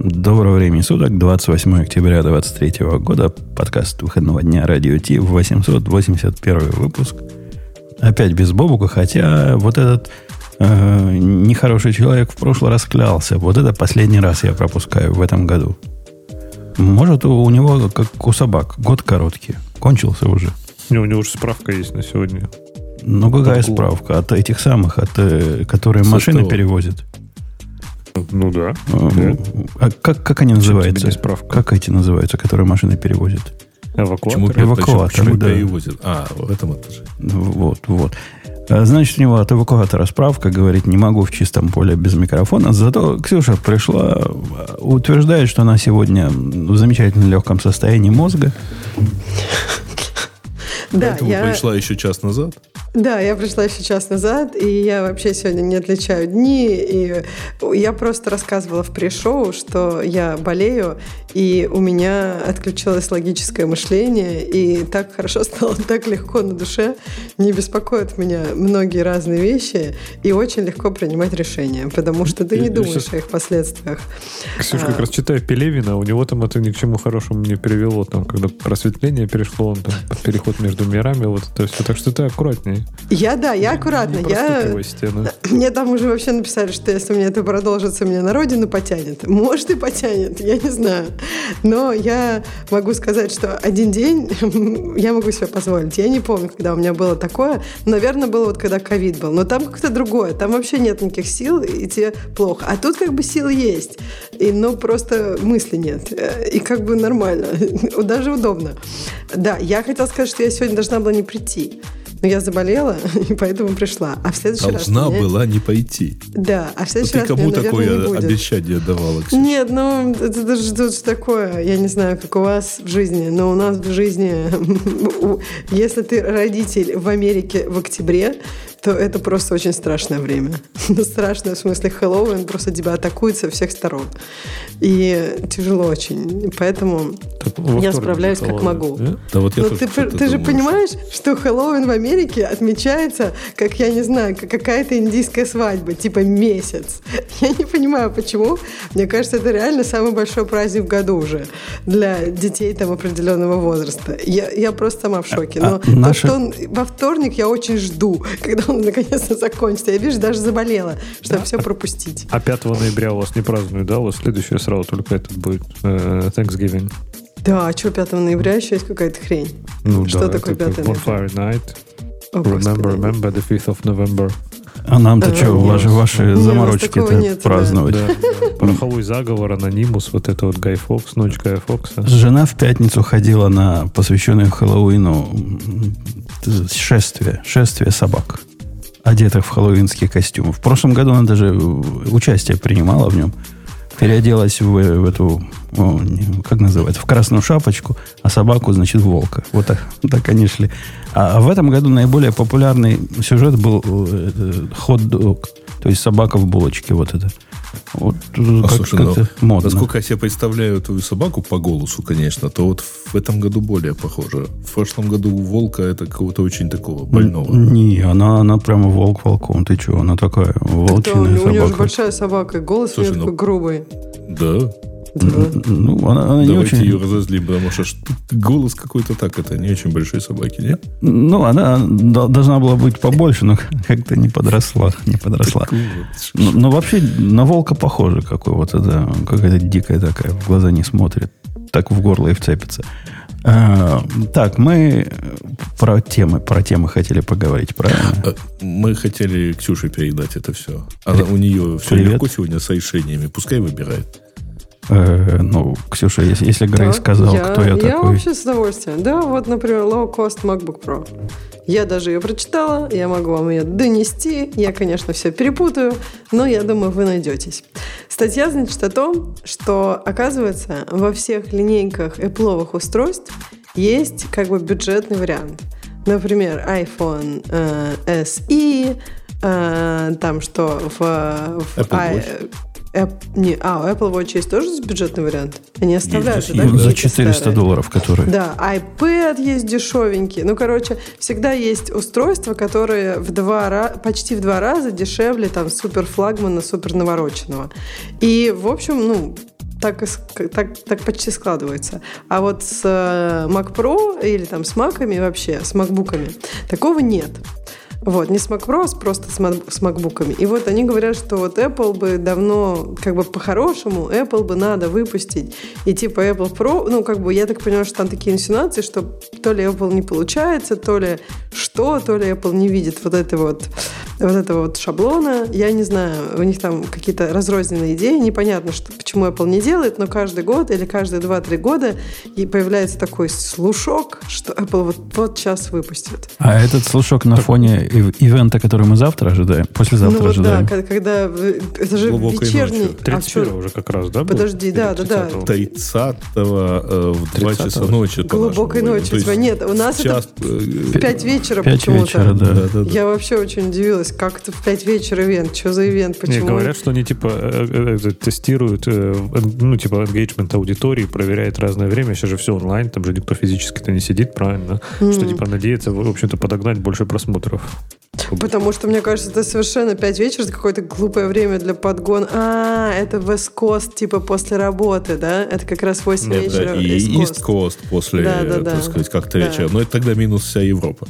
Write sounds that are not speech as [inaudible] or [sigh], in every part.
Доброго времени суток, 28 октября 2023 года, подкаст выходного дня Радио Ти, 881 выпуск. Опять без Бобука, хотя вот этот э, нехороший человек в прошлый раз клялся. Вот это последний раз я пропускаю в этом году. Может, у, у него, как у собак, год короткий. Кончился уже. Не, у него уже справка есть на сегодня. Ну, какая справка? От этих самых, от, э, которые С машины перевозят. Ну да. Э, А как, как они называются? Как эти называются, которые машины перевозят? Эвакуатор. Почему? Эвакуаторы, Почему да. перевозят? А, в этом этаже. Вот, вот. А, Значит, у него от эвакуатора справка, говорит, не могу в чистом поле без микрофона. Зато Ксюша пришла, а, утверждает, что она сегодня в замечательно легком состоянии мозга. Да, Поэтому я, пришла еще час назад. да, я пришла еще час назад, и я вообще сегодня не отличаю дни. И я просто рассказывала в пришоу, что я болею, и у меня отключилось логическое мышление, и так хорошо [laughs] стало, так легко на душе, не беспокоят меня многие разные вещи, и очень легко принимать решения, потому что ты И- не думаешь сейчас- о их последствиях. Ксюша, А. как раз читаю Пелевина, у него там это ни к чему хорошему не привело. Там, когда просветление перешло, он там переход между мирами, вот это все. Так что ты аккуратнее. Я, да, я аккуратно. Не Я, стены. [clears throat] Мне там уже вообще написали, что если у меня это продолжится, меня на родину потянет. Может и потянет, я не знаю. Но я могу сказать, что один день [laughs] я могу себе позволить. Я не помню, когда у меня было такое. Наверное, было вот когда ковид был. Но там как-то другое. Там вообще нет никаких сил, и тебе плохо. А тут как бы силы есть. И, ну, просто мысли нет. Э, И как бы нормально. [laughs] Даже удобно. Да, я хотела сказать, что я сегодня должна была не прийти. Но я заболела, [laughs] и поэтому пришла. А в следующий раз... Должна меня- была не пойти. Да, а в А следующий ты раз кому меня, наверное, не такое будет. обещание давала, Ксюша? Нет, ну, это даже тут же такое, я не знаю, как у вас в жизни, но у нас в жизни, [laughs] если ты родитель в Америке в октябре, то это просто очень страшное время. [laughs] Ну, страшное в смысле Хэллоуин, просто тебя атакуют со всех сторон. И тяжело очень. Поэтому Так, я справляюсь как могу. да? Да вот я Ну, ты, же понимаешь, что Хэллоуин в Америке отмечается, как, я не знаю, как какая-то индийская свадьба, типа месяц. [laughs] Я не понимаю, почему. Мне кажется, это реально самый большой праздник в году уже для детей там определенного возраста. Я, я просто сама в шоке. Но А наши- во, втор- во вторник я очень жду, [laughs] когда он наконец-то закончится. Я, видишь, даже заболела, чтобы все пропустить. А 5 ноября у вас не празднуют, да? У вас следующее сразу только этот будет э, Thanksgiving. Да, а что 5 ноября еще есть какая-то хрень? Ну Что да, такое это 5 как ноября? Bonfire Night. О, Remember, Господи. remember the 5th of November. А нам-то что, ваши, ваши Не, у нас заморочки такого нет, да. праздновать? Да, да. [laughs] Пороховой заговор, Анонимус, вот это вот Гай Фокс, ночь Гая Фокса. Жена в пятницу ходила на посвященное Хэллоуину шествие, шествие собак, одетых в хэллоуинские костюмы. В прошлом году она даже э, участие принимала в нем. Переоделась в, в эту, как называется, в красную шапочку, а собаку, значит, волка. Вот так, так они шли. А, а в этом году наиболее популярный сюжет был э, э, хот-дог, то есть собака в булочке, вот это. Вот, э, А, как, слушай, ну, модно. Насколько я себе представляю твою собаку по голосу, конечно, то вот в этом году более похоже. В прошлом году у волка это какого-то очень такого больного. Не, она, она прямо волк волком. Ты что, она такая Да, у, нее- у нее же собака. большая собака, и голос у Слушай, нее ну- такой грубый. Да. Ну, она, она не Давайте очень... ее разозлим, потому что голос какой-то так, это не очень большой собаки, нет? Ну, она до- должна была быть побольше, но как-то не подросла. Не подросла. Но, но вообще на волка похоже какой вот это, какая-то дикая такая, в глаза не смотрит, так в горло и вцепится. А, так, мы про темы, про темы хотели поговорить, правильно? А, Мы хотели Ксюше передать это все. Она, у нее все Привет. легко сегодня с решениями. Пускай выбирает. Э, ну, Ксюша, если, если Грей Да, сказал, кто я, Я такой. вообще с удовольствием. Да, вот, например, Low Cost MacBook Pro. Я даже ее прочитала, я могу вам ее донести. Я, конечно, все перепутаю, но я думаю, вы найдетесь. Статья, значит, о том, что, оказывается, во всех линейках Apple устройств есть как бы бюджетный вариант. Например, iPhone э, SE, э, там что в, в Apple i- Watch. Эп- не, а, у Apple Watch есть тоже бюджетный вариант? Они оставляют же, да, есть. За какие-то 400 старые? долларов, которые. Да, iPad есть дешевенький. Ну, короче, всегда есть устройства, которые в два почти в два раза дешевле там супер флагмана, супер навороченного. И, в общем, ну, так, так, так почти складывается. А вот с э, Mac Pro или там с Mac'ами вообще, с MacBook'ами, такого нет. Вот, не с Mac Pro, а просто с, с MacBook'ами. И вот они говорят, что вот Apple бы давно, как бы по-хорошему, Apple бы надо выпустить. И типа Apple Pro, ну, как бы, я так понимаю, что там такие инсинуации, что то ли Apple не получается, то ли что, то ли Apple не видит вот это вот, вот этого вот шаблона. Я не знаю, у них там какие-то разрозненные идеи, непонятно, что, почему Apple не делает, но каждый год или каждые 2-3 года и появляется такой слушок, что Apple вот, вот сейчас выпустит. А этот слушок на фоне ив- ивента, который мы завтра ожидаем, послезавтра ну вот ожидаем. да, когда, это же Глубокой вечерний. ночью. А 31 чё? уже как раз, да? был? Подожди, да, да, да. 30-го? 30 э, в 2 30-го? часа ночи. Глубокой ночи. есть Нет, у нас час, это э, в 5 вечера Пять почему-то. вечера, да. да, да, да. Я вообще очень удивилась, как это в 5 вечера ивент, что за ивент, Не, почему? говорят, что они типа э, э, э, тестируют, э, э, ну, типа, engagement аудитории, проверяют разное время. Сейчас же все онлайн, там же никто физически-то не сидит, правильно? Что, типа, надеется, в общем-то, подогнать больше просмотров. Потому что, мне кажется, это совершенно 5 вечера, это какое-то глупое время для подгона. А, это West Coast, типа после работы, да? Это как раз 8 Нет, вечера. да, и East Coast после, Да, да, да. так сказать, как-то Да. вечера. Но это тогда минус вся Европа.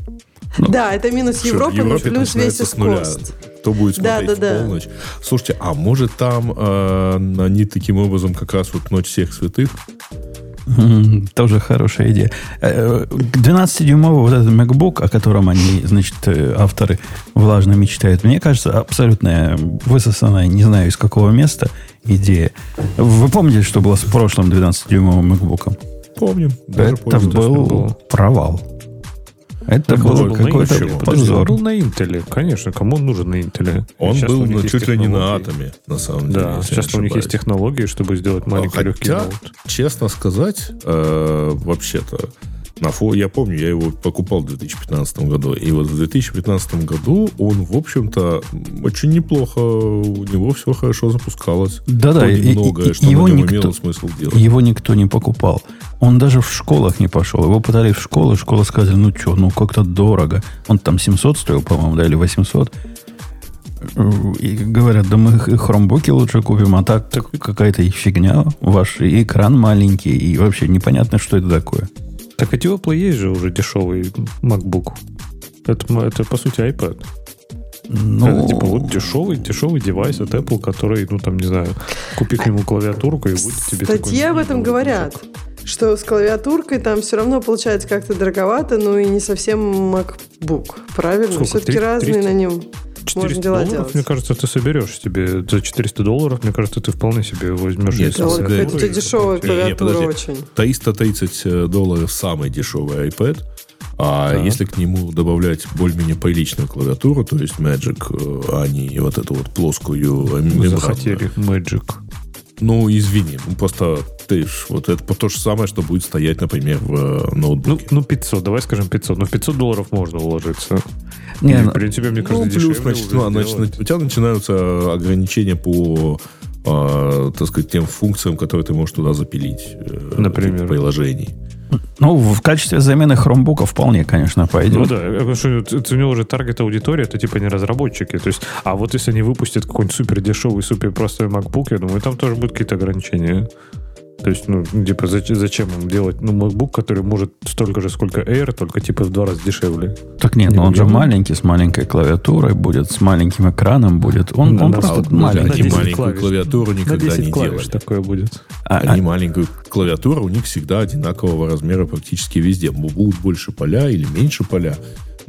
Да, это минус Европа, но плюс весь East. Coast. Кто будет Да, смотреть да, да. в полночь? Слушайте, а может там э, они таким образом как раз вот ночь всех святых? Тоже хорошая идея. Э, 12-дюймовый вот этот MacBook, о котором они, значит, э, авторы влажно мечтают, мне кажется, абсолютно высосанная, не знаю из какого места, идея. Вы помните, что было с прошлым 12-дюймовым MacBook? Помним. Это был провал. Это Так он был какой-то. Подожди, он позор. был на Интеле, конечно. Кому он нужен на Интеле? Он Сейчас был у них на- есть чуть ли не на атоме, на самом деле. Да, сейчас у них есть технологии, чтобы сделать маленький легкий Хотя, ноут. честно сказать, э, вообще-то, на фо... я помню, я его покупал в 2015 году. И вот в 2015 году он, в общем-то, очень неплохо, у него все хорошо запускалось. Да-да, и- и- что его никто- имело смысл делать. Его никто не покупал. Он даже в школах не пошел. Его пытались в школы, школа сказали, ну что, ну как-то дорого. Он там 700 стоил, по-моему, да, или 800. И говорят, да мы хромбуки лучше купим, а так, какая-то фигня. Ваш экран маленький, и вообще непонятно, что это такое. Так у Apple есть же уже дешевый MacBook. Это, это по сути iPad. Ну, Это типа вот дешевый, дешевый девайс от Apple, который, ну там, не знаю, купи к нему клавиатурку и будет тебе такой... Статьи об этом говорят, MacBook. Что с клавиатуркой там все равно получается как-то дороговато, ну и не совсем MacBook, правильно? Все-таки разные 300? на нем 400 можно дела долларов, делать. мне кажется, ты соберешь себе за 400 долларов, мне кажется, ты вполне себе возьмешь. Нет, Да, вот да, какая-то да. дешевая клавиатура подожди. очень. 330 долларов самый дешевый iPad. А Так. если к нему добавлять более-менее приличную клавиатуру, то есть Magic, э, а не вот эту вот плоскую э, Вы мембранную, захотели Magic. Ну, извини, ну, просто ты вот это то же самое, что будет стоять, например, в э, Ну, ноутбуке. ну, 500, давай скажем 500. Ну, в 500 долларов можно уложиться. не, И, ну, в принципе, мне кажется, Ну, плюс, дешевле значит, уже ну, значит, сделать. у тебя начинаются ограничения по, а, так сказать, тем функциям, которые ты можешь туда запилить. э, Например? приложений. ну, в качестве замены хромбука вполне, конечно, пойдет. Ну да, говорю, что у него уже таргет аудитория, это типа не разработчики. То есть, а вот если они выпустят какой-нибудь супер дешевый, супер простой MacBook, я думаю, там тоже будут какие-то ограничения. То есть, ну, типа, зачем, им делать ну, MacBook, который может столько же, сколько Air, только типа в два раза дешевле. Так нет, Не, ну он ну, же маленький, с маленькой клавиатурой будет, с маленьким экраном будет. Он, Да, он да, просто вот, маленький. на Они 10 маленькую клавиш. клавиатуру На никогда 10 не делали. такое будет. А- Они маленькую клавиатуру, у них всегда одинакового размера практически везде. Будут больше поля или меньше поля,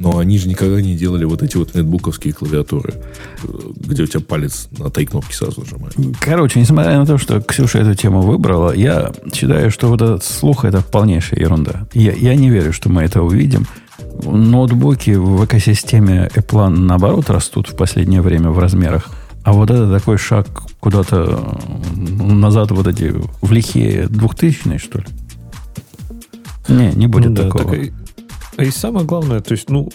но они же никогда не делали вот эти вот нетбуковские клавиатуры, э, где у тебя палец на три кнопки сразу нажимает. Короче, несмотря на то, что Ксюша эту тему выбрала, я считаю, что вот этот слух это полнейшая ерунда. Я, я не верю, что мы это увидим. Ноутбуки в экосистеме Apple наоборот растут в последнее время в размерах. А вот это такой шаг куда-то э, назад, вот эти в лихие двухтысячные, что ли? Не, не будет Ну да, такого. так и- самое главное, то есть, ну,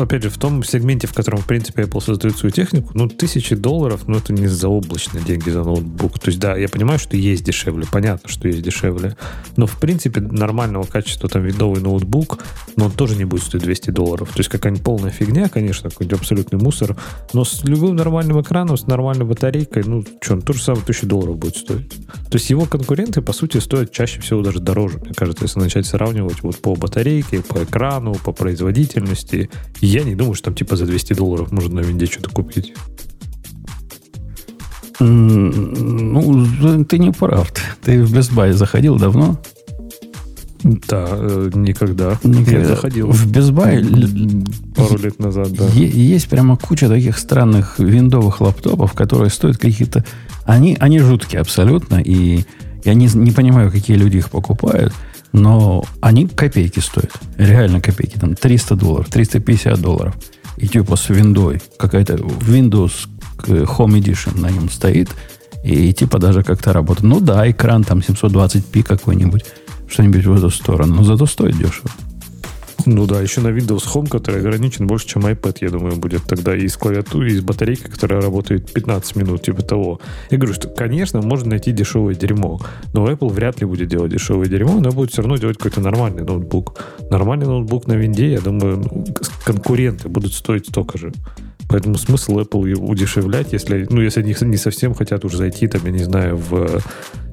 опять же, в том сегменте, в котором, в принципе, Apple создает свою технику, ну, тысячи долларов, ну, это не заоблачные деньги за ноутбук. То есть, да, я понимаю, что есть дешевле, понятно, что есть дешевле, но, в принципе, нормального качества там видовый ноутбук, но он тоже не будет стоить 200 долларов. То есть, какая-нибудь полная фигня, конечно, какой-нибудь абсолютный мусор, но с любым нормальным экраном, с нормальной батарейкой, ну, что, он тоже самое 1000 долларов будет стоить. То есть, его конкуренты, по сути, стоят чаще всего даже дороже, мне кажется, если начать сравнивать вот по батарейке, по экрану, по производительности. Я не думаю, что там типа за 200 долларов можно на винде что-то купить. Ну, ты не прав. Ты в Best Buy заходил давно? Да, э, никогда. Никогда. Я заходил. В Best Buy пару лет назад, да. Есть прямо куча таких странных виндовых лаптопов, которые стоят какие-то... Они, они жуткие абсолютно, и я не, не понимаю, какие люди их покупают. Но они копейки стоят. Реально копейки. Там 300 долларов, 350 долларов. И типа с виндой. Какая-то Windows Home Edition на нем стоит. И типа даже как-то работает. Ну да, экран там 720p какой-нибудь. Что-нибудь в эту сторону. Но зато стоит дешево. Ну да, еще на Windows Home, который ограничен больше, чем iPad, я думаю, будет тогда и с клавиатурой, и с батарейкой, которая работает 15 минут, типа того. Я говорю, что, конечно, можно найти дешевое дерьмо, но Apple вряд ли будет делать дешевое дерьмо, но будет все равно делать какой-то нормальный ноутбук. Нормальный ноутбук на винде, я думаю, ну, конкуренты будут стоить столько же. Поэтому смысл Apple удешевлять, если, ну, если они не совсем хотят уже зайти, там, я не знаю, в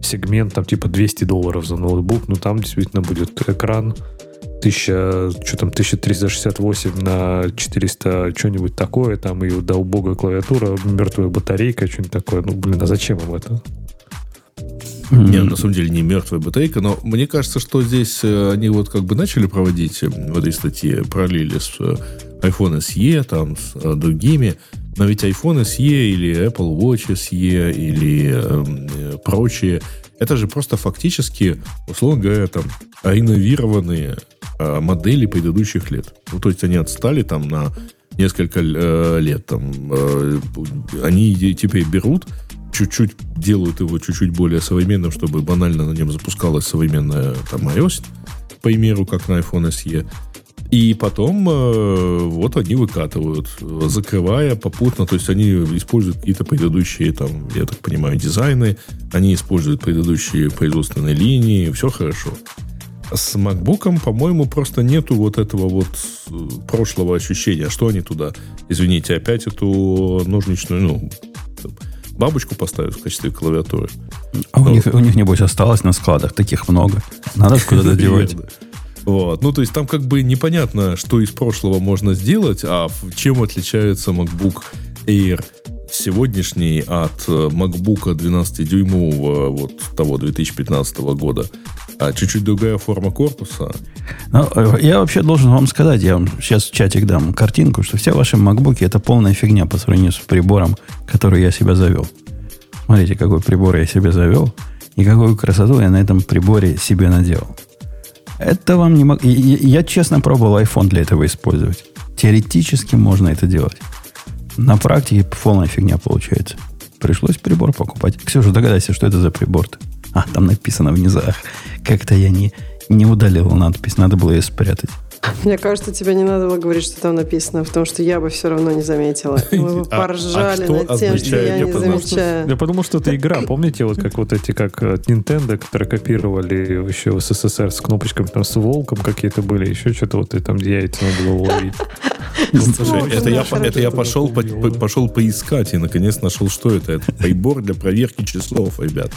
сегмент, там, типа 200 долларов за ноутбук, ну, там действительно будет экран, 1000, что там, 1368 на 400, что-нибудь такое, там и да убогая клавиатура, мертвая батарейка, что-нибудь такое. Ну, блин, а зачем им это? Не, на самом деле не мертвая батарейка, но мне кажется, что здесь э, они вот как бы начали проводить э, в этой статье параллели с э, iPhone SE, там, с другими, но ведь iPhone SE или Apple Watch SE или э, прочие, это же просто фактически, условно говоря, там, реновированные э, модели предыдущих лет. Ну, то есть они отстали там на несколько э, лет. Там, э, они теперь берут, чуть-чуть делают его чуть-чуть более современным, чтобы банально на нем запускалась современная там iOS, по примеру, как на iPhone SE. И потом э, вот они выкатывают, закрывая попутно, то есть они используют какие-то предыдущие, там, я так понимаю, дизайны, они используют предыдущие производственные линии, все хорошо. С MacBook, по-моему, просто нету вот этого вот э, прошлого ощущения. Что они туда, извините, опять эту ножничную, ну, бабочку поставят в качестве клавиатуры. А Но... у, них, у них, небось, осталось на складах таких много. Надо куда-то [laughs] девать. Вот. Ну, то есть там как бы непонятно, что из прошлого можно сделать, а чем отличается MacBook Air сегодняшний от э, MacBook 12-дюймового вот того 2015 года. А чуть-чуть другая форма корпуса. Ну, э, я вообще должен вам сказать, я вам сейчас в чатик дам картинку, что все ваши MacBook это полная фигня по сравнению с прибором, который я себя завел. Смотрите, какой прибор я себе завел, и какую красоту я на этом приборе себе наделал. Это вам не мог... Я, честно пробовал iPhone для этого использовать. Теоретически можно это делать. На практике полная фигня получается. Пришлось прибор покупать. Ксюша, догадайся, что это за прибор-то? А, там написано внизу. Как-то я не, не удалил надпись. Надо было ее спрятать. Мне кажется, тебе не надо было говорить, что там написано, потому что я бы все равно не заметила. [laughs] Мы бы поржали а, а над тем, что я, я не подумал, замечаю. Что, я подумал, что это игра. Помните, вот как вот эти, как от Nintendo, которые копировали еще в СССР с кнопочками, там с волком какие-то были, еще что-то вот и там яйца надо было ловить. Слушай, это я, это я пошел, по, пошел поискать и наконец нашел, что это. Это прибор для проверки часов, ребят.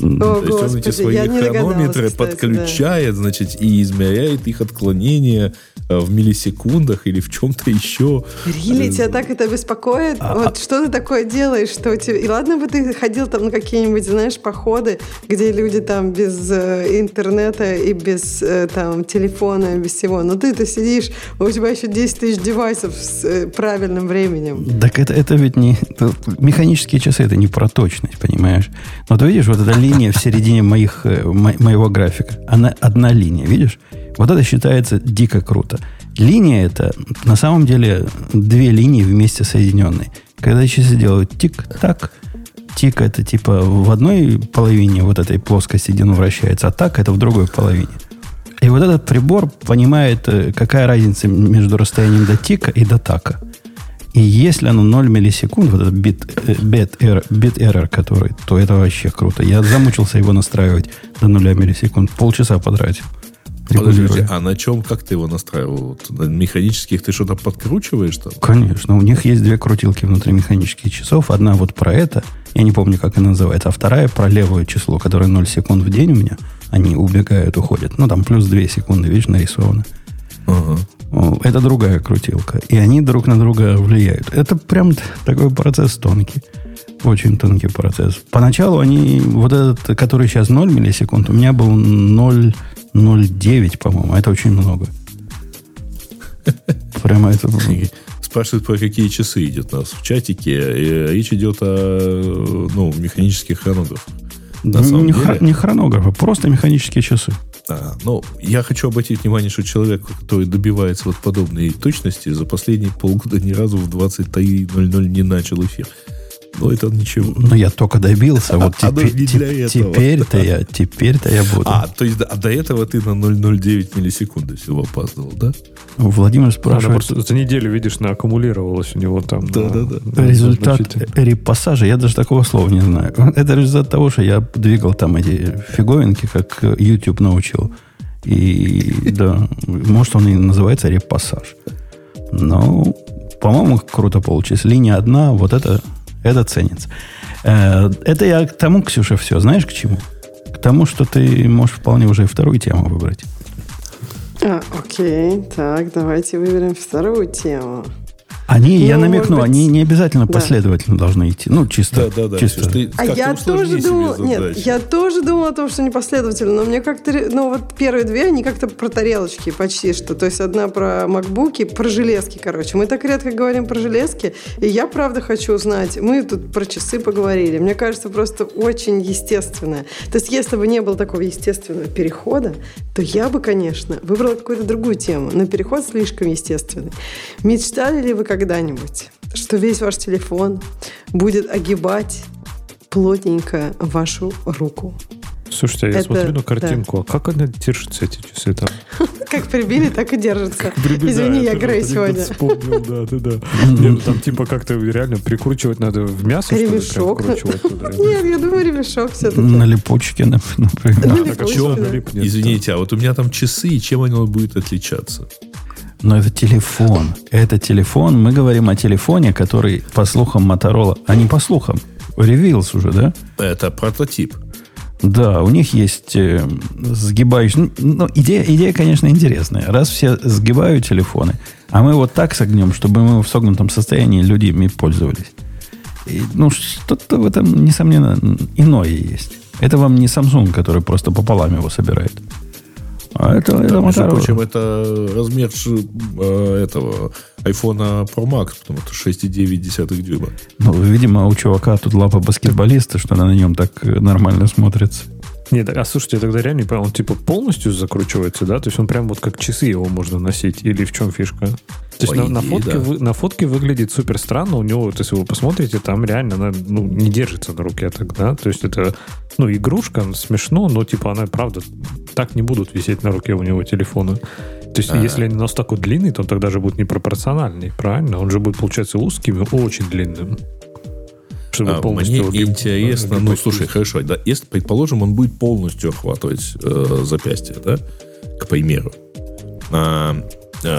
О, То есть Господи, он эти свои хронометры подключает, да. значит, и измеряет их отклонение Э, в миллисекундах или в чем-то еще. Рили, тебя так это беспокоит? А, вот а... что ты такое делаешь? Что у тебя... И ладно бы ты ходил там на какие-нибудь, знаешь, походы, где люди там без э, интернета и без э, там телефона, без всего. Но ты-то сидишь, у тебя еще 10 тысяч девайсов с э, правильным временем. Так это, это ведь не... Это, механические часы, это не про точность, понимаешь? Но ты видишь, вот эта линия в середине моих, э, мо, моего графика, она одна линия, видишь? Вот это считается дико круто. Линия это на самом деле две линии вместе соединенные. Когда часы делают тик-так, тик это типа в одной половине вот этой плоскости, где оно вращается, а так это в другой половине. И вот этот прибор понимает, э, какая разница между расстоянием до тика и до така. И если оно 0 миллисекунд, вот этот э, бит, error, бит error, который, то это вообще круто. Я замучился его настраивать до 0 миллисекунд. Полчаса потратил. Подожди, регулируя. а на чем, как ты его настраивал? На механических ты что-то подкручиваешь там? Конечно, у них есть две крутилки внутри механических часов. Одна вот про это, я не помню, как она называется, а вторая про левое число, которое 0 секунд в день у меня. Они убегают, уходят. Ну, там плюс 2 секунды, видишь, нарисовано. Ага. Это другая крутилка. И они друг на друга влияют. Это прям такой процесс тонкий. Очень тонкий процесс. Поначалу они, вот этот, который сейчас 0 миллисекунд, у меня был 0,09, по-моему. Это очень много. [laughs] Прямо это... Спрашивают, про какие часы идет у нас в чатике. И речь идет о ну, механических хронографах. На самом не, деле, хро- не хронографы, просто механические часы. А, ну, я хочу обратить внимание, что человек, который добивается вот подобной точности, за последние полгода ни разу в 23.00 не начал эфир. Но это ничего. Но я только добился. Вот А, теперь, теперь-то я, теперь-то я буду. А, то есть а до этого ты на 0,09 миллисекунды всего опаздывал, да? Владимир Она спрашивает, просто за неделю, видишь, нааккумулировалась у него там. Да, да, да. результат репассажа, я даже такого слова не знаю. [laughs] Это результат того, что я двигал там эти фиговинки, как YouTube научил. И [laughs] да, может он и называется репассаж. Но, по-моему, круто получилось. Линия одна, вот это, это ценится. Э, Это я к тому, Ксюша, все. Знаешь, к чему? К тому, что ты можешь вполне уже вторую тему выбрать. А, окей, так, давайте выберем вторую тему. Они, я Ну, намекну, может быть, они не обязательно да. последовательно должны идти. Ну, чисто. Да, да, да. чисто. Ты А я тоже думала, нет, я тоже думала о том, что непоследовательно, но мне как-то, ну вот первые две, они как-то про тарелочки почти что, то есть одна про макбуки, про железки, короче. Мы так редко говорим про железки, и я правда хочу узнать, мы тут про часы поговорили, мне кажется, просто очень естественное. То есть если бы не было такого естественного перехода, то я бы, конечно, выбрала какую-то другую тему, но переход слишком естественный. Мечтали ли вы когда-нибудь, что весь ваш телефон будет огибать плотненько вашу руку. Слушайте, а я Это- смотрю на картинку, а как она держится, эти часы там? [laughs] Как прибили, так и держится. Извини, я Грей сегодня. Вспомнил, да, да, да. [laughs] Не, ну Там типа как-то реально прикручивать надо в мясо, Ремешок. Нет, я думаю, ремешок все-таки. На липучке, нап- например. Да. Извините, а вот у меня там часы, и чем оно будет отличаться? Но это телефон. Это телефон. Мы говорим о телефоне, который, по слухам Motorola, а не по слухам, ревилс уже, да? Это прототип. Да, у них есть э, сгибающий... Ну, ну, идея, идея, конечно, интересная. Раз все сгибают телефоны, а мы вот так согнем, чтобы мы в согнутом состоянии люди ими пользовались. И, ну, что-то в этом, несомненно, иное есть. Это вам не Samsung, который просто пополам его собирает. А это, это Да, между Motorola. прочим, это размер э, этого iPhone Pro Max, потому что 6,9 дюйма. Ну, видимо, у чувака тут лапа баскетболиста, что она на нем так э, нормально смотрится. Нет, а слушайте, я тогда реально не понял, он типа полностью закручивается, да? То есть он прям вот как часы его можно носить? Или в чем фишка? То есть По на, на идее, фотке, да. вы- на фотке выглядит супер странно. У него, вот если вы посмотрите, там реально она ну, не держится на руке тогда. То есть это, ну, игрушка, смешно, но типа она, правда, так не будут висеть на руке у него телефона. То есть, А. если нос такой длинный, то он тогда же будет непропорциональный, правильно? Он же будет, получается, узким и очень длинным. Чтобы А, полностью Мне огиб- интересно, ну, огибать слушай, хорошо, да, если, предположим, он будет полностью охватывать э, запястье, да, к примеру, а,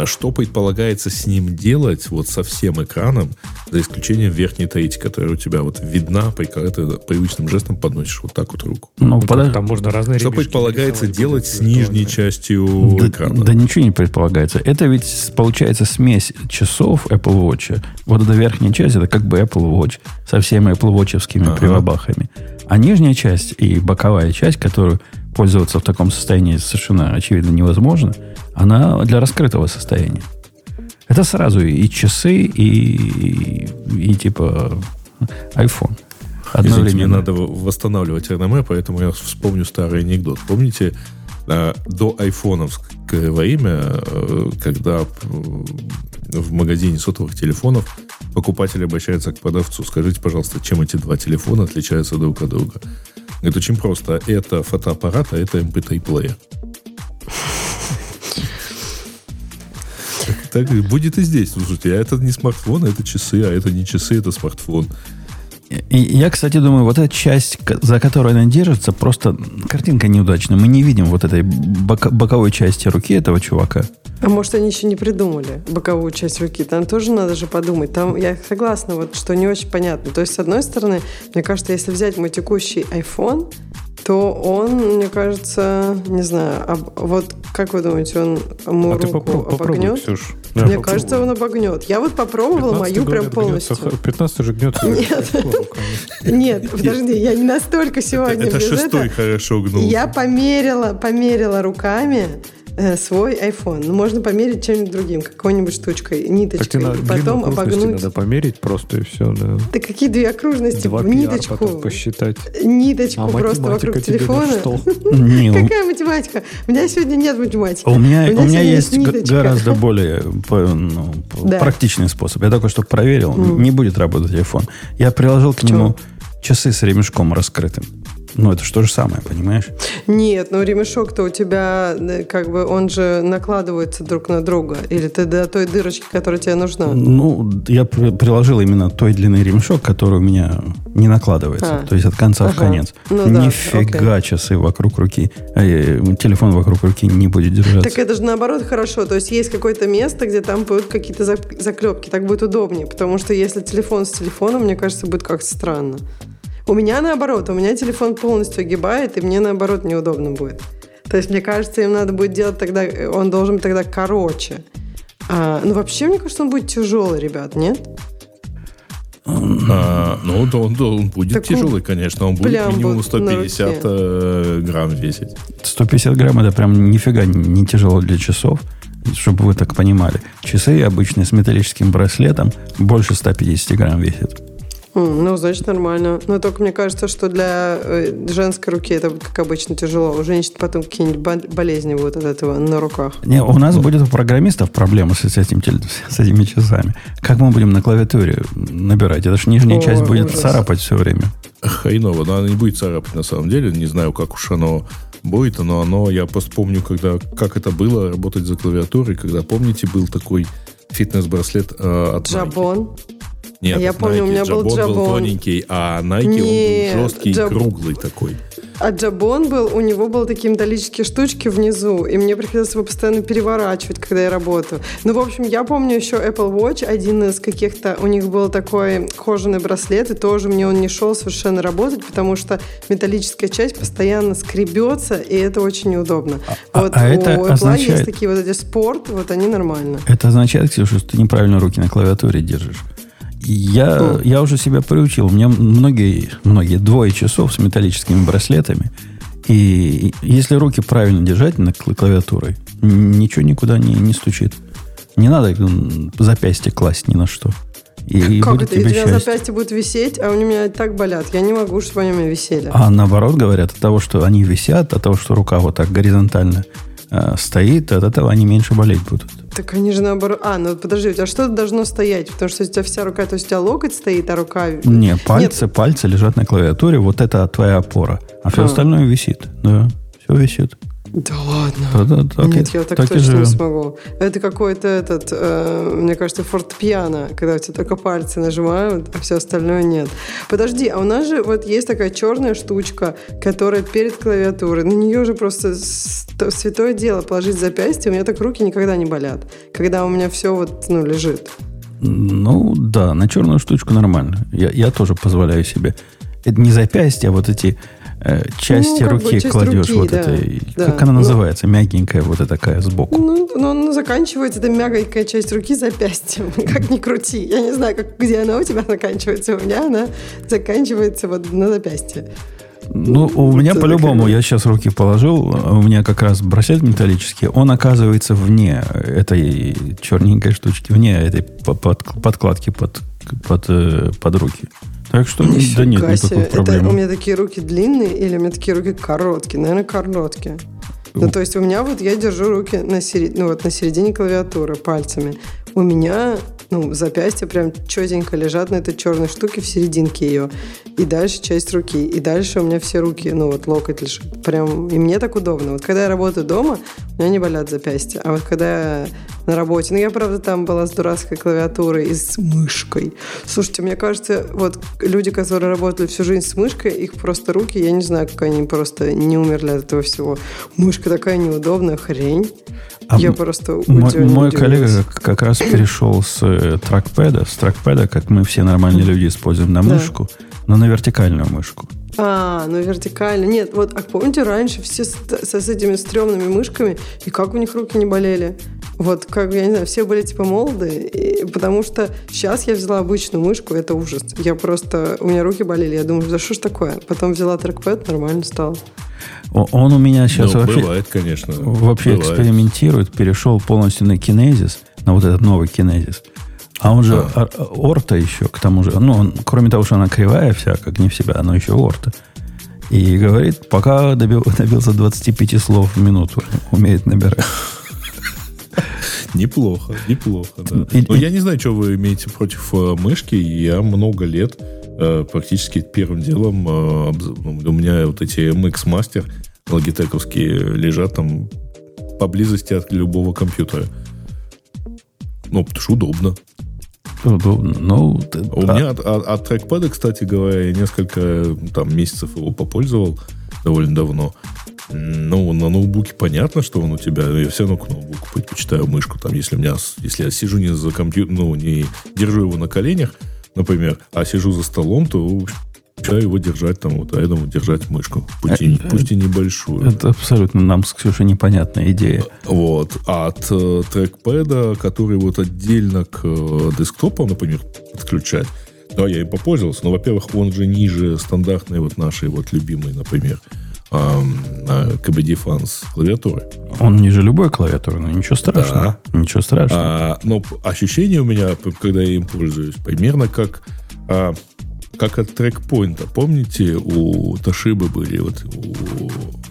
что предполагается с ним делать вот со всем экраном, за исключением верхней трети, которая у тебя вот видна, при- когда ты привычным жестом подносишь вот так вот руку. Ну, Ну, подож- Там можно разные Что предполагается делать с нижней частью да, экрана? да ничего не предполагается. Это ведь получается смесь часов Apple Watch. Вот эта верхняя часть, это как бы Apple Watch со всеми Apple Watch'овскими Ага. прибабахами. А нижняя часть и боковая часть, которую пользоваться в таком состоянии совершенно очевидно невозможно, она для раскрытого состояния. Это сразу и часы, и, и, и типа iPhone. Извините, мне надо восстанавливать реноме, поэтому я вспомню старый анекдот. Помните, э, до айфоновское время, э, когда э, в магазине сотовых телефонов покупатель обращается к продавцу, скажите, пожалуйста, чем эти два телефона отличаются друг от друга? Это очень просто. Это фотоаппарат, а это MP3-плеер. Так будет и здесь. Слушайте, а это не смартфон, а это часы, а это не часы, это смартфон. И я, кстати, думаю, вот эта часть, за которой она держится, просто картинка неудачная. Мы не видим вот этой боковой части руки этого чувака. А может, они еще не придумали боковую часть руки? Там тоже надо же подумать. Там, я согласна, вот, что не очень понятно. То есть, с одной стороны, мне кажется, если взять мой текущий iPhone, то он, мне кажется, не знаю, об- вот как вы думаете, он мою А руку попро- попробуй, обогнет? Ксюш. Мне попробуй. кажется, он обогнет. Я вот попробовала 15 мою прям гнется полностью. х- 15 же гнется [laughs] Нет. Нет, подожди, я не настолько сегодня это шестой хорошо гнул. Я померила, померила руками свой iPhone. Ну, можно померить чем-нибудь другим, какой-нибудь штучкой, Так ниточкой. тебе на и потом обогнуть. надо померить просто и все, да. Да какие две окружности? Два ниточку. потом посчитать. Ниточку А просто вокруг на телефона. что? [laughs] Не, у- Какая математика? У меня сегодня нет математики. у меня, у меня есть гораздо [laughs] более ну, практичный способ. Я только что проверил, не будет работать iPhone. Я приложил к нему часы с ремешком раскрытым. Ну, это же то же самое, понимаешь? Нет, ну ремешок-то у тебя, э, как бы, он же накладывается друг на друга. Или ты до той дырочки, которая тебе нужна. Ну, я при- приложил именно той длины ремешок, который у меня не накладывается. А. То есть от конца в Ага. конец. Ну да, Нифига часы вокруг руки. э, телефон вокруг руки не будет держаться. Так это же наоборот хорошо. То есть есть какое-то место, где там будут какие-то зак- заклепки. Так будет удобнее. Потому что если телефон с телефоном, мне кажется, будет как-то странно. У меня наоборот. У меня телефон полностью огибает, и мне наоборот неудобно будет. То есть мне кажется, им надо будет делать тогда... Он должен быть тогда короче. А, ну, вообще, мне кажется, он будет тяжелый, ребят, нет? А, ну, да, он, да, он будет Так он тяжелый, конечно. Он будет минимум вот на 150 руке. э, грамм весить. 150 грамм это прям нифига не, не тяжело для часов, чтобы вы так понимали. Часы обычные с металлическим браслетом больше 150 грамм весят. Ну, значит, нормально. Но только мне кажется, что для э, женской руки это, будет, как обычно, тяжело. У женщин потом какие-нибудь бол- болезни будут от этого на руках. Не, у нас будет у программистов проблемы с, с этим, с этими часами. Как мы будем на клавиатуре набирать? Это же нижняя Ой, часть будет ужас. царапать все время. Хреново, но она не будет царапать на самом деле. Не знаю, как уж оно будет, но оно, я просто помню, когда, как это было, работать за клавиатурой, когда, помните, был такой фитнес-браслет э, от Nike. Джабон. Нет, А я помню, у Nike. меня был был Jabon. тоненький, а Nike Нет, он был жесткий, Jab- круглый такой. А Джабон был, у него были такие металлические штучки внизу, и мне приходилось его постоянно переворачивать, когда я работаю. Ну, в общем, я помню еще Apple Watch, один из каких-то, у них был такой кожаный браслет, и тоже мне он не шел совершенно работать, потому что металлическая часть постоянно скребется, и это очень неудобно. А- вот а у это Apple означает- есть такие вот эти спорт, вот они нормально. Это означает, Ксюша, что ты неправильно руки на клавиатуре держишь. Я, я уже себя приучил. У меня многие, многие, двое часов с металлическими браслетами. И если руки правильно держать над кла- клавиатурой, ничего никуда не, не стучит. Не надо запястье класть ни на что. И, и как будет это? И у тебе тебя счастье. запястья будут висеть, а у меня так болят. Я не могу, чтобы они у меня висели. А наоборот говорят, от того, что они висят, от того, что рука вот так горизонтально э, стоит, от этого они меньше болеть будут. Так они же наоборот... А, ну подожди, у тебя что-то должно стоять, потому что у тебя вся рука, то есть у тебя локоть стоит, а рука... Не, пальцы, пальцы лежат на клавиатуре, вот это твоя опора. А все А. остальное висит. Да, все висит. Да ладно. Да, да, так Нет, и- я так, так точно не смогу. Это какой-то этот, э, мне кажется, фортепиано, когда у тебя только пальцы нажимают, а все остальное нет. Подожди, а у нас же вот есть такая черная штучка, которая перед клавиатурой. На нее же просто святое дело положить запястье. У меня так руки никогда не болят, когда у меня все вот, ну, лежит. Ну, да, на черную штучку нормально. Я, я тоже позволяю себе. Это не запястье, а вот эти э, части Ну, как бы руки часть кладешь. руки, вот да, этой, да. Как она Ну. называется? Мягенькая, вот эта такая сбоку. Ну, ну, ну, заканчивается эта мягонькая часть руки запястьем. [laughs] Как ни крути. Я не знаю, как, где она у тебя заканчивается. У меня она заканчивается вот на запястье. Ну, у меня это по-любому, такая- я сейчас руки положил, у меня как раз браслет металлический, он оказывается вне этой черненькой штучки, вне этой по- под- подкладки под, под, э, под руки. Так что, да нет Нифига никакой себе. Это проблемы. у меня такие руки длинные или у меня такие руки короткие? Наверное, короткие. Ну, то есть у меня вот я держу руки на, середине, ну, вот на середине клавиатуры пальцами. У меня ну, запястья прям четенько лежат на этой черной штуке в серединке ее. И дальше часть руки. И дальше у меня все руки, ну вот локоть лежит. Прям, и мне так удобно. Вот когда я работаю дома, у меня не болят запястья. А вот когда я на работе, ну я, правда, там была с дурацкой клавиатурой и с мышкой. Слушайте, мне кажется, вот люди, которые работали всю жизнь с мышкой, их просто руки, я не знаю, как они просто не умерли от этого всего. Мышка такая неудобная хрень. А я просто Мой, мой коллега как- раз перешел с э, тракпеда, с тракпеда, как мы все нормальные люди используем, на Да. мышку, но на вертикальную мышку. А, ну вертикально. Нет, вот, а помните, раньше все с, со- с этими стрёмными мышками, и как у них руки не болели? Вот, как, я не знаю, все были типа молодые, и- потому что сейчас я взяла обычную мышку, это ужас. Я просто, у меня руки болели, я думаю, да что ж такое? Потом взяла трекпэд, нормально стало. Он у меня сейчас Ну, вообще, бывает, конечно. вообще Бывает. экспериментирует, перешел полностью на кинезис, на вот этот новый кинезис. А он же ор- орта еще, к тому же, ну, он, кроме того, что она кривая вся, как не в себя, она еще орта. И говорит, пока добил- [laughs] добился 25 слов в минуту, умеет набирать. [laughs] Неплохо, неплохо, да. Но я не знаю, что вы имеете против э, мышки. Я много лет э, практически первым делом э, ну, у меня вот эти MX Master логитековские лежат там поблизости от любого компьютера. Ну, потому что удобно. Ну, У а- меня от, от- от трекпада, кстати говоря, я несколько там, месяцев его попользовал довольно давно. Ну, на ноутбуке понятно, что он у тебя. Я все равно к ноутбуку предпочитаю мышку. Там, если у меня, если я сижу не за компьютером, ну, не держу его на коленях, например, а сижу за столом, то предпочитаю его держать там, вот, поэтому держать мышку. Пусть и, Э, пусть и небольшую. Это абсолютно нам с Ксюшей непонятная идея. Вот. А от э, трекпэда, который вот отдельно к э, десктопу, например, подключать, да, я им попользовался. Но, во-первых, он же ниже стандартной вот нашей вот любимой, например, э, KBD Fans клавиатуры. Он ниже любой клавиатуры, но ничего страшного. Ничего страшного. А, но ощущение у меня, когда я им пользуюсь, примерно как, а, как от трекпоинта. Помните, у Toshiba были вот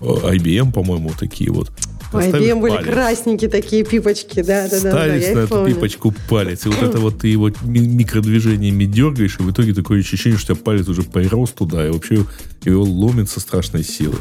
у э, IBM, по-моему, такие вот. У IBM были палец. красненькие такие пипочки, да, да, да, да, ставишь я на эту помню. пипочку палец, и вот это вот ты его ми- микродвижениями дергаешь, и в итоге такое ощущение, что у тебя палец уже порос туда, и вообще его ломит со страшной силы.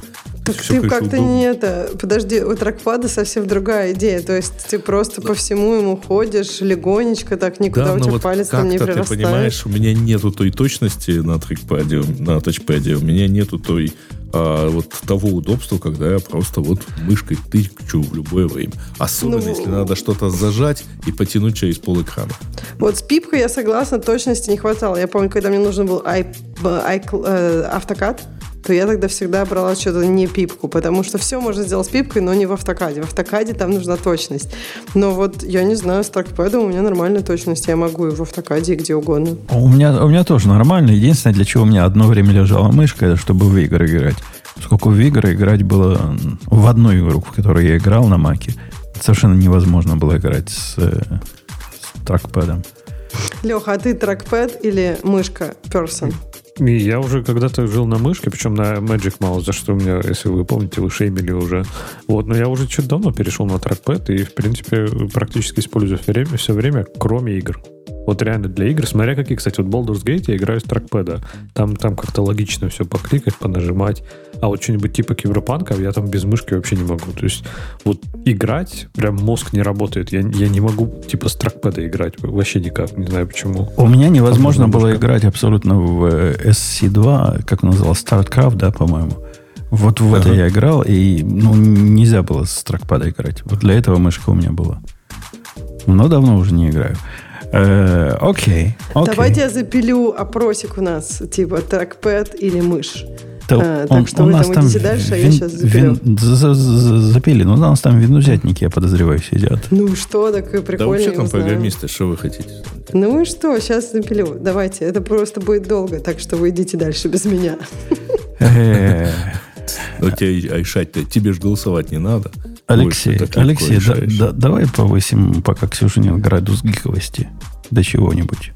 Так ты как-то удобно. не это... Подожди, у тракпада совсем другая идея. То есть ты просто по всему ему ходишь легонечко, так никуда Да, у тебя вот палец там не как-то, ты прирастает. понимаешь, у меня нету той точности на трекпаде, на тачпаде, у меня нету той а, вот того удобства, когда я просто вот мышкой тычу в любое время. Особенно, Ну, если надо что-то зажать и потянуть через пол экрана. Вот с пипкой я согласна, точности не хватало. Я помню, когда мне нужен был э, автокад, то я тогда всегда брала что-то не пипку, потому что все можно сделать с пипкой, но не в автокаде. В автокаде там нужна точность. Но вот, я не знаю, с трекпэдом у меня нормальная точность. Я могу и в автокаде, и где угодно. А У меня, у меня тоже нормально. Единственное, для чего у меня одно время лежала мышка, это чтобы в игры играть. Поскольку в игры играть было в одну игру, в которой я играл на маке, совершенно невозможно было играть с, э, с тракпэдом. Леха, а ты трекпэд или мышка person? И я уже когда-то жил на мышке, причем на Magic Mouse, за что у меня, если вы помните, вы шеймили уже. Вот, но я уже чуть давно перешел на трекпэд и, в принципе, практически использую время, все время, кроме игр. Вот реально для игр, смотря какие, кстати, вот Baldur's Gate я играю с трекпэда. Там, там как-то логично все покликать, понажимать. А вот что-нибудь типа киберпанка я там без мышки вообще не могу. То есть вот играть, прям мозг не работает. Я, я не могу типа с трекпэда играть вообще никак, не знаю почему. У меня невозможно было мышка. играть абсолютно в э, SC2, как он назывался, StartCraft, да, по-моему. Вот в это я играл, и ну, нельзя было с тракпада играть. Вот для этого мышка у меня была. Но давно уже не играю. Э, окей, окей. Давайте я запилю опросик у нас, типа трекпэд или мышь. Да А, так что вы там идите дальше, а я щас запилю. за- за- за- запили. Ну, у нас там винузятники, я подозреваю, сидят. Ну что, так и Да прикольно. вообще там программисты, что вы хотите? Ну и что, сейчас запилю. Давайте, это просто будет долго, так что вы идите дальше без меня. Э, У тебя айшать-то, тебе же голосовать не надо. Алексей, Алексей, да- да- давай повысим, пока Ксюша нет градус гиковости до чего-нибудь.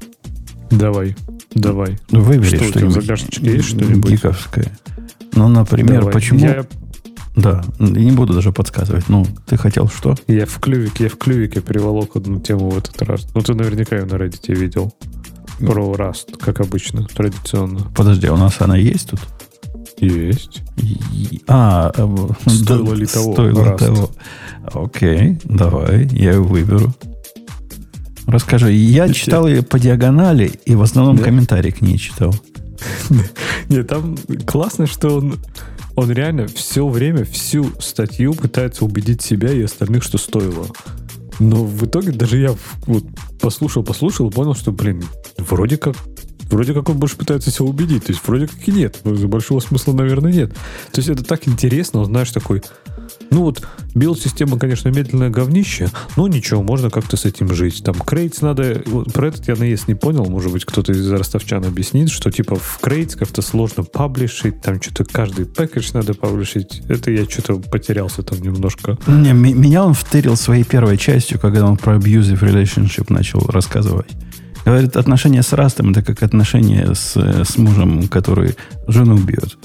Давай, давай. Ну, Выбери Что что-нибудь есть что-нибудь? гиковское. Ну, например, Давай. почему... Я, Да, не буду даже подсказывать. Ну, ты хотел что? я в клювике, я в клювике приволок одну тему в этот раз. Ну, ты наверняка ее на Reddit видел. Про Rust, как обычно, традиционно. Подожди, а у нас она есть тут? Есть. И- А, э, [laughs] Стоило да, ли того? Стоило Раст. того. Окей, давай, я его выберу. Расскажи. Я читал ее по диагонали и в основном Да? комментарий к ней читал. [laughs] Нет, там классно, что он, он реально все время, всю статью пытается убедить себя и остальных, что стоило. Но в итоге даже я вот послушал, послушал понял, что, блин, вроде как Вроде как он больше пытается себя убедить. То есть вроде как и нет. Большого смысла, наверное, нет. То есть это так интересно, он, знаешь, такой... Ну вот, билд-система, конечно, медленное говнище, но ничего, можно как-то с этим жить. Там крейтс надо... вот про этот я наезд не понял, может быть, кто-то из ростовчан объяснит, что типа в крейтс как-то сложно паблишить, там что-то каждый пэкэдж надо паблишить. Это я что-то потерялся там немножко. Не, меня он втырил своей первой частью, когда он про abusive relationship начал рассказывать. Говорит, отношения с Растом это как отношения с, с мужем, который жену бьет.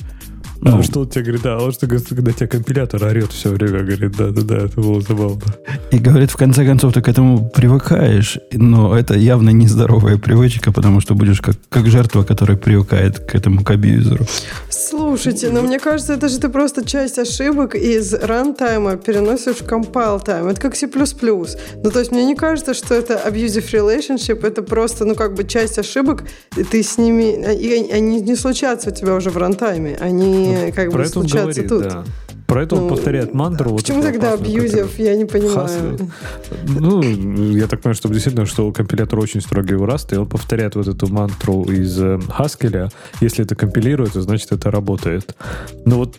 Ну, а что он тебе говорит, да, он что говорит, когда тебя компилятор орет все время, говорит, да-да-да, это было забавно. И говорит, в конце концов, ты к этому привыкаешь, но это явно нездоровая привычка, потому что будешь как, как жертва, которая привыкает к этому к абьюзеру. Слушайте, но мне кажется, это же ты просто часть ошибок из рантайма переносишь в compile time. Это как C++. Ну, то есть мне не кажется, что это abusive relationship, это просто, ну, как бы часть ошибок, и ты с ними... И они не случатся у тебя уже в рантайме, они как Ну, Про бы случатся говорит, тут. да. Про это он Ну, повторяет мантру. вот Почему тогда абьюзив? Я не понимаю. Ну, я так понимаю, что действительно, что компилятор очень строгий у Rust, и он повторяет вот эту мантру из э, Haskell. Если это компилируется, значит, это работает. Но вот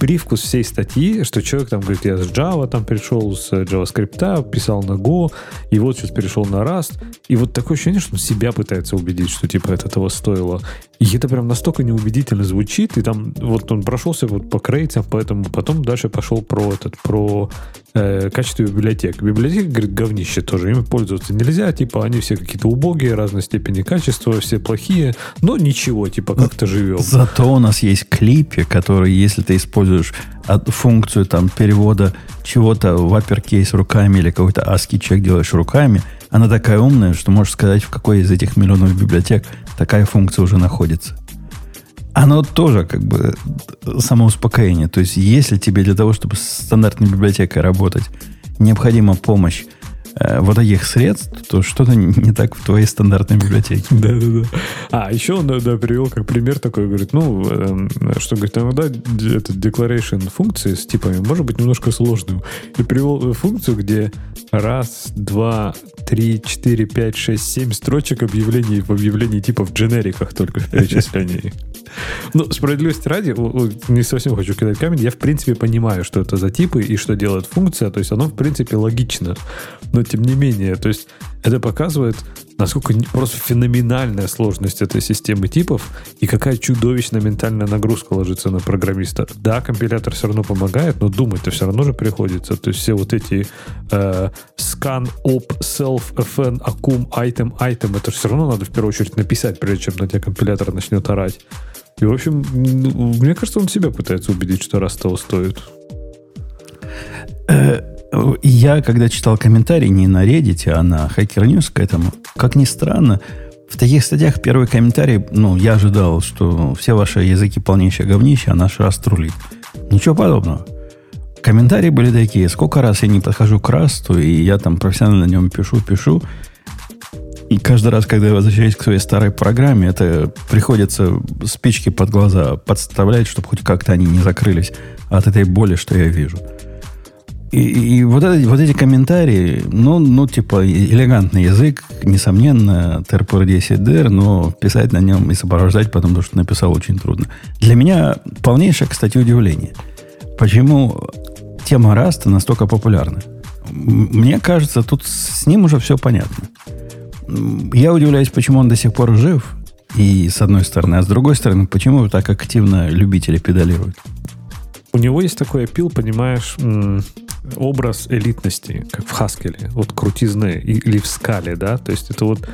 привкус всей статьи, что человек там говорит, я с Java там перешел, с JavaScript, писал на Go, и вот сейчас перешел на Rust. И вот такое ощущение, что он себя пытается убедить, что типа это того стоило. И это прям настолько неубедительно звучит, и там вот он прошелся вот по крейтам, поэтому потом дальше пошел про этот, про э, качество библиотек. Библиотека, говорит, говнище тоже, ими пользоваться нельзя, типа они все какие-то убогие, разной степени качества, все плохие, но ничего, типа как-то живем. Зато у нас есть клипи, которые, если ты используешь функцию там перевода чего-то в uppercase руками или какой-то ASCII чек делаешь руками, она такая умная, что можешь сказать, в какой из этих миллионов библиотек такая функция уже находится. Оно тоже как бы самоуспокоение. То есть, если тебе для того, чтобы с стандартной библиотекой работать, необходима помощь э, вот таких средств, то что-то не так в твоей стандартной библиотеке. [laughs] Да, да, да. А, еще он да, привел как пример такой, говорит, ну, эм, что, говорит, иногда этот declaration функции с типами может быть немножко сложным. И привел э, функцию, где раз, два, три, четыре, пять, шесть, семь строчек объявлений в объявлении типа в дженериках только [laughs] в перечислении. Ну, справедливости ради, не совсем хочу кидать камень, я в принципе понимаю, что это за типы и что делает функция, то есть оно в принципе логично, но тем не менее, то есть это показывает, насколько просто феноменальная сложность этой системы типов и какая чудовищная ментальная нагрузка ложится на программиста. Да, компилятор все равно помогает, но думать-то все равно же приходится. То есть все вот эти э, scan, op, self, fn, acum, item, item, это все равно надо в первую очередь написать, прежде чем на тебя компилятор начнет орать. И, в общем, ну, мне кажется, он себя пытается убедить, что раз того стоит. Э, Я, когда читал комментарий не на Reddit, а на Hacker News к этому, как ни странно, в таких статьях первый комментарий, ну, я ожидал, что все ваши языки полнейшее говнище, а наш раз трулит. Ничего подобного. Комментарии были такие, сколько раз я не подхожу к Расту, и я там профессионально на нем пишу, пишу, и каждый раз, когда я возвращаюсь к своей старой программе, это приходится спички под глаза подставлять, чтобы хоть как-то они не закрылись от этой боли, что я вижу. И, и вот, эти, вот эти комментарии, ну, ну, типа, элегантный язык, несомненно, TRPR10DR, но писать на нем и сопровождать, потому что написал очень трудно. Для меня полнейшее, кстати, удивление. Почему тема Раста настолько популярна? Мне кажется, тут с ним уже все понятно. Я удивляюсь, почему он до сих пор жив, и с одной стороны, а с другой стороны, почему так активно любители педалируют. У него есть такой опил, понимаешь, образ элитности, как в Хаскеле, вот крутизны или в скале, да, то есть это вот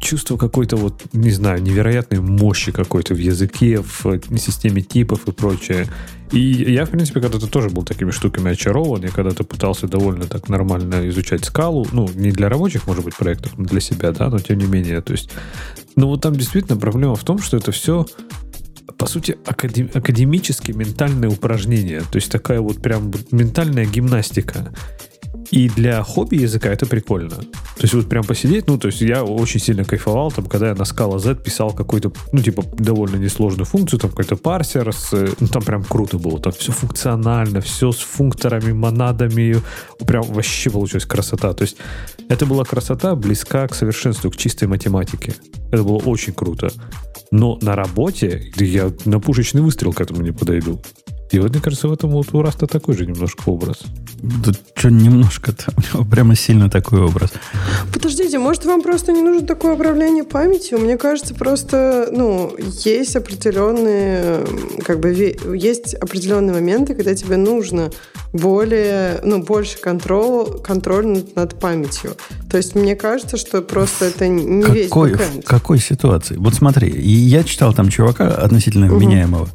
чувство какой-то вот, не знаю, невероятной мощи какой-то в языке, в э, системе типов и прочее. И я, в принципе, когда-то тоже был такими штуками очарован, я когда-то пытался довольно так нормально изучать скалу, ну, не для рабочих, может быть, проектов, но для себя, да, но тем не менее, то есть, ну, вот там действительно проблема в том, что это все по сути, академ- академические ментальные упражнения. То есть такая вот прям ментальная гимнастика. И для хобби языка это прикольно. То есть вот прям посидеть, ну, то есть я очень сильно кайфовал, там, когда я на скала Z писал какую-то, ну, типа, довольно несложную функцию, там какой-то парсер, с, ну, там прям круто было, там все функционально, все с функторами, монадами, прям вообще получилась красота. То есть это была красота близка к совершенству, к чистой математике. Это было очень круто. Но на работе я на пушечный выстрел к этому не подойду. И вот, мне кажется, в этом вот у Раста такой же немножко образ. Да что немножко-то, у него прямо сильно такой образ. Подождите, может, вам просто не нужно такое управление памятью? Мне кажется, просто, ну, есть определенные, как бы, есть определенные моменты, когда тебе нужно более, ну, больше контроль, контроль над, над памятью. То есть мне кажется, что просто это не весь Какой, бэкэнд. в какой ситуации? Вот смотри, я читал там чувака относительно вменяемого,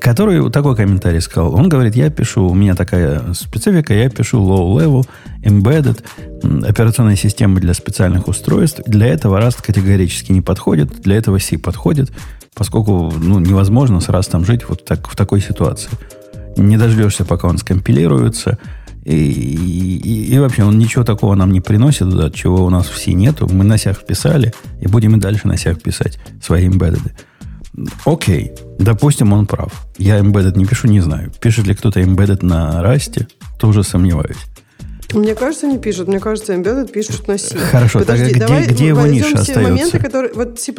который вот такой комментарий сказал. Он говорит, я пишу, у меня такая специфика, я пишу low-level, embedded, операционные системы для специальных устройств. Для этого Rust категорически не подходит, для этого C подходит, поскольку ну, невозможно с Rust жить вот так, в такой ситуации. Не дождешься, пока он скомпилируется, и, и- и вообще он ничего такого нам не приносит, да, чего у нас в C нету. Мы на сях писали, и будем и дальше на сях писать свои embedded. Окей, допустим, он прав. Я embedded не пишу, не знаю. Пишет ли кто-то embedded на расте, тоже сомневаюсь. Мне кажется, не пишут. Мне кажется, embedded пишут на C. Хорошо, тогда где- давай где его ниша все остается? моменты, которые... Вот C++.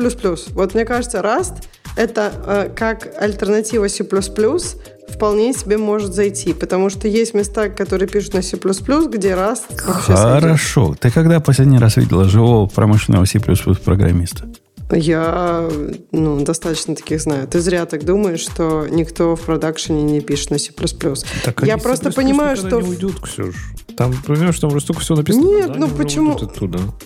Вот мне кажется, Rust — это э, как альтернатива C++ вполне себе может зайти. Потому что есть места, которые пишут на C++, где Rust вообще сойдет. Хорошо. Ты когда последний раз видела живого промышленного C++ программиста? Я ну, достаточно таких знаю. Ты зря так думаешь, что никто в продакшене не пишет на C++. Так Я просто C++ понимаю, что... не уйдут, Ксюш. Там, понимаешь, там уже столько всего написано. Нет, да, ну почему-.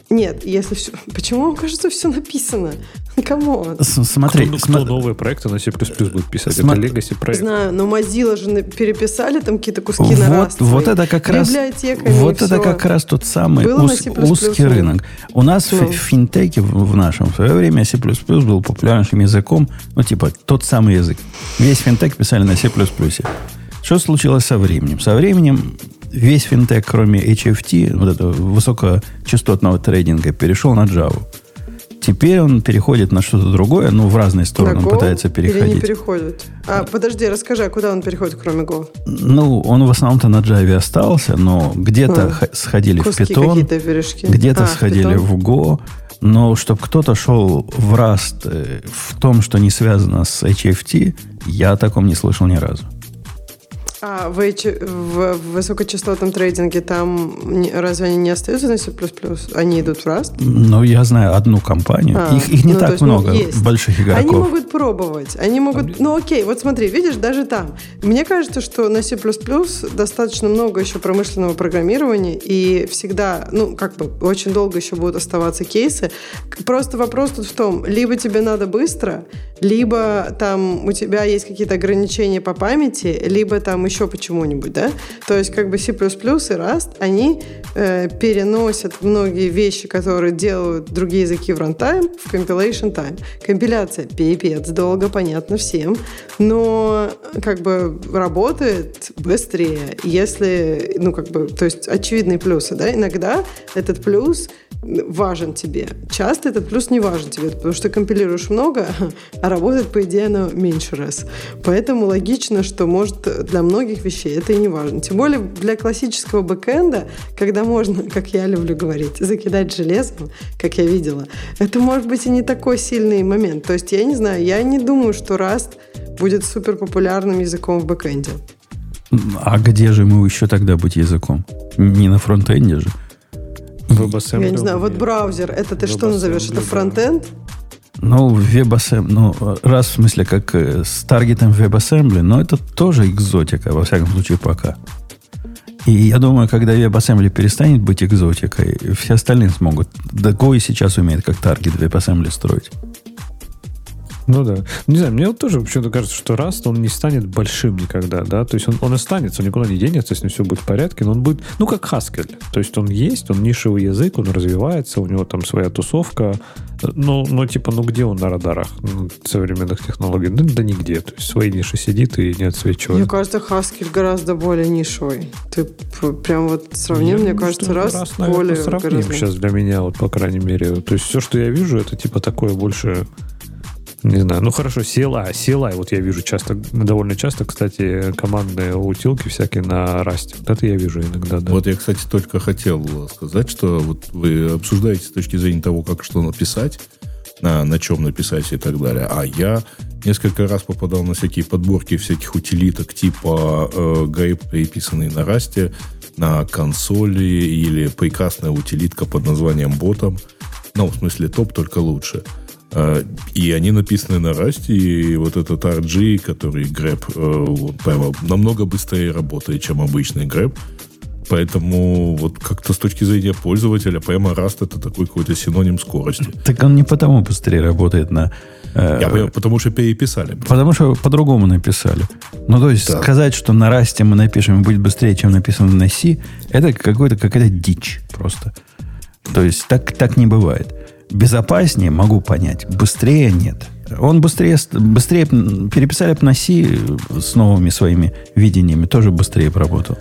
Нет, если все... [laughs] Почему кажется, все написано? [laughs] С- Смотри, кто, кто сма- новые проекты на C++ будет писать? Сма- Это Legacy проект. Знаю, но Mozilla же на- переписали там какие-то куски на вот, Rust вот это как раз вот это всё. как раз тот самый на уз- узкий рынок. У нас Ну. в, финтеке в, в нашем в свое время C++ был популярнейшим языком, ну типа тот самый язык. Весь финтек писали на C++. Что случилось со временем? Со временем весь финтек, кроме HFT, вот этого высокочастотного трейдинга, перешел на Java. Теперь он переходит на что-то другое, ну, в разные стороны На Go пытается Или не переходить. переходит? А, подожди, расскажи, а куда он переходит, кроме Go? Ну, он в основном-то на Java остался, но где-то А. сходили в Python, где-то А, сходили Python? в Go. Но чтобы кто-то шел в Rust э, в том, что не связано с HFT, я о таком не слышал ни разу. А в, в, в высокочастотном трейдинге там не- разве они не остаются на C++? Они идут в Rust? Но я знаю одну компанию. А, их, их не ну, так есть, ну, много, есть. больших Они игроков. могут пробовать. Они могут... Ну, окей, вот смотри, видишь, даже там. Мне кажется, что на C++ достаточно много еще промышленного программирования, и всегда, ну, как бы, очень долго еще будут оставаться кейсы. Просто вопрос тут в том, либо тебе надо быстро, либо там у тебя есть какие-то ограничения по памяти, либо там еще почему-нибудь, да? То есть как бы C++ и Rust, они э, переносят многие вещи, которые делают другие языки в runtime, в compilation time. Компиляция пипец долго, понятно всем, но как бы работает быстрее, если, ну как бы, то есть очевидные плюсы, да? Иногда этот плюс важен тебе. Часто этот плюс не важен тебе, потому что компилируешь много, [laughs] а работает, по идее, оно меньше раз. Поэтому логично, что, может, для многих вещей это и не важно. Тем более для классического бэкэнда, когда можно, [laughs] как я люблю говорить, закидать железом, как я видела, это может быть и не такой сильный момент. То есть, я не знаю, я не думаю, что Rust будет супер популярным языком в бэкэнде. А где же ему еще тогда быть языком? Не на фронтенде же. WebAssembly Я не знаю, вот браузер, это ты что назовешь? Это фронтенд? Ну, WebAssembly, ну, раз в смысле, как э, с таргетом WebAssembly, но это тоже экзотика, во всяком случае, пока. И я думаю, когда WebAssembly перестанет быть экзотикой, все остальные смогут. Да Go и сейчас умеет как таргет WebAssembly строить. Ну да. Не знаю, мне вот тоже почему-то кажется, что Rust, он не станет большим никогда, да, то есть он, он останется, он никуда не денется, с ним все будет в порядке, но он будет, ну, как Haskell, то есть он есть, он нишевый язык, он развивается, у него там своя тусовка, ну, ну типа, ну, где он на радарах ну, современных технологий? Ну, да нигде, то есть свои ниши сидит и не отсвечивает. Мне кажется, Haskell гораздо более нишевый. Ты прям вот сравнил, мне кажется, раз, раз наверное, более сравним гораздо. сейчас для меня, вот, по крайней мере. То есть все, что я вижу, это типа такое больше не знаю, ну хорошо, CLI, CLI, вот я вижу часто, довольно часто, кстати, командные утилки всякие на расте. Вот это я вижу иногда, да. Вот я, кстати, только хотел сказать, что вот вы обсуждаете с точки зрения того, как что написать, на, на чем написать и так далее. А я несколько раз попадал на всякие подборки всяких утилиток типа э, гайп, на расте, на консоли или прекрасная утилитка под названием ботом. Ну, в смысле, топ только лучше. Э, И они написаны на расте, и вот этот RG, который грэп, э, прямо намного быстрее работает, чем обычный грэп. Поэтому вот как-то с точки зрения пользователя прямо Rust это такой какой-то синоним скорости. Так он не потому быстрее работает на... э, Я понимаю, потому что переписали. Потому что по-другому написали. Ну, то есть Да. сказать, что на расте мы напишем будет быстрее, чем написано на C, это какой-то, какая-то дичь просто. То есть так, так не бывает. Безопаснее могу понять, быстрее нет. Он быстрее, ст- быстрее переписали бы на C с новыми своими видениями, тоже быстрее бы работал.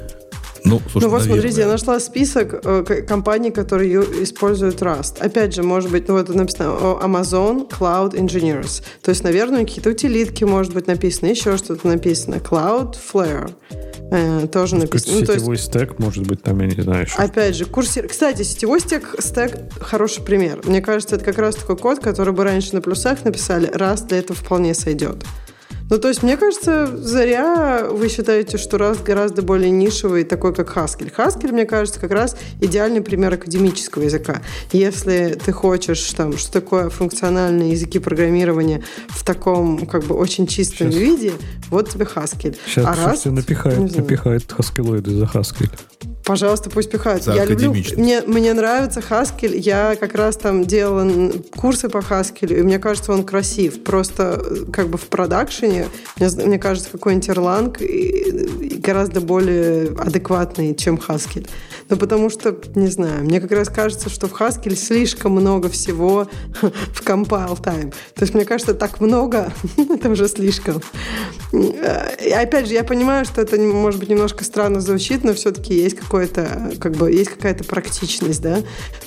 Ну, слушай, Ну вот наверное. смотрите, я нашла список э, компаний, которые используют Rust. Опять же, может быть, ну вот написано Amazon Cloud Engineers. То есть, наверное, какие-то утилитки, может быть, написано, еще что-то написано. Cloudflare э, тоже написано. Ну, то есть, Сетевой стек, может быть, там, я не знаю, еще. Опять же, курсир. Кстати, сетевой стек, стек хороший пример. Мне кажется, это как раз такой код, который бы раньше на плюсах написали, раз для этого вполне сойдет. Ну, то есть, мне кажется, зря вы считаете, что Rust гораздо более нишевый, такой как Haskell. Haskell, мне кажется, как раз идеальный пример академического языка. Если ты хочешь, там, что такое функциональные языки программирования в таком, как бы, очень чистом Щас. виде, вот тебе Haskell. Сейчас, а не напихает, напихает хаскилоиды за хаскель. Пожалуйста, пусть пихают. За я люблю, мне, мне нравится Haskell. Я как раз там делала курсы по Haskell, и мне кажется, он красив. Просто э, как бы в продакшене, мне, мне кажется, какой-нибудь Erlang и- и гораздо более адекватный, чем Haskell. Ну, потому что, не знаю, мне как раз кажется, что в Haskell слишком много всего [laughs] в compile time. То есть, мне кажется, так много, [laughs] это уже слишком. Э, И опять же, я понимаю, что это, может быть, немножко странно звучит, но все-таки есть какое-то, как бы, есть какая-то практичность, да.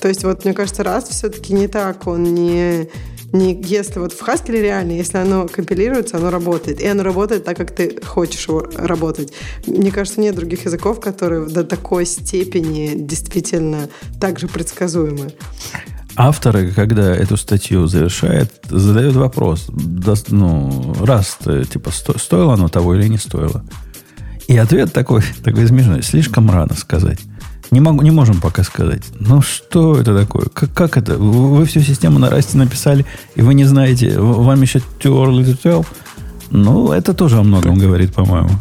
То есть, вот, мне кажется, раз все-таки не так, он не, не, если вот в Haskell реально, если оно компилируется, оно работает. И оно работает так, как ты хочешь его работать. Мне кажется, нет других языков, которые до такой степени действительно так же предсказуемы. Авторы, когда эту статью завершают, задают вопрос, ну, раз, э, типа, сто- стоило оно того или не стоило. И ответ такой, такой смешной, слишком рано сказать. Не, могу, не можем пока сказать. Ну, что это такое? Как, как это? Вы, вы всю систему на расте написали, и вы не знаете, вам еще to tell? Ну, это тоже о многом говорит, по-моему.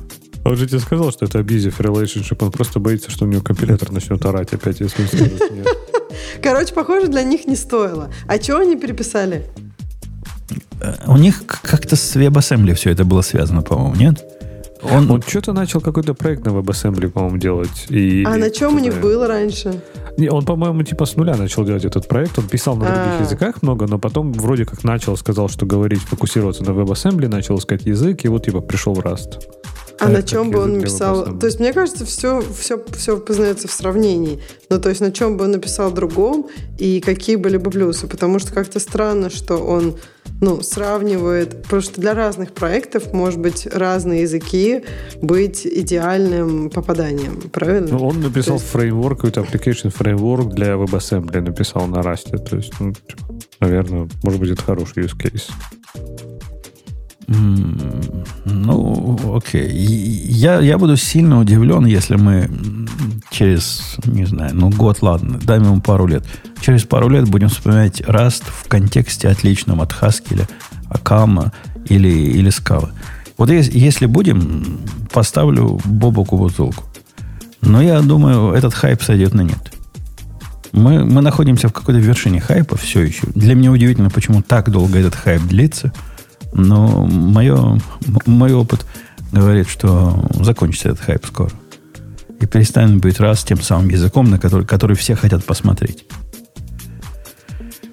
А он же тебе сказал, что это abusive relationship, он просто боится, что у него компилятор начнет орать опять, если он скажет нет. [laughs] Короче, похоже, для них не стоило. А чего они переписали? Э, У них как-то с WebAssembly все это было связано, по-моему, нет? Он, Он что-то начал какой-то проект на WebAssembly, по-моему, делать. И, А на чем у них было раньше? Не, он, по-моему, типа с нуля начал делать этот проект. Он писал на других А. языках много, но потом вроде как начал, сказал, что говорить, фокусироваться на WebAssembly, начал искать язык, и вот типа пришел в Rust. А на как чем бы он написал? То есть, мне кажется, все, все, все познается в сравнении. Ну, то есть, на чем бы он написал другом и какие были бы плюсы. Потому что как-то странно, что он ну, сравнивает... Потому что для разных проектов, может быть, разные языки быть идеальным попаданием. Правильно? Ну, он написал То есть- фреймворк, какой-то application фреймворк для WebAssembly, написал на Rust. То есть, ну, наверное, может быть, это хороший use case. Ну, окей. Я, я буду сильно удивлен, если мы через, не знаю, ну год, ладно, дай ему пару лет. Через пару лет будем вспоминать Rust в контексте отличном от Haskell, Акама или, или Scala. Вот ес- если будем, поставлю Бобоку бутылку. Но я думаю, этот хайп сойдет на нет. Мы, мы находимся в какой-то вершине хайпа все еще. Для меня удивительно, почему так долго этот хайп длится. Но мое, мой опыт говорит, что закончится этот хайп скоро. И перестанет быть раз тем самым языком, на который, который все хотят посмотреть.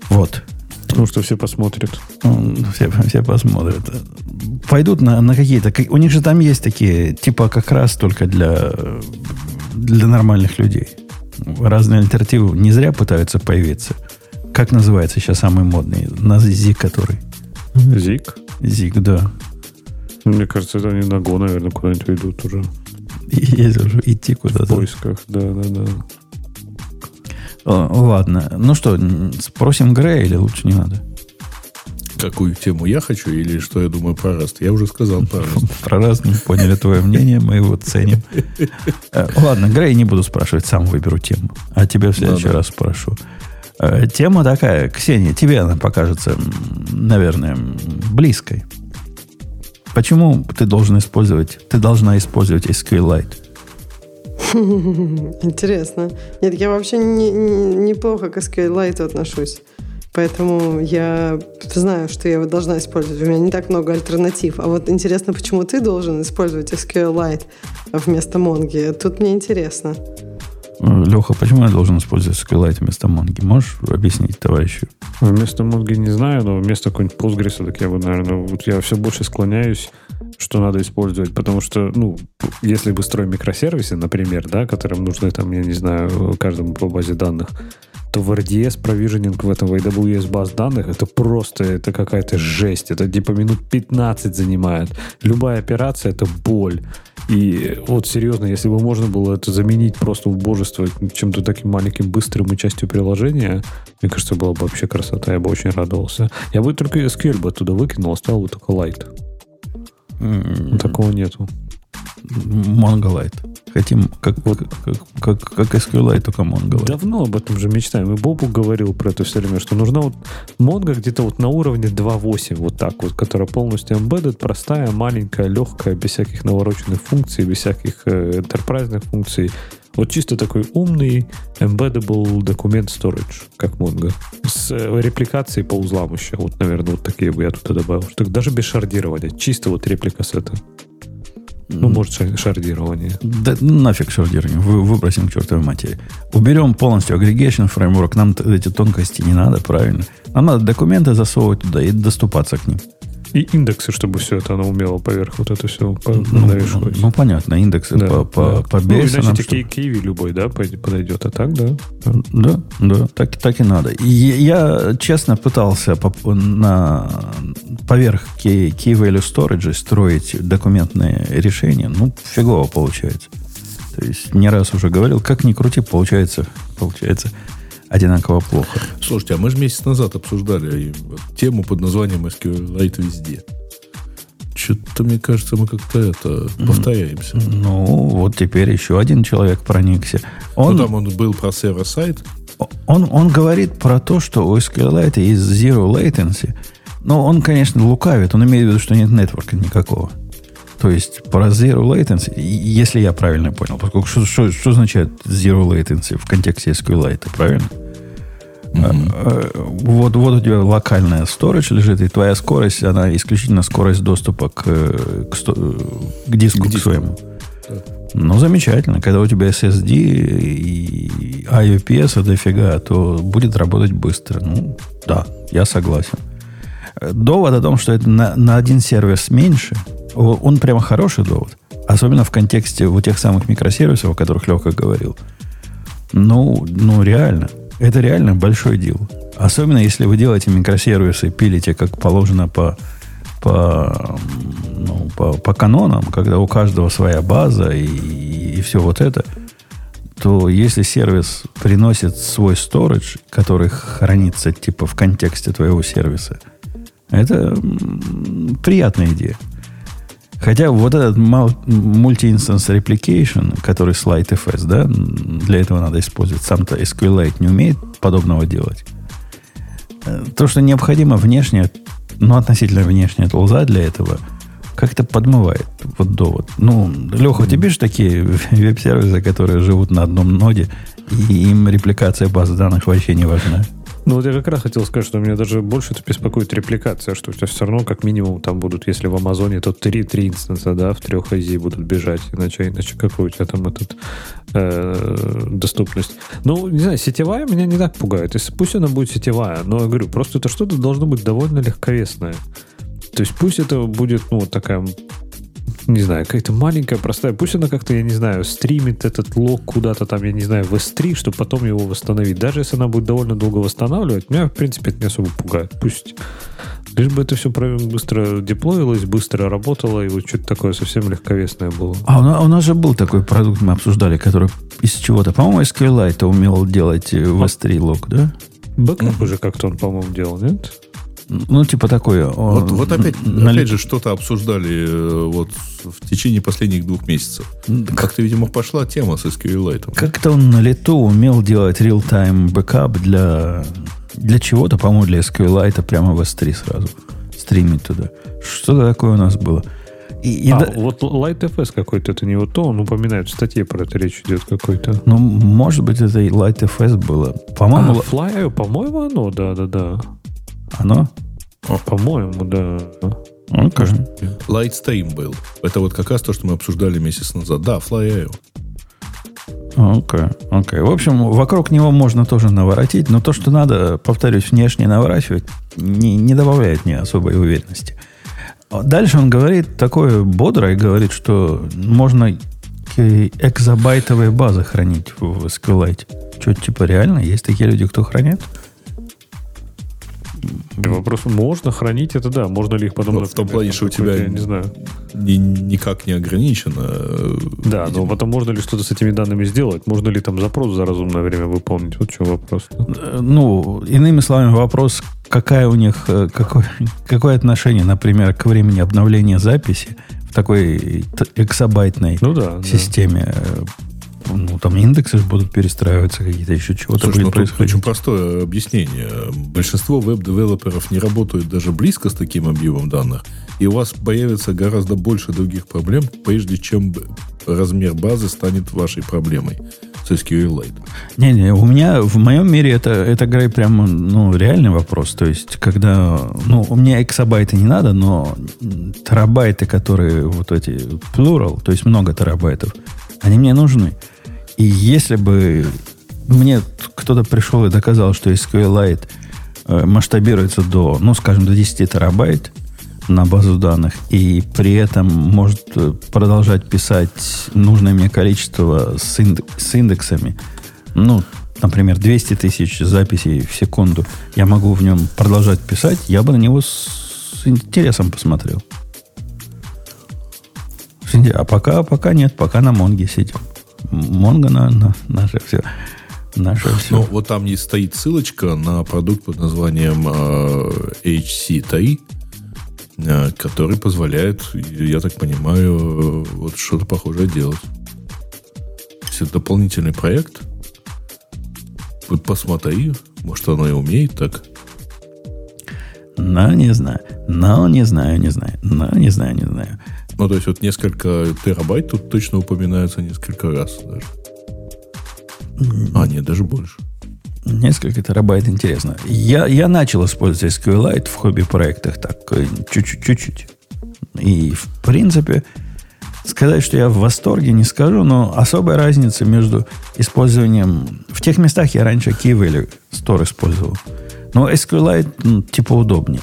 Вот. Потому что все посмотрят. Ну, Все, все посмотрят. Пойдут на, на какие-то... У них же там есть такие, типа как раз только для, для нормальных людей. Разные альтернативы не зря пытаются появиться. Как называется сейчас самый модный? На ЗИК который? Зик. ЗИК, да. Мне кажется, это они на Го, наверное, куда-нибудь ведут уже. [laughs] Есть уже идти В куда-то. поисках, да, да, да. О, Ладно. Ну что, спросим Грея или лучше не надо? Какую тему я хочу или что я думаю про Раст? Я уже сказал про [laughs] Раст. Про раз мы поняли твое мнение, мы его ценим. [laughs] Э, Ладно, Грей не буду спрашивать, сам выберу тему. А тебя в следующий раз спрошу. Э, Тема такая, Ксения, тебе она покажется, наверное, близкой. Почему ты должен использовать, ты должна использовать SQLite? [laughs] Интересно. Нет, я вообще не- не- неплохо к SQLite отношусь. Поэтому я знаю, что я его должна использовать. У меня не так много альтернатив. А вот интересно, почему ты должен использовать SQLite вместо Монги? Тут мне интересно. Леха, почему я должен использовать SQLite вместо Монги? Можешь объяснить товарищу? Вместо Монги не знаю, но вместо какой-нибудь Postgres, так я бы, наверное, вот я все больше склоняюсь, что надо использовать, потому что, ну, если бы строим микросервисы, например, да, которым нужны там, я не знаю, каждому по базе данных, то в RDS провиженинг в этом в AWS баз данных это просто это какая-то жесть. Это типа минут 15 занимает. Любая операция это боль. И вот серьезно, если бы можно было это заменить просто убожество чем-то таким маленьким, быстрым и частью приложения, мне кажется, была бы вообще красота. Я бы очень радовался. Я бы только SQL бы оттуда выкинул, оставил бы только Light. М, Такого нету. MongoLite. Хотим как, как, как, как SQLite, только MongoLite. Давно об этом же мечтаем. И Бобу говорил про это все время, что нужна вот Mongo где-то вот на уровне 2.8, вот так вот, которая полностью embedded, простая, маленькая, легкая, без всяких навороченных функций, без всяких э, enterprise функций. Вот чисто такой умный embeddable документ storage, как Mongo. С э, репликацией по узлам еще. Вот, наверное, вот такие бы я туда добавил. Что даже без шардирования. Чисто вот реплика сета. Ну, может, ша- шардирование. Да нафиг шардирование. Вы, выбросим к чертовой матери. Уберем полностью aggregation фреймворк. Нам эти тонкости не надо, правильно? Нам надо документы засовывать туда и доступаться к ним. И индексы, чтобы все это оно умело поверх вот это все Ну, навешивать. ну, понятно, индексы Да, по, по, да. по ну, бейсам, иначе что- киви любой, да, подойдет. А так, да. Да, да, так, так и надо. И я, честно, пытался поп- на, поверх key, key value storage строить документные решения. Ну, фигово получается. То есть, не раз уже говорил, как ни крути, получается, получается одинаково плохо. Слушайте, а мы же месяц назад обсуждали тему под названием SQLite везде. Что-то, мне кажется, мы как-то это повторяемся. Ну, вот теперь еще один человек проникся. Он, Ну, там он был про сервер-сайт. он, он говорит про то, что у SQLite есть zero latency. Но он, конечно, лукавит. Он имеет в виду, что нет нетворка никакого. То есть про zero latency, если я правильно понял, поскольку что, что, что означает zero latency в контексте SQLite, правильно? А, Вот, вот у тебя локальная storage лежит, и твоя скорость, она исключительно скорость доступа к, э, к, сто- к диску, К к, диску. своему. Ну, замечательно. Когда у тебя SSD и IOPS дофига, то будет работать быстро. Ну, да, я согласен. Довод о том, что это на, на один сервис меньше, он прямо хороший довод. Особенно в контексте вот тех самых микросервисов, о которых Леха говорил. Ну, ну, реально. Это реально большой дел. Особенно, если вы делаете микросервисы, пилите, как положено по, по, ну, по, по канонам, когда у каждого своя база и, и все вот это, то если сервис приносит свой storage, который хранится типа в контексте твоего сервиса, это приятная идея. Хотя вот этот multi-instance который с LightFS, да, для этого надо использовать. Сам-то SQLite не умеет подобного делать. Э, То, что необходимо внешне, ну, относительно внешняя толза для этого, как-то подмывает вот довод. Ну, Леха, тебе же такие [laughs] веб-сервисы, которые живут на одном ноде, и им репликация баз данных вообще не важна. Ну вот я как раз хотел сказать, что меня даже больше это беспокоит репликация, что у тебя все равно как минимум там будут, если в Амазоне, то три, три инстанса, да, в трех IZ будут бежать, иначе, иначе какой у тебя там этот э, доступность. Ну, не знаю, сетевая меня не так пугает. Если, пусть она будет сетевая, но я говорю, просто это что-то должно быть довольно легковесное. То есть пусть это будет, ну, такая не знаю, какая-то маленькая, простая. Пусть она как-то, я не знаю, стримит этот лог куда-то там, я не знаю, в S3, чтобы потом его восстановить. Даже если она будет довольно долго восстанавливать, меня, в принципе, это не особо пугает. Пусть Лишь бы это все быстро деплоилось, быстро работало, и вот что-то такое совсем легковесное было. А у нас, у нас же был такой продукт, мы обсуждали, который из чего-то, по-моему, SQLite умел делать в S3 лог, да? Бэкап уже как-то он, по-моему, делал, нет? Ну, типа такое. Вот, вот опять, на... опять же что-то обсуждали э, вот в течение последних двух месяцев. Как-то, видимо, пошла тема с SQLite. Как-то он на лету умел делать real-time бэкап для, для чего-то, по-моему, для SQLite прямо в S3 сразу. Стримить туда. Что-то такое у нас было. И, и а, да... вот LightFS какой-то, это не вот то, он упоминает в статье про это речь идет какой-то. Ну, может быть, это и LightFS было. По-моему... А, Fly, по-моему, оно, да-да-да. Оно? По-моему, да. Okay. Lightstream был. Это вот как раз то, что мы обсуждали месяц назад. Да, FlyIO. Окей, okay, окей. Okay. В общем, вокруг него можно тоже наворотить, но то, что надо, повторюсь, внешне наворачивать, не, не добавляет мне особой уверенности. Дальше он говорит такое бодрое, говорит, что можно экзобайтовые базы хранить в SQLite. Что, типа, реально? Есть такие люди, кто хранит? Вопрос, можно хранить это, да. Можно ли их потом... Но в том плане, что у тебя я не знаю. Ни, никак не ограничено. Э, да, видимо. но потом можно ли что-то с этими данными сделать? Можно ли там запрос за разумное время выполнить? Вот что вопрос. Э, ну, иными словами, вопрос, какая у них, э, какое, [laughs] какое отношение, например, к времени обновления записи в такой эксабайтной ну, да, системе да ну, там индексы будут перестраиваться, какие-то еще чего-то Слушай, будет ну, происходить. Очень простое объяснение. Большинство веб-девелоперов не работают даже близко с таким объемом данных, и у вас появится гораздо больше других проблем, прежде чем размер базы станет вашей проблемой с SQLite. Не-не, у меня в моем мире это, это Грей прям ну, реальный вопрос. То есть, когда, ну, у меня эксабайты не надо, но терабайты, которые вот эти plural, то есть много терабайтов, они мне нужны. И если бы мне кто-то пришел и доказал, что SQLite э, масштабируется до, ну, скажем, до 10 терабайт на базу данных, и при этом может э, продолжать писать нужное мне количество с, инд- с индексами, ну, например, 200 тысяч записей в секунду, я могу в нем продолжать писать, я бы на него с интересом посмотрел. А пока, пока нет, пока на Монге сидим. Монго на, на наше все. Наше все. Ну, вот там не стоит ссылочка на продукт под названием э, HC3, э, который позволяет, я так понимаю, вот что-то похожее делать. Это дополнительный проект. Вот посмотри, может, оно и умеет так. Но не знаю. Но не знаю, не знаю. Но не знаю, не знаю. Ну, то есть вот несколько терабайт тут точно упоминается несколько раз даже. А, нет, даже больше. Несколько терабайт, интересно. Я, я начал использовать SQLite в хобби-проектах так, э, чуть-чуть, чуть-чуть. И, в принципе, сказать, что я в восторге, не скажу, но особая разница между использованием... В тех местах я раньше Key Value Store использовал. Но SQLite, ну, типа, удобнее.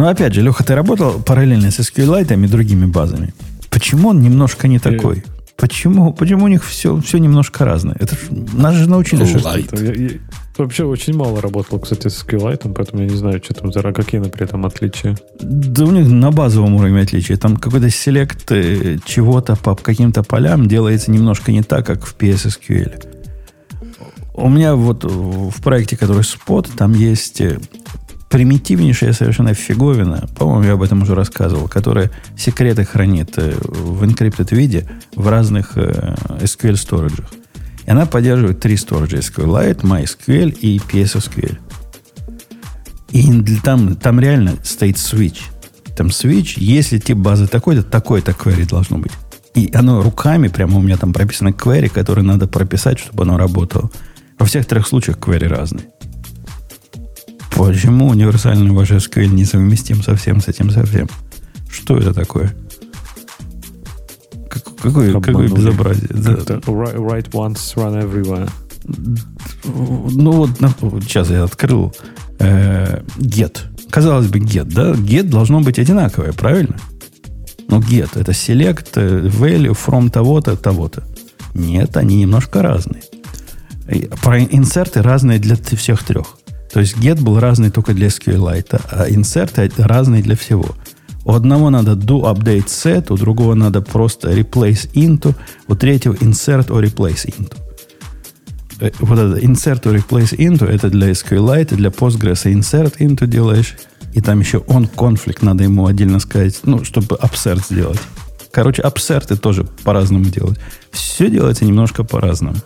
Но опять же, Леха, ты работал параллельно с SQLite и другими базами. Почему он немножко не такой? Почему, почему у них все, все немножко разное? Это ж, нас же научили, что... Я, я, вообще очень мало работал, кстати, с SQLite, поэтому я не знаю, что там, за какие, при этом отличия. Да у них на базовом уровне отличия. Там какой-то селект э, чего-то по каким-то полям делается немножко не так, как в PSSQL. У меня вот в проекте, который Spot, там есть э, примитивнейшая совершенно фиговина, по-моему, я об этом уже рассказывал, которая секреты хранит э, в encrypted виде в разных э, SQL сториджах. И она поддерживает три сториджа SQLite, MySQL и PSSQL. И там, там реально стоит switch. Там switch, если тип базы такой-то, такой-то query должно быть. И оно руками, прямо у меня там прописано query, который надо прописать, чтобы оно работало. Во всех трех случаях query разные. Почему универсальный ваш SQL несовместим совсем с этим совсем? Что это такое? Как- какое, какое Обманули. безобразие? Да. Как-то Write once, run everywhere. Ну вот, сейчас я открыл э, get. Казалось бы, get, да? Get должно быть одинаковое, правильно? Ну, get это select э, value from того-то, того-то. Нет, они немножко разные. Про инсерты разные для всех трех. То есть get был разный только для SQLite, а инсерты разные для всего. У одного надо do update set, у другого надо просто replace into, у третьего insert or replace into. Э, Вот это insert or replace into, это для SQLite, для Postgres insert into делаешь, и там еще on conflict надо ему отдельно сказать, ну, чтобы upsert сделать. Короче, апсерты тоже по-разному делать. Все делается немножко по-разному.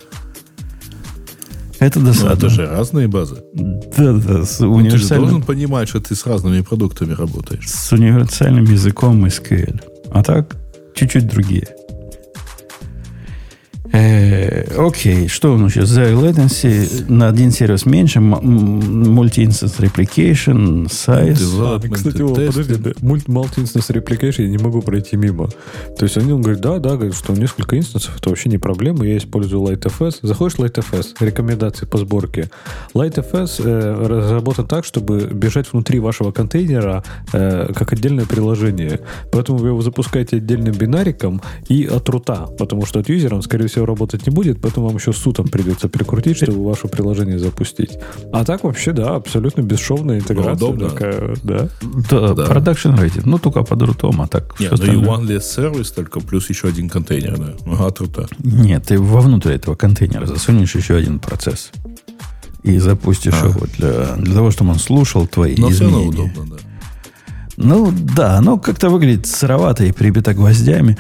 Это Ну, досадно. это же разные базы. Да, да, с Ну, ты же универсальным, должен понимать, что ты с разными продуктами работаешь. с универсальным языком SQL. А так, чуть-чуть другие. Э, окей, что у нас сейчас? Zero latency на один сервис меньше, multi-instance replication, size. Development, Кстати, testing. подожди, multi-instance replication я не могу пройти мимо. То есть они он говорит, да, да, говорит, что несколько инстансов, это вообще не проблема, я использую LightFS. Заходишь в LightFS, рекомендации по сборке. LightFS э, разработан так, чтобы бежать внутри вашего контейнера э, как отдельное приложение. Поэтому вы его запускаете отдельным бинариком и от рута, потому что от юзера он, скорее всего, работать не будет, поэтому вам еще сутом придется прикрутить, чтобы ваше приложение запустить. А так вообще, да, абсолютно бесшовная интеграция. удобно. такая, да. Да, Да. Production ready. Ну, только под рутом, а так Нет, всё ну и one less сервис только, плюс еще один контейнер, да. Ага, трута. Нет, ты вовнутрь этого контейнера засунешь еще один процесс. И запустишь А. его для, для того, чтобы он слушал твои Но все равно изменения. удобно, да. Ну да, оно как-то выглядит сыровато и прибито гвоздями.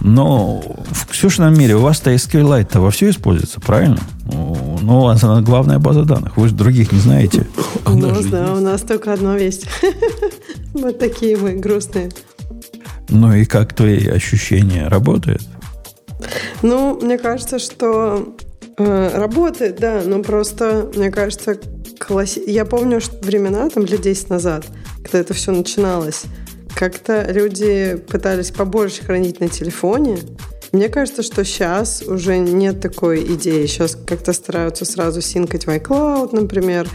Но в Ксюшином мире у вас-то SQLite-то вовсю используется, правильно? Ну, Ну, у вас она главная база данных. Вы же других не знаете. [laughs] У Она нас, да, у нас только одно есть. [laughs] Вот такие мы грустные. Ну и как твои ощущения? Работает? Ну, мне кажется, что э, работает, да, но просто, мне кажется, класси... я помню что времена, там, лет 10 назад, когда это все начиналось, как-то люди пытались побольше хранить на телефоне. Мне кажется, что сейчас уже нет такой идеи. Сейчас как-то стараются сразу синкать в iCloud, например,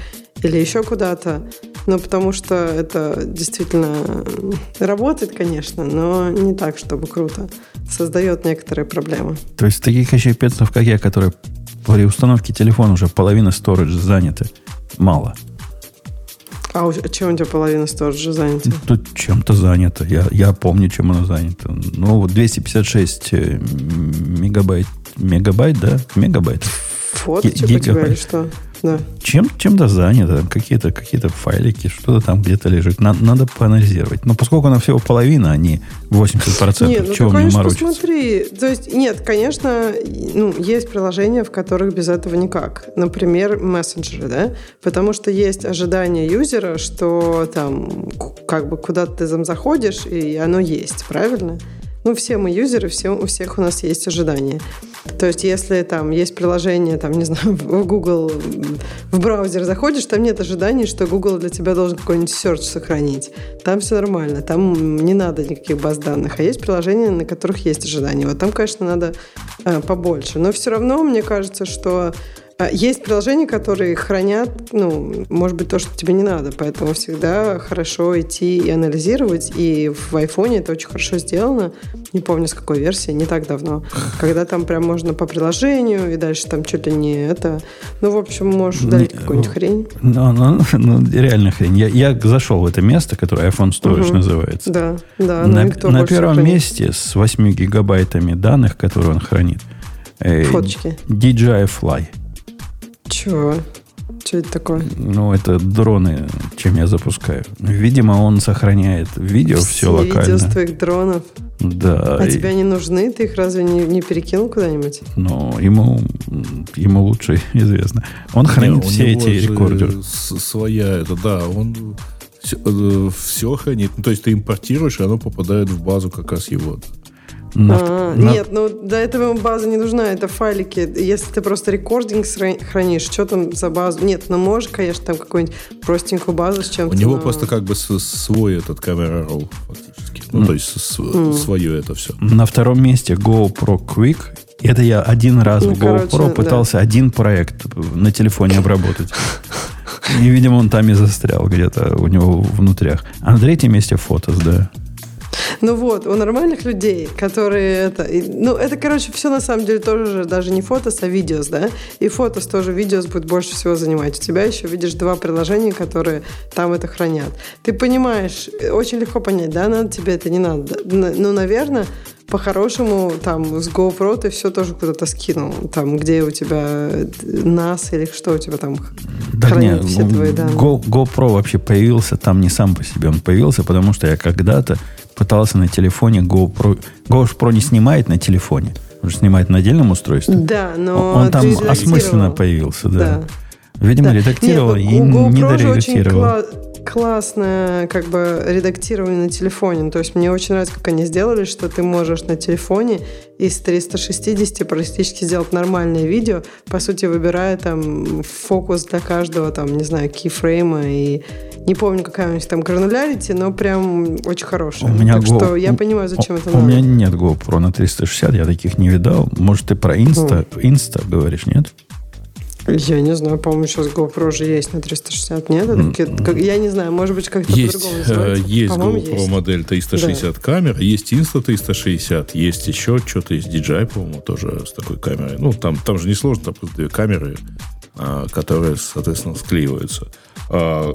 или еще куда-то. Ну, потому что это действительно м, работает, конечно, но не так, чтобы круто. Создает некоторые проблемы. То есть таких еще пецов, как я, которые при установке телефона уже половина сторидж заняты, мало. А у- чем у тебя половина сториджа занята? Тут чем-то занято. Я, я помню, чем оно занято. Ну, вот 256 э, мегабайт. Мегабайт, да? Мегабайт. Фоточек у гигабайт. тебя или что? Да. Чем, чем-то занято. Там Какие-то какие файлики, что-то там где-то лежит. На- надо поанализировать. Но поскольку она всего половина, а не 80%, Нет, ну чего ты, мне конечно, морочиться? посмотри. То есть, нет, конечно, ну, есть приложения, в которых без этого никак. Например, мессенджеры, да? Потому что есть ожидание юзера, что там как бы куда-то ты заходишь, и оно есть, правильно? Ну, все мы юзеры, все, у всех у нас есть ожидания. То есть, если там есть приложение, там, не знаю, [laughs] в Google, в браузер заходишь, там нет ожиданий, что Google для тебя должен какой-нибудь search сохранить. Там все нормально, там не надо никаких баз данных. А есть приложения, на которых есть ожидания. Вот там, конечно, надо э, побольше. Но все равно, мне кажется, что есть приложения, которые хранят, ну, может быть, то, что тебе не надо. Поэтому всегда хорошо идти и анализировать. И в айфоне это очень хорошо сделано. Не помню, с какой версии, не так давно. Когда там прям можно по приложению, и дальше там ли не это. Ну, в общем, можешь удалить Не, какую-нибудь хрень. Ну, ну, ну, реально хрень. Я, я зашел в это место, которое iPhone Storage Мгм. называется. Да, да. ну на на первом хранит? месте с 8 гигабайтами данных, которые он хранит. э, Фоточки. DJI Fly. Чего? Что это такое? Ну, это дроны, чем я запускаю. Видимо, он сохраняет видео все, видео локально. с твоих дронов. Да. А и- тебе они нужны? Ты их разве не, не перекинул куда-нибудь? Но ему, ему лучше [laughs] известно. Он хранит Не, у все него эти рекордеры. Своя, это да, он все, хранит. Ну, то есть ты импортируешь, и оно попадает в базу как раз его. На- А, на- Нет, ну для этого база не нужна, это файлики. Если ты просто рекординг хранишь, что там за базу? Нет, ну можешь, конечно, там какую-нибудь простенькую базу с чем-то. У него но- просто как бы свой этот камера roll фактически. Ну, то есть с- свое это все. На втором месте GoPro Quick. Это я один раз Ну, в GoPro короче, пытался один проект на телефоне обработать. И, видимо, он там и застрял где-то у него внутрях. А на третьем месте фотос, да. Ну вот, у нормальных людей, которые это... Ну, это, короче, все на самом деле тоже же даже не фотос, а видеос, да? И фотос тоже видеос будет больше всего занимать. У тебя еще видишь два приложения, которые там это хранят. Ты понимаешь, очень легко понять, да, надо тебе это, не надо. Ну, наверное, по-хорошему, там, с GoPro ты все тоже куда-то скинул. Там, где у тебя э, NAS или что у тебя там Да хранит не, все твои данные. Go- GoPro вообще появился там не сам по себе. Он появился, потому что я когда-то пытался на телефоне GoPro... GoPro не снимает на телефоне. Он же снимает на отдельном устройстве. Да, но он там осмысленно появился, да. Да. Видимо, Да. редактировал Нет, и не же очень доредактировал. кла- классное как бы редактирование на телефоне. Ну, То есть мне очень нравится, как они сделали, что ты можешь на телефоне из 360 практически сделать нормальное видео, по сути, выбирая там фокус для каждого, там, не знаю, кейфрейма и не помню, какая у них там гранулярити, но прям очень хорошая. У меня так Go- что я понимаю, зачем у, это у надо. меня нет GoPro на 360, я таких не видал. Может, ты про Insta, Insta говоришь, нет? Я не знаю, по-моему, сейчас GoPro же есть на 360, нет? Это как- я не знаю, может быть, как-то Есть, по-другому э, называется. есть GoPro есть. модель 360 камер, есть Insta 360, есть еще что-то из DJI, по-моему, тоже с такой камерой. Ну, там, там же не сложно, там просто две камеры, а, которые, соответственно, склеиваются. А,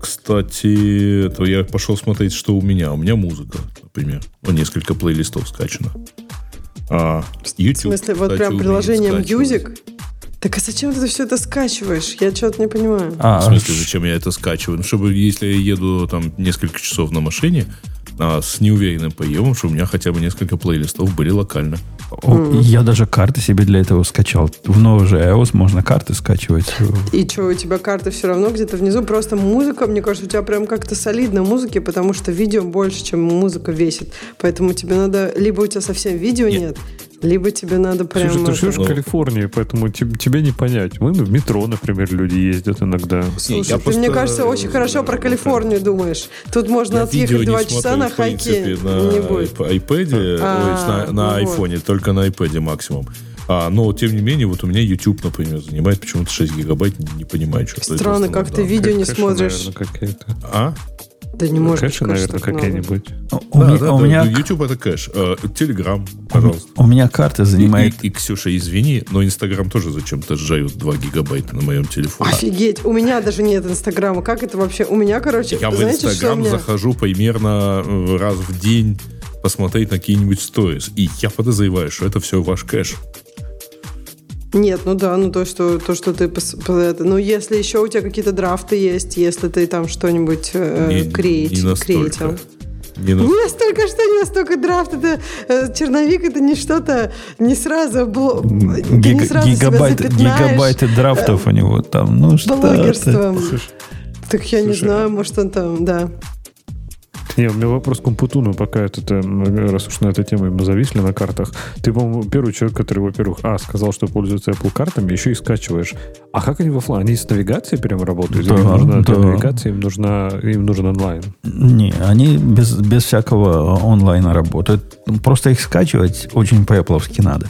кстати, то я пошел смотреть, что у меня. У меня музыка, например. Ну, несколько плейлистов скачано. А, YouTube, В смысле, вот кстати, прям умеет приложение скачивать. Music? Так а зачем ты все это скачиваешь? Я что-то не понимаю. А, В смысле, зачем я это скачиваю? Ну, чтобы, если я еду там несколько часов на машине а, с неуверенным поемом, чтобы у меня хотя бы несколько плейлистов были локально. О, Я даже карты себе для этого скачал. В новый же iOS можно карты скачивать. И что, у тебя карта все равно где-то внизу? Просто музыка, мне кажется, у тебя прям как-то солидно музыки, потому что видео больше, чем музыка весит. Поэтому тебе надо... Либо у тебя совсем видео Нет. нет, либо тебе надо прям... Слушай, ты это- живешь в Калифорнии, поэтому теб- тебе не понять. Мы в метро, например, люди ездят иногда. Слушай, я ты, просто, мне кажется, очень хорошо про Калифорнию думаешь. Тут можно Я отъехать два часа на хайке на не будет. iP- iPad, А, ой, на, на ну вот. айфоне, только на iPad максимум. А, но, тем не менее, вот у меня YouTube, например, занимает почему-то 6 гигабайт, не, не понимаю, что это Странно, за как ты видео не смотришь. наверное. А? Да не может быть, Кэши, наверное, какие-нибудь. У, да, меня, да, у да, меня- YouTube это кэш. Э, Telegram, пожалуйста. у меня карта занимает... И, и, Ксюша, извини, но Инстаграм тоже зачем-то сжают 2 гигабайта на моем телефоне. Офигеть, у меня даже нет Инстаграма. Как это вообще? У меня, короче, Я в знаете, у Инстаграм меня? захожу примерно э, раз в день посмотреть на какие-нибудь сторис. И я подозреваю, что это все ваш кэш. Нет, ну да, ну то, что, то, что ты... ну, если еще у тебя какие-то драфты есть, если ты там что-нибудь э, Не- не креатил. Не на- Не настолько, что не настолько драфт. Это э, черновик, это не что-то не сразу... Бло... ты не сразу гигабайт- гигабайты драфтов у него там. Ну что ты? блогерством. Так я не Слушай, знаю, может он там, да. Не, у меня вопрос к Умпутуну, пока этот, э, раз уж на этой теме мы зависли на картах. Ты, по-моему, первый человек, который, во-первых, а, сказал, что пользуется Apple картами, еще и скачиваешь. А как они в офлайн? Они с навигацией прям работают? Или им Да, нужна да. навигации, им, нужна, им нужен онлайн? Не, они без, без всякого онлайна работают. Просто их скачивать очень по-эпловски надо.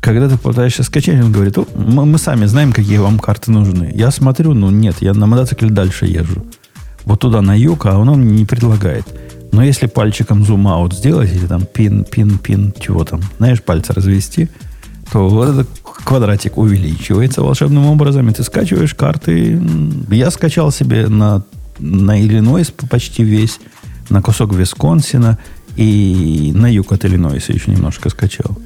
Когда ты пытаешься скачать, он говорит, «О, мы, мы сами знаем, какие вам карты нужны. Я смотрю, ну нет, я на мотоцикле дальше езжу. Вот туда на юг, а он мне не предлагает. Но если пальчиком зум-аут сделать, или там пин, пин, пин, чего там, знаешь, пальцы развести, то вот этот квадратик увеличивается волшебным образом, и ты скачиваешь карты. Я скачал себе на, на Иллинойс почти весь, на кусок Висконсина и на юг от Иллинойса еще немножко скачал.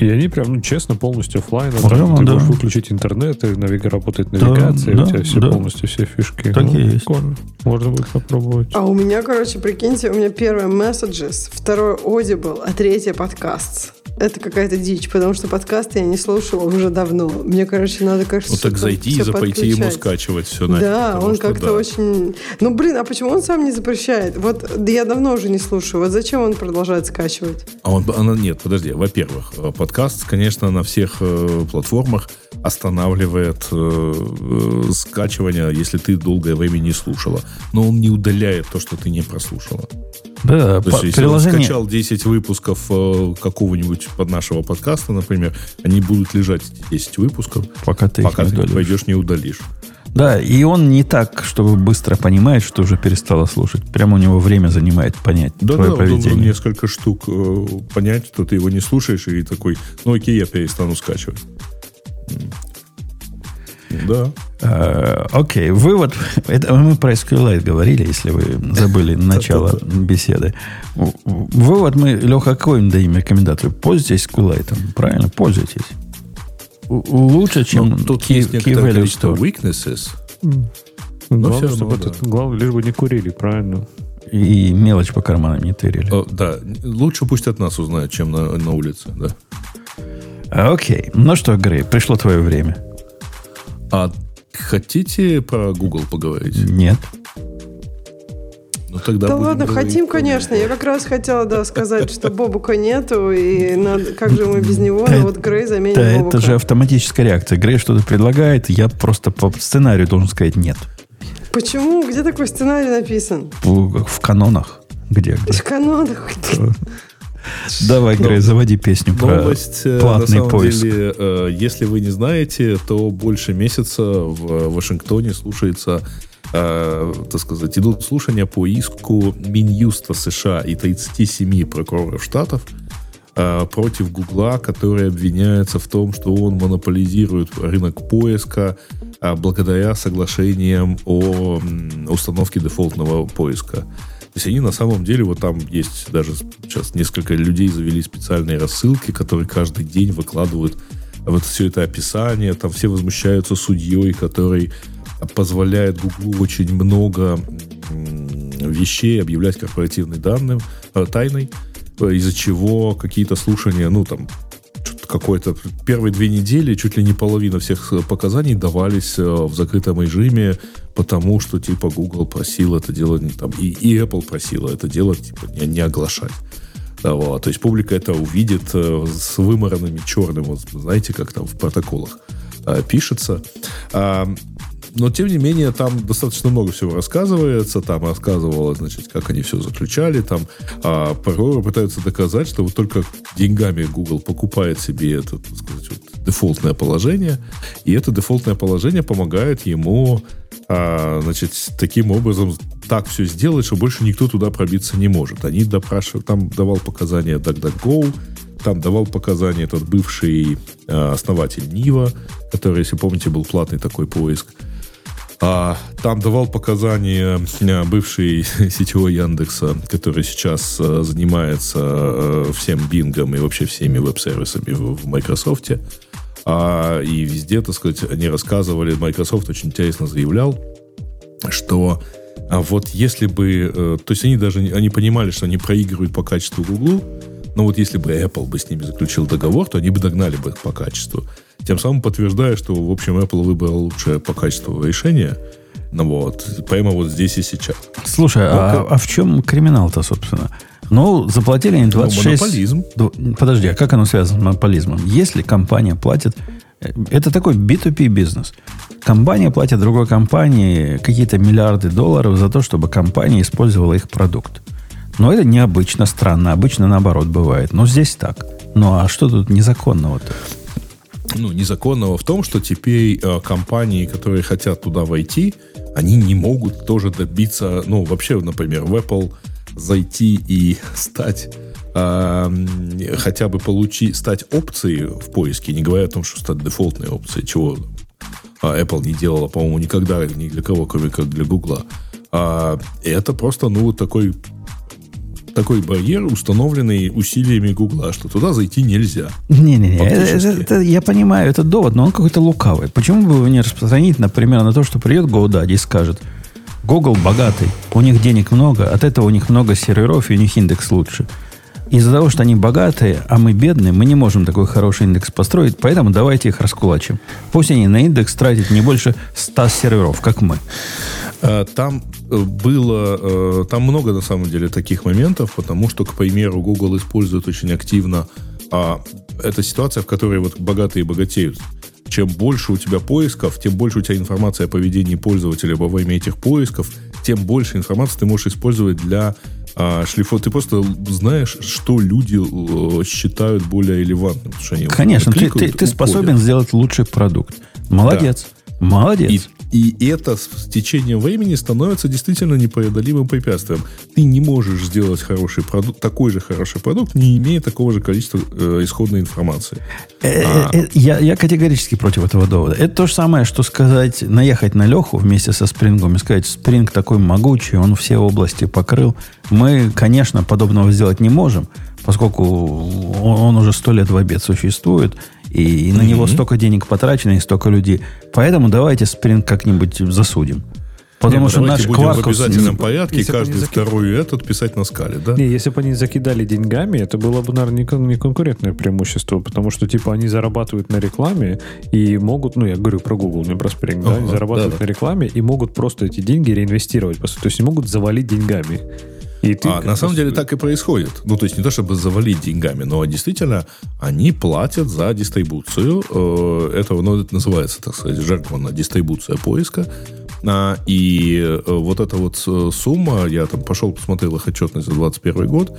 И они прям, ну, честно, полностью офлайн. Прямо, ты да. можешь выключить интернет, и навига работает навигация, да, у тебя все да. полностью, все фишки. Так Ну, и есть. Прикольно. Можно будет попробовать. А у меня, короче, прикиньте, у меня первое Messages, второе Audible, а третье подкаст. Это какая-то дичь, потому что подкасты я не слушала уже давно. Мне, короче, надо, кажется, Ну так зайди и запойти ему скачивать все на Да, он как-то да. очень... Ну, блин, а почему он сам не запрещает? Вот да я давно уже не слушаю. Вот зачем он продолжает скачивать? А он, она, нет, подожди. Во-первых, подкаст, конечно, на всех э, платформах останавливает э, э, скачивание, если ты долгое время не слушала. Но он не удаляет то, что ты не прослушала. Да, То по- есть, если он приложение... скачал 10 выпусков э, какого-нибудь под нашего подкаста, например, они будут лежать, эти 10 выпусков, Пока ты пока их ты не удалишь. пойдешь, не удалишь. Да, и он не так, чтобы быстро понимает, что уже перестала слушать. Прямо у него время занимает понять Да, твое да, поведение. несколько штук э, понять, что ты его не слушаешь, и такой, ну окей, я перестану скачивать. Да. Э, Окей, вывод. Это мы про SQLite говорили, если вы забыли начало беседы. Вывод мы, Леха, какой даем рекомендацию? Пользуйтесь SQLite, правильно? Пользуйтесь. Лучше, чем Но Ну, тут Key, есть Key некоторое Value количество Store. weaknesses. Главное, равно, чтобы это- главное, лишь бы не курили, правильно? И мелочь по карманам не тырили. Э, Да, лучше пусть от нас узнают, чем на, на улице, да. Окей. Ну что, Грей, пришло твое время. А хотите про Google поговорить? Нет. Ну тогда Да ладно, хотим, про- конечно. Я как раз хотела, да, сказать, что Бобука нету, и надо, как же мы без него, но вот Грей заменит Да, Бобука. это же автоматическая реакция. Грей что-то предлагает, я просто по сценарию должен сказать нет. Почему? Где такой сценарий написан? В, в канонах. Где? где? В канонах. Давай, Грей, заводи песню про Новость, э, на платный самом поиск. деле, э, если вы не знаете, то больше месяца в Вашингтоне слушается, э, так сказать, идут слушания по иску Минюста США и 37 прокуроров штатов э, против Гугла, который обвиняется в том, что он монополизирует рынок поиска э, благодаря соглашениям о м, установке дефолтного поиска. То есть они на самом деле, вот там есть даже сейчас несколько людей завели специальные рассылки, которые каждый день выкладывают вот все это описание, там все возмущаются судьей, который позволяет Гуглу очень много вещей объявлять корпоративной данным, э, тайной, э, из-за чего какие-то слушания, ну там что-то какое-то первые две недели чуть ли не половина всех э, показаний давались э, в закрытом режиме, потому что типа Google просил это делать не там и, и Apple просила это делать типа не, не оглашать. Да, вот. То есть публика это увидит э, с вымаранными черным, вот, знаете, как там в протоколах пишется. Но, тем не менее, там достаточно много всего рассказывается. Там рассказывалось, значит, как они все заключали. Там а, прокуроры пытаются доказать, что вот только деньгами Google покупает себе это, так сказать, вот, дефолтное положение. И это дефолтное положение помогает ему, а, значит, таким образом так все сделать, что больше никто туда пробиться не может. Они допрашивают, там давал показания DuckDuckGo, там давал показания этот бывший э, основатель Нива, который, если помните, был платный такой поиск. А, там давал показания э, бывший [laughs] сетевого Яндекса, который сейчас э, занимается э, всем Бингом и вообще всеми веб-сервисами в, Microsoft. А, и везде, так сказать, они рассказывали, Microsoft очень интересно заявлял, что а вот если бы... то есть они даже... Они понимали, что они проигрывают по качеству Google, но вот если бы Apple бы с ними заключил договор, то они бы догнали бы по качеству. Тем самым подтверждая, что, в общем, Apple выбрал лучшее по качеству решение. Ну вот, прямо вот здесь и сейчас. Слушай, а, а в чем криминал-то, собственно? Ну, заплатили они 26... монополизм. Дв- Подожди, а как оно связано с монополизмом? Если компания платит... э, Это такой B2B бизнес. Компания платит другой компании какие-то миллиарды долларов за то, чтобы компания использовала их продукт. Но это необычно, странно. Обычно наоборот бывает. Но здесь так. Ну а что тут незаконного-то? Ну, незаконного в том, что теперь э, компании, которые хотят туда войти, они не могут тоже добиться, ну, вообще, например, в Apple зайти и [laughs] стать хотя бы получить, стать опцией в поиске, не говоря о том, что стать дефолтной опцией, чего а, Apple не делала, по-моему, никогда ни для кого, кроме как для Гугла. А, это просто, ну, вот такой такой барьер, установленный усилиями Гугла, что туда зайти нельзя. Не-не-не, это- это- я понимаю, это довод, но он какой-то лукавый. Почему бы его не распространить, например, на то, что придет GoDaddy и скажет, Google богатый, у них денег много, от этого у них много серверов, и у них индекс лучше. Из-за того, что они богатые, а мы бедные, мы не можем такой хороший индекс построить, поэтому давайте их раскулачим. Пусть они на индекс тратят не больше 100 серверов, как мы. Э, Там э, было, э, там много на самом деле таких моментов, потому что, к примеру, Google использует очень активно а, это ситуация, в которой вот богатые богатеют. Чем больше у тебя поисков, тем больше у тебя информации о поведении пользователя во время этих поисков, тем больше информации ты можешь использовать для а, шлифов. Ты просто знаешь, что люди э, считают более релевантным. потому что они Конечно, ты, ты, кликают, ты способен сделать лучший продукт. Молодец. Молодец. И, и это с течением времени становится действительно непреодолимым препятствием. Ты не можешь сделать хороший продукт, такой же хороший продукт, не имея такого же количества э, исходной информации. Э, э, э, Я, я категорически против этого довода. Это то же самое, что сказать, наехать на Леху вместе со Спрингом и сказать, Спринг такой могучий, он все области покрыл. Мы, конечно, подобного сделать не можем, поскольку он, он уже сто лет в обед существует, и, и на него столько денег потрачено, и столько людей. Поэтому давайте Спринг как-нибудь засудим. Потому Нет, что наш будем в Quarkus... обязательном порядке если каждый не заки- второй этот писать на скале, да? Не, если бы они закидали деньгами, это было бы, наверное, не кон- не конкурентное преимущество, потому что, типа, они зарабатывают на рекламе и могут, ну, я говорю про Google, не про Spring, да, они Ага, зарабатывают да-да. на рекламе и могут просто эти деньги реинвестировать, то есть они могут завалить деньгами. И ты А на самом деле так и происходит. Ну, то есть не то, чтобы завалить деньгами, но действительно они платят за дистрибуцию э, этого, ну, это называется, так сказать, жаргонно, дистрибуция поиска. А, и э, вот эта вот э, сумма, я там пошел, посмотрел их отчетность за 2021 год,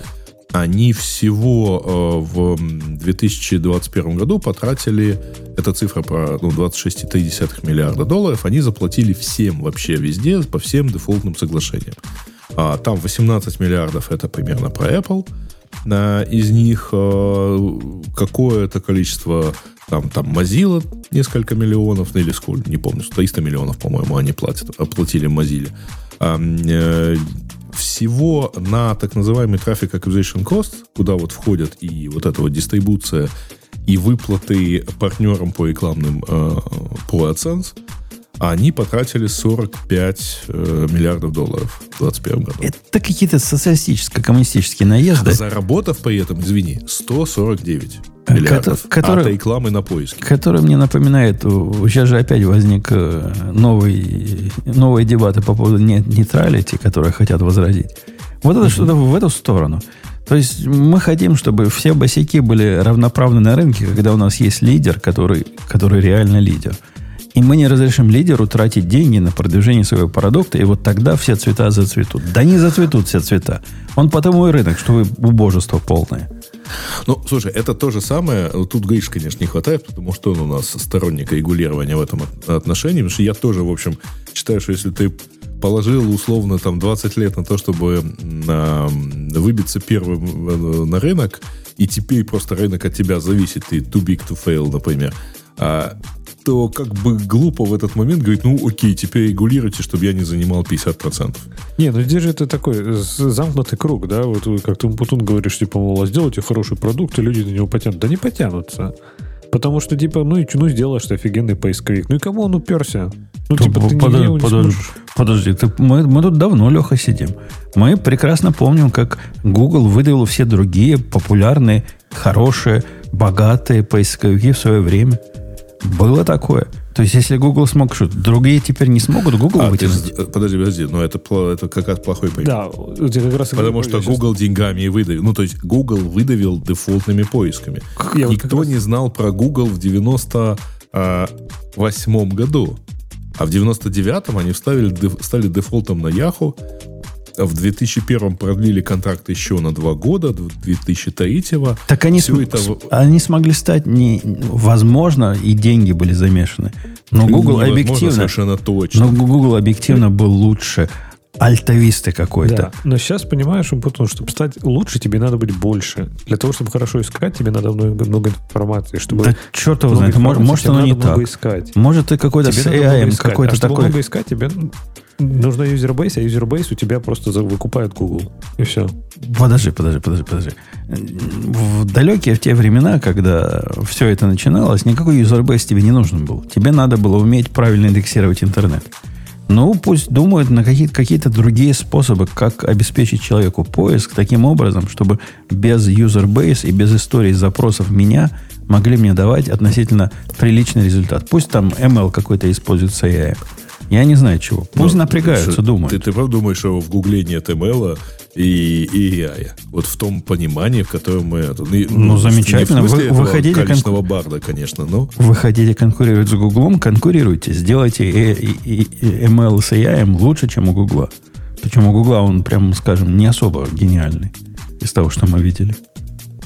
они всего э, в м, 2021 году потратили, эта цифра про ну, 26,3 миллиарда долларов, они заплатили всем вообще везде, по всем дефолтным соглашениям. А, там 18 миллиардов это примерно про Apple. А, из них э, какое-то количество там, там Mozilla несколько миллионов, ну или сколько, не помню, 300 миллионов, по-моему, они платят, оплатили Mozilla. А, э, всего на так называемый Traffic Acquisition Cost, куда вот входят и вот эта вот дистрибуция, и выплаты партнерам по рекламным э, по AdSense, они потратили 45 э, миллиардов долларов в 2021 году. Это какие-то социалистическо-коммунистические наезды, Заработав при этом, извини, 149 Э, миллиардов кото- которые- от рекламы на поиске. который мне напоминает, сейчас же опять возник э, новый, новые дебаты по поводу не- нейтралити, которые хотят возродить. Вот это что-то в эту сторону. То есть мы хотим, чтобы все босяки были равноправны на рынке, когда у нас есть лидер, который, который реально лидер. И мы не разрешим лидеру тратить деньги на продвижение своего продукта, и вот тогда все цвета зацветут. Да не зацветут все цвета. Он потому и рынок, что вы убожество полное. Ну, слушай, это то же самое. Вот Тут Гриш, конечно, не хватает, потому что он у нас сторонник регулирования в этом от- отношении. Потому что я тоже, в общем, считаю, что если ты положил условно там 20 лет на то, чтобы а, выбиться первым э, на рынок, и теперь просто рынок от тебя зависит, ты too big to fail, например, а, то как бы глупо в этот момент говорить, ну окей, теперь регулируйте, чтобы я не занимал 50%. Не, ну здесь же это такой з- замкнутый круг, да, вот вы как ты Путун говоришь, типа, мол, а сделайте хороший продукт, и люди на него потянут. Да не потянутся. Потому что, типа, ну и ну сделаешь ты офигенный поисковик. Ну и кому он уперся? Ну, То типа, ты подо- нигде его не подо- сможешь. Подожди, ты- мы, мы тут давно, Леха, сидим. Мы прекрасно помним, как Google выдавил все другие популярные, хорошие, богатые поисковики в свое время. Было такое. То есть, если Google смог что другие теперь не смогут Google А, ты вытянуть. ж- подожди, подожди, но это, это как раз плохой пример. Да, вот как раз Потому что Google деньгами и выдавил. Ну, то есть Google выдавил дефолтными поисками. Я вот Никто раз- не знал про Google в 98 году. А в 99-м они вставили, стали дефолтом на Yahoo. В 2001 продлили контракт еще на два года, до 2003 Так они, см- это они смогли стать не... Возможно, и деньги были замешаны. Но Google Невозможно объективно... совершенно точно. Но Google объективно был лучше альтовисты какой-то. Да, но сейчас понимаешь, потому чтобы стать лучше, тебе надо быть больше. Для того, чтобы хорошо искать, тебе надо много, много информации. Чтобы Да черт его знает. Может, оно не так. искать. Может, ты какой-то Тебе с AI, какой-то а чтобы такой... много искать, тебе нужно user base, а user base у тебя просто выкупает Google. И все. Подожди, подожди, подожди, подожди. В далекие в те времена, когда все это начиналось, никакой user base тебе не нужен был. Тебе надо было уметь правильно индексировать интернет. Ну, пусть думают на какие-то, какие-то другие способы, как обеспечить человеку поиск таким образом, чтобы без user base и без истории запросов меня могли мне давать относительно приличный результат. Пусть там ML какой-то используется AI. Я не знаю чего. Пусть Ну, напрягаются, что- думают. Ты, ты правда думаешь, что в Гугле нет ML и, и AI? Вот в том понимании, в котором мы... это, Ну, замечательно. Не в смысле Вы- вы этого хотите кон- количественного барда, конечно, но... Вы хотите конкурировать с Гуглом? Конкурируйте. Сделайте ML с AI лучше, чем у Гугла. Причем у Гугла он, прям скажем, не особо гениальный из того, что мы видели.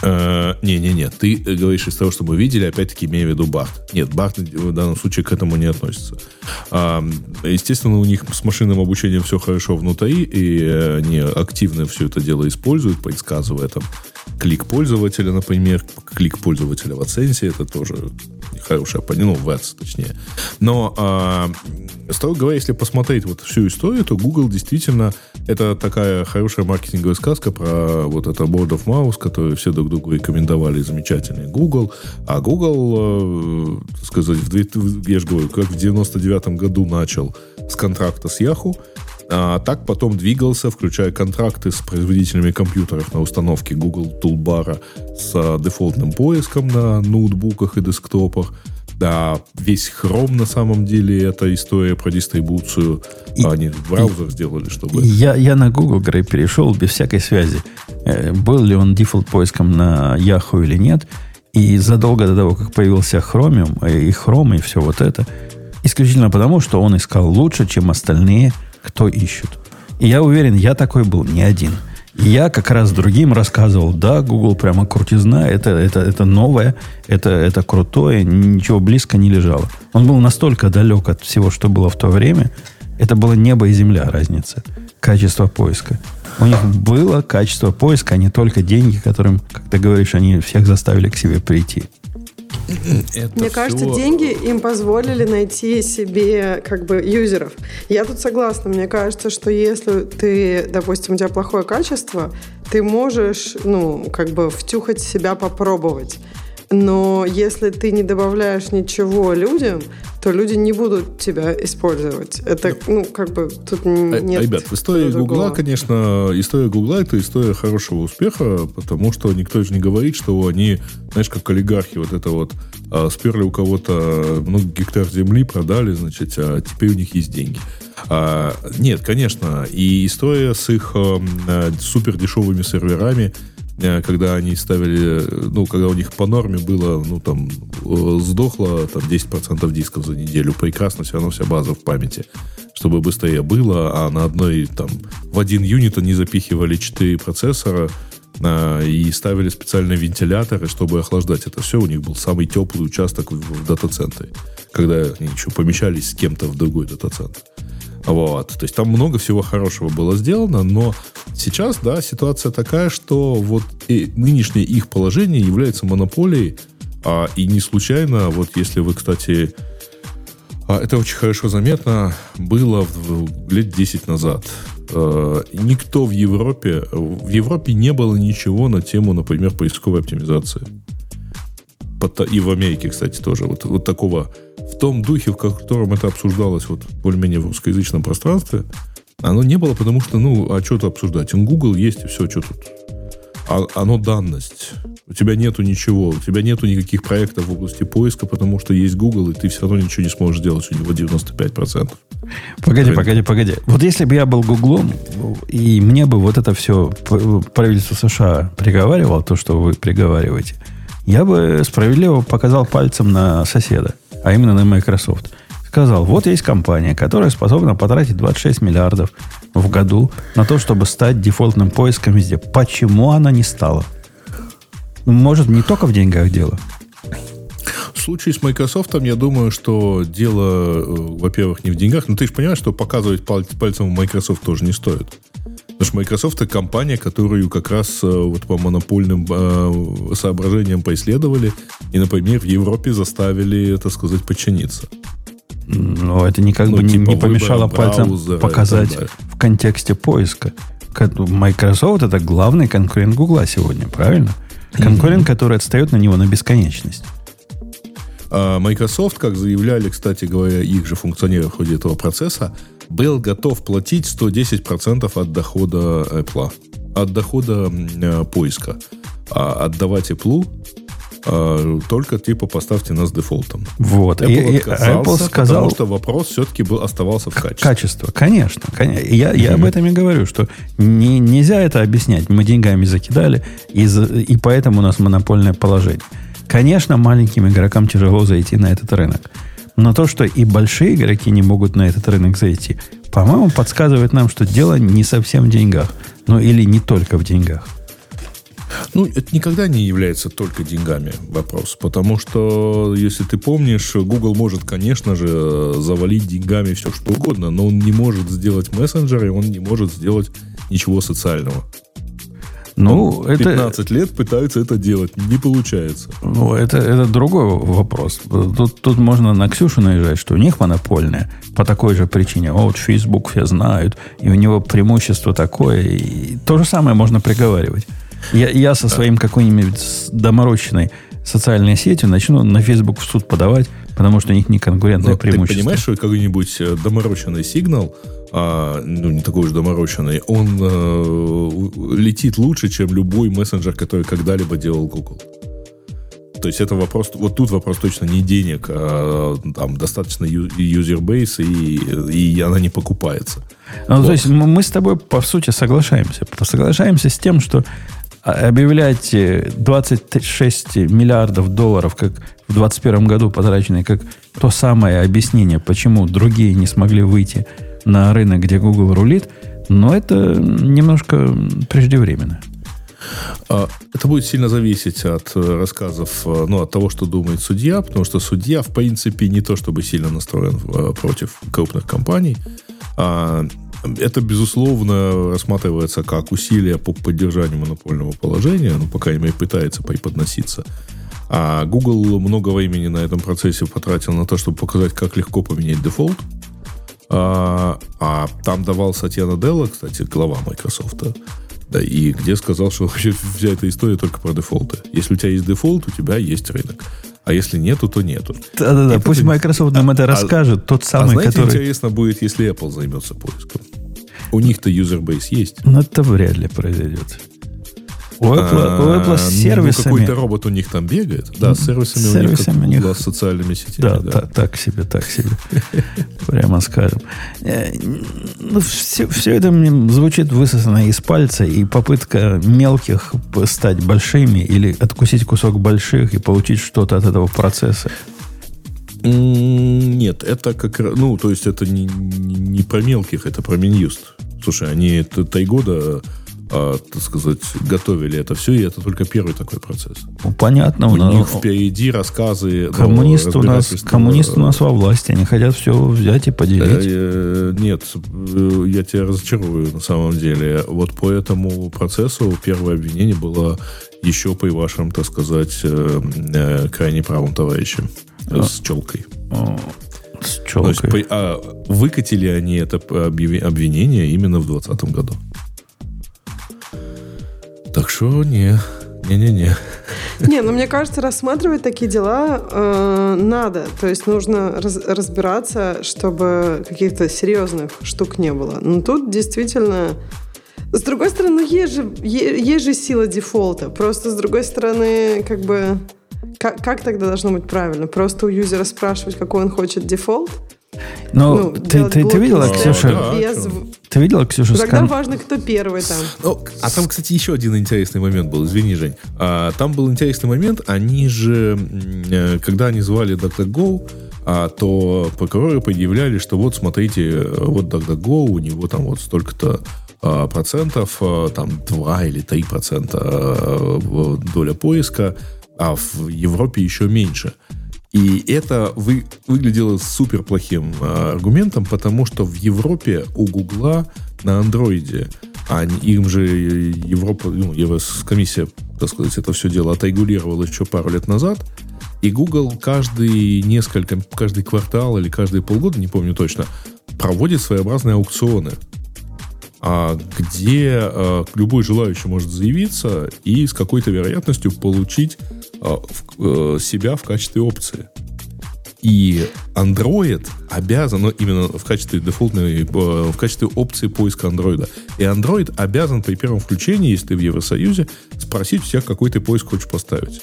Э, Не-не-не, ты э, говоришь из того, что мы видели, опять-таки имея в виду Барт. Нет, Барт в данном случае к этому не относится. А, Естественно, у них с машинным обучением все хорошо внутри, и э, они активно все это дело используют, предсказывая там клик пользователя, например, клик пользователя в AdSense, это тоже хорошая, ну, в Ads, точнее. Но, а, строго говоря, если посмотреть вот всю историю, то Google действительно это такая хорошая маркетинговая сказка про вот это Board of Mouse, который все друг другу рекомендовали, замечательный Google. А Google, э, сказать, в- я же говорю, как в 99 году начал с контракта с Yahoo, а так потом двигался, включая контракты с производителями компьютеров на установке Google Toolbar с а, дефолтным поиском на ноутбуках и десктопах. Да, весь Chrome на самом деле это история про дистрибуцию. И- Они браузер сделали, чтобы... Я, я на Google Грей перешел без всякой связи. Э, Был ли он дефолт поиском на Yahoo или нет. И задолго до того, как появился Chromium э, и Chrome и все вот это, исключительно потому, что он искал лучше, чем остальные, кто ищут. И я уверен, я такой был не один. И я как раз другим рассказывал, да, Google прямо крутизна, это, это, это новое, это, это крутое, ничего близко не лежало. Он был настолько далек от всего, что было в то время, это было небо и земля разница. Качество поиска. У них было качество поиска, а не только деньги, которым, как ты говоришь, они всех заставили к себе прийти. Это Мне кажется, всё- деньги им позволили найти себе как бы юзеров. Я тут согласна. Мне кажется, что если ты, допустим, у тебя плохое качество, ты можешь, ну, как бы втюхать себя попробовать. Но если ты не добавляешь ничего людям, то люди не будут тебя использовать. Это, ну, как бы тут Э, нет... Ребят, другого. Гугла, конечно, история Гугла это история хорошего успеха, потому что никто же не говорит, что они, знаешь, как олигархи вот это вот а, сперли у кого-то много гектар земли, продали, значит, а теперь у них есть деньги. А, нет, конечно, и история с их супер дешевыми серверами, э, когда они ставили, э, ну, когда у них по норме было, ну, там, э, сдохло там 10% дисков за неделю, прекрасно, все равно вся база в памяти, чтобы быстрее было, а на одной, там, в один юнит они запихивали 4 процессора, а, и ставили специальные вентиляторы, чтобы охлаждать это все. У них был самый теплый участок в дата-центре, когда они еще помещались с кем-то в другой дата-центр. Вот. То есть там много всего хорошего было сделано, но сейчас, да, ситуация такая, что вот и нынешнее их положение является монополией, а, и не случайно, вот если вы, кстати, а, это очень хорошо заметно, было в- лет 10 назад. Э, Никто в Европе, в Европе не было ничего на тему, например, поисковой оптимизации. И в Америке, кстати, тоже. Вот, вот такого, в том духе, в котором это обсуждалось вот более-менее в русскоязычном пространстве, оно не было, потому что, ну, а что тут обсуждать? Google есть, и все, что тут. А, оно данность. У тебя нету ничего, у тебя нету никаких проектов в области поиска, потому что есть Google, и ты все равно ничего не сможешь сделать, у него 95%. Погоди, Рынок. погоди, погоди. Вот если бы я был Гуглом, и мне бы вот это все правительство США приговаривало, то, что вы приговариваете, я бы справедливо показал пальцем на соседа, а именно на Microsoft. Сказал, вот есть компания, которая способна потратить 26 миллиардов в году на то, чтобы стать дефолтным поиском везде. Почему она не стала? Может, не только в деньгах дело. В случае с Microsoft, я думаю, что дело, э, во-первых, не в деньгах, но ты же понимаешь, что показывать паль- пальцем в Microsoft тоже не стоит. Потому что Microsoft это компания, которую как раз э, вот по монопольным э, соображениям поисследовали и, например, в Европе заставили, так сказать, подчиниться. Но это никак Ну, бы не, типа не помешало пальцем браузера показать так далее. в контексте поиска. Ка- Microsoft это главный конкурент Гугла сегодня, правильно? Конкурент, который отстает на него на бесконечность. А Microsoft, как заявляли, кстати говоря, их же функционеры в ходе этого процесса, был готов платить 110% от дохода Apple, от дохода э, поиска. А отдавать Apple а, только типа поставьте нас дефолтом. Вот. Apple, и, Apple сказал... потому что вопрос все-таки был, оставался в качестве. Качество, конечно. конечно. Я, я об этом и говорю, что не, нельзя это объяснять. Мы деньгами закидали, и, и поэтому у нас монопольное положение. Конечно, маленьким игрокам тяжело зайти на этот рынок. Но то, что и большие игроки не могут на этот рынок зайти, по-моему, подсказывает нам, что дело не совсем в деньгах. Ну, или не только в деньгах. Ну, это никогда не является только деньгами вопрос, потому что, если ты помнишь, Google может, конечно же, завалить деньгами все что угодно, но он не может сделать мессенджеры, он не может сделать ничего социального. Ну, Он это... 15 лет пытаются это делать, не получается. Ну, это, это другой вопрос. Тут, тут можно на Ксюшу наезжать, что у них монопольная по такой же причине. О, вот Facebook все знают, и у него преимущество такое. И то же самое можно приговаривать. Я, я со своим какой-нибудь доморощенной социальной сетью начну на Facebook в суд подавать, потому что у них не конкурентное Но преимущество. Ты понимаешь, что какой-нибудь э, доморощенный сигнал, а, ну, не такой уж доморощенный, он э, летит лучше, чем любой мессенджер, который когда-либо делал Google. То есть это вопрос, вот тут вопрос точно не денег, а там достаточно юзербейс, и, и она не покупается. Ну, вот. то есть мы с тобой, по сути, соглашаемся. Соглашаемся с тем, что объявлять 26 миллиардов долларов, как в 2021 году потраченные, как то самое объяснение, почему другие не смогли выйти на рынок, где Google рулит, но это немножко преждевременно. А, это будет сильно зависеть от э, рассказов, э, ну, от того, что думает судья, потому что судья, в принципе, не то чтобы сильно настроен э, против крупных компаний. Это, безусловно, рассматривается как усилие по поддержанию монопольного положения, ну, по крайней мере, пытается преподноситься. А Google много времени на этом процессе потратил на то, чтобы показать, как легко поменять дефолт. А, а там давал Сатья Наделла, кстати, глава Microsoft, да, и где сказал, что [laughs] вообще вся эта история только про дефолты. Если у тебя есть дефолт, у тебя есть рынок. А если нету, то нету. Да-да-да, пусть Microsoft нам а, это расскажет, тот самый, а знаете, который... интересно будет, если Apple займется поиском. У них-то юзербейз есть. Но это вряд ли произойдет. У Apple, у Apple с сервисами... Ну, какой-то робот у них там бегает. Да, с сервисами, сервисами у них, у них... с социальными сетями. Да, да. Так, так себе, так себе. Прямо скажем. Э, ну, все, все это мне звучит высосано из пальца, и попытка мелких стать большими или откусить кусок больших и получить что-то от этого процесса. Нет, это как... Ну, то есть это не, не про мелких, это про Минюст. Слушай, они три года а, так сказать, готовили это все, и это только первый такой процесс. Ну, понятно. У но... них впереди рассказы... Коммунисты, ну, у нас, коммунисты у нас во власти, они хотят все взять и поделить. Э, нет, э, я тебя разочарую на самом деле. Вот по этому процессу первое обвинение было еще при вашем, так сказать, э, крайне правом товарище а. с челкой. А, с челкой. Есть, а выкатили они это обвинение именно в 2020 году. Так что не, не-не-не. Не, ну мне кажется, рассматривать такие дела э, надо. То есть нужно раз, разбираться, чтобы каких-то серьезных штук не было. Но тут действительно... С другой стороны, ну, есть же, есть же сила дефолта. Просто с другой стороны, как бы... Как, как тогда должно быть правильно? Просто у юзера спрашивать, какой он хочет дефолт? Но ну, ты, ты, ты видела, Ксюша? Да, без... Ты видела, Ксюша? Тогда скан... важно, кто первый там. Ну, а там, кстати, еще один интересный момент был. Извини, Жень. А, там был интересный момент. Они же, э, когда они звали DuckDuckGo, а, то прокуроры предъявляли, что вот, смотрите, вот DuckDuckGo, у него там вот столько-то а, процентов, а, там 2 или 3 процента а, доля поиска, а в Европе еще меньше. И это вы, выглядело супер плохим э, аргументом, потому что в Европе у Гугла на андроиде, а им же Европа, ну, Еврокомиссия, так сказать, это все дело отрегулировала еще пару лет назад, и Google каждый несколько, каждый квартал или каждые полгода, не помню точно, проводит своеобразные аукционы, а, где а, любой желающий может заявиться и с какой-то вероятностью получить а, в, э, себя в качестве опции. И Android обязан, ну, именно в качестве дефолтной, э, в качестве опции поиска Android. И Android обязан при первом включении, если ты в Евросоюзе, спросить у тебя, какой ты поиск хочешь поставить.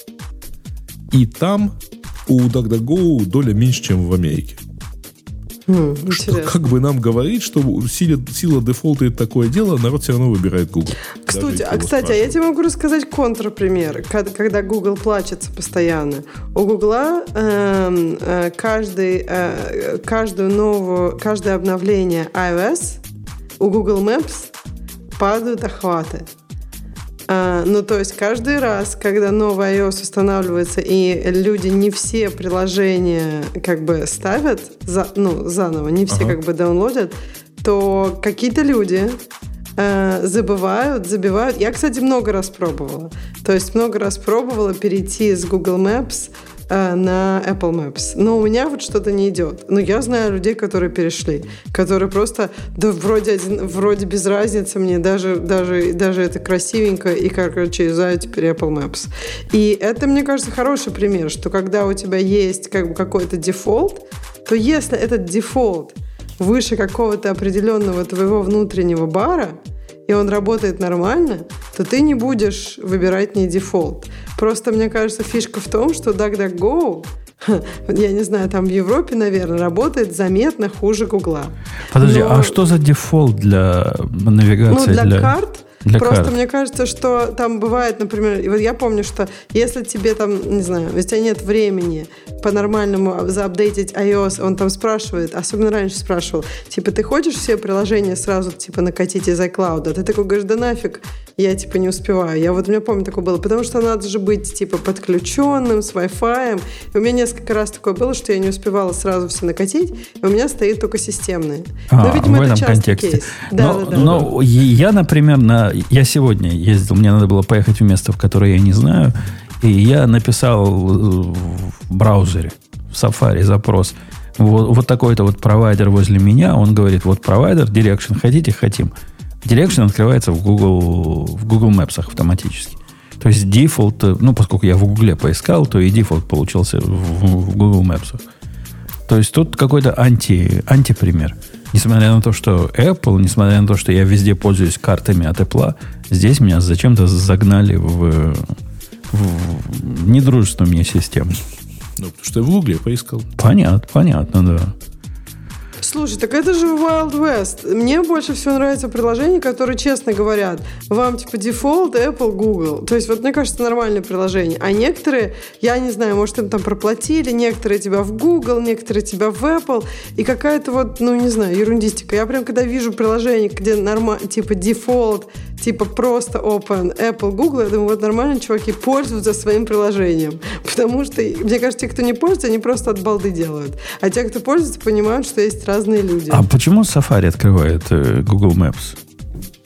И там у DuckDuckGo доля меньше, чем в Америке. Хм, Что интересно. как бы нам говорит, что сила, сила дефолта это такое дело, народ все равно выбирает Google. Кстати, а, кстати, а я тебе могу рассказать контрпример, когда Google плачется постоянно. У Google эм, э, каждый, э, каждую новую, каждое обновление iOS у Google Maps падают охваты. А, ну, то есть каждый раз, когда новый iOS устанавливается, и люди не все приложения как бы ставят за, ну, заново, не все Ага. как бы даунлодят, то какие-то люди э, забывают, забивают. Я, кстати, много раз пробовала. То есть много раз пробовала перейти с Google Maps на Apple Maps. Но у меня вот что-то не идет. Но я знаю людей, которые перешли, которые просто, да вроде, один, вроде без разницы мне, даже, даже, даже это красивенько, и, короче, юзаю теперь Apple Maps. И это, мне кажется, хороший пример, что когда у тебя есть как бы какой-то дефолт, то если этот дефолт выше какого-то определенного твоего внутреннего бара, и он работает нормально, то ты не будешь выбирать не дефолт. Просто, мне кажется, фишка в том, что DuckDuckGo, [laughs] я не знаю, там в Европе, наверное, работает заметно хуже Гугла. Подожди, Но- а что за дефолт для Ну, навигации? для, карт для Просто карт. мне кажется, что там бывает, например, и вот я помню, что если тебе там, не знаю, если у тебя нет времени по-нормальному заапдейтить iOS, он там спрашивает, особенно раньше спрашивал, типа, ты хочешь все приложения сразу, типа, накатить из iCloud? А ты такой говоришь, да нафиг, я, типа, не успеваю. Я вот, у меня помню, такое было, потому что надо же быть, типа, подключенным с Wi-Fi. И у меня несколько раз такое было, что я не успевала сразу все накатить, и у меня стоит только системные. А, ну, видимо, в это этом частый контексте. кейс. Да, но, да, да. но я, например, на, я сегодня ездил, мне надо было поехать в место, в которое я не знаю, и я написал э, в браузере, в Safari запрос. Вот, вот такой-то вот провайдер возле меня, он говорит, вот провайдер, Directions, хотите, хотим. Directions открывается в Google, в Google Maps автоматически. То есть дефолт, э, ну, поскольку я в Google поискал, то и дефолт получился в, в Google Maps. То есть тут какой-то анти, антипример. Несмотря на то, что Apple, несмотря на то, что я везде пользуюсь картами от Apple, здесь меня зачем-то загнали в, в недружественную мне систему. Ну, потому что я в Гугле поискал. Понятно, понятно, да. Слушай, так это же Wild West. Мне больше всего нравятся приложения, которые честно говорят, вам типа дефолт Apple, Google. То есть вот мне кажется, нормальное приложение. А некоторые, я не знаю, может им там проплатили, некоторые тебя в Google, некоторые тебя в Apple. И какая-то вот, ну не знаю, ерундистика. Я прям когда вижу приложение, где нормально, типа дефолт, типа просто open Apple, Google, я думаю, вот нормально чуваки пользуются своим приложением. [laughs] Потому что, мне кажется, те, кто не пользуется, они просто от балды делают. А те, кто пользуется, понимают, что есть разные люди. А почему Safari открывает э, Google Maps?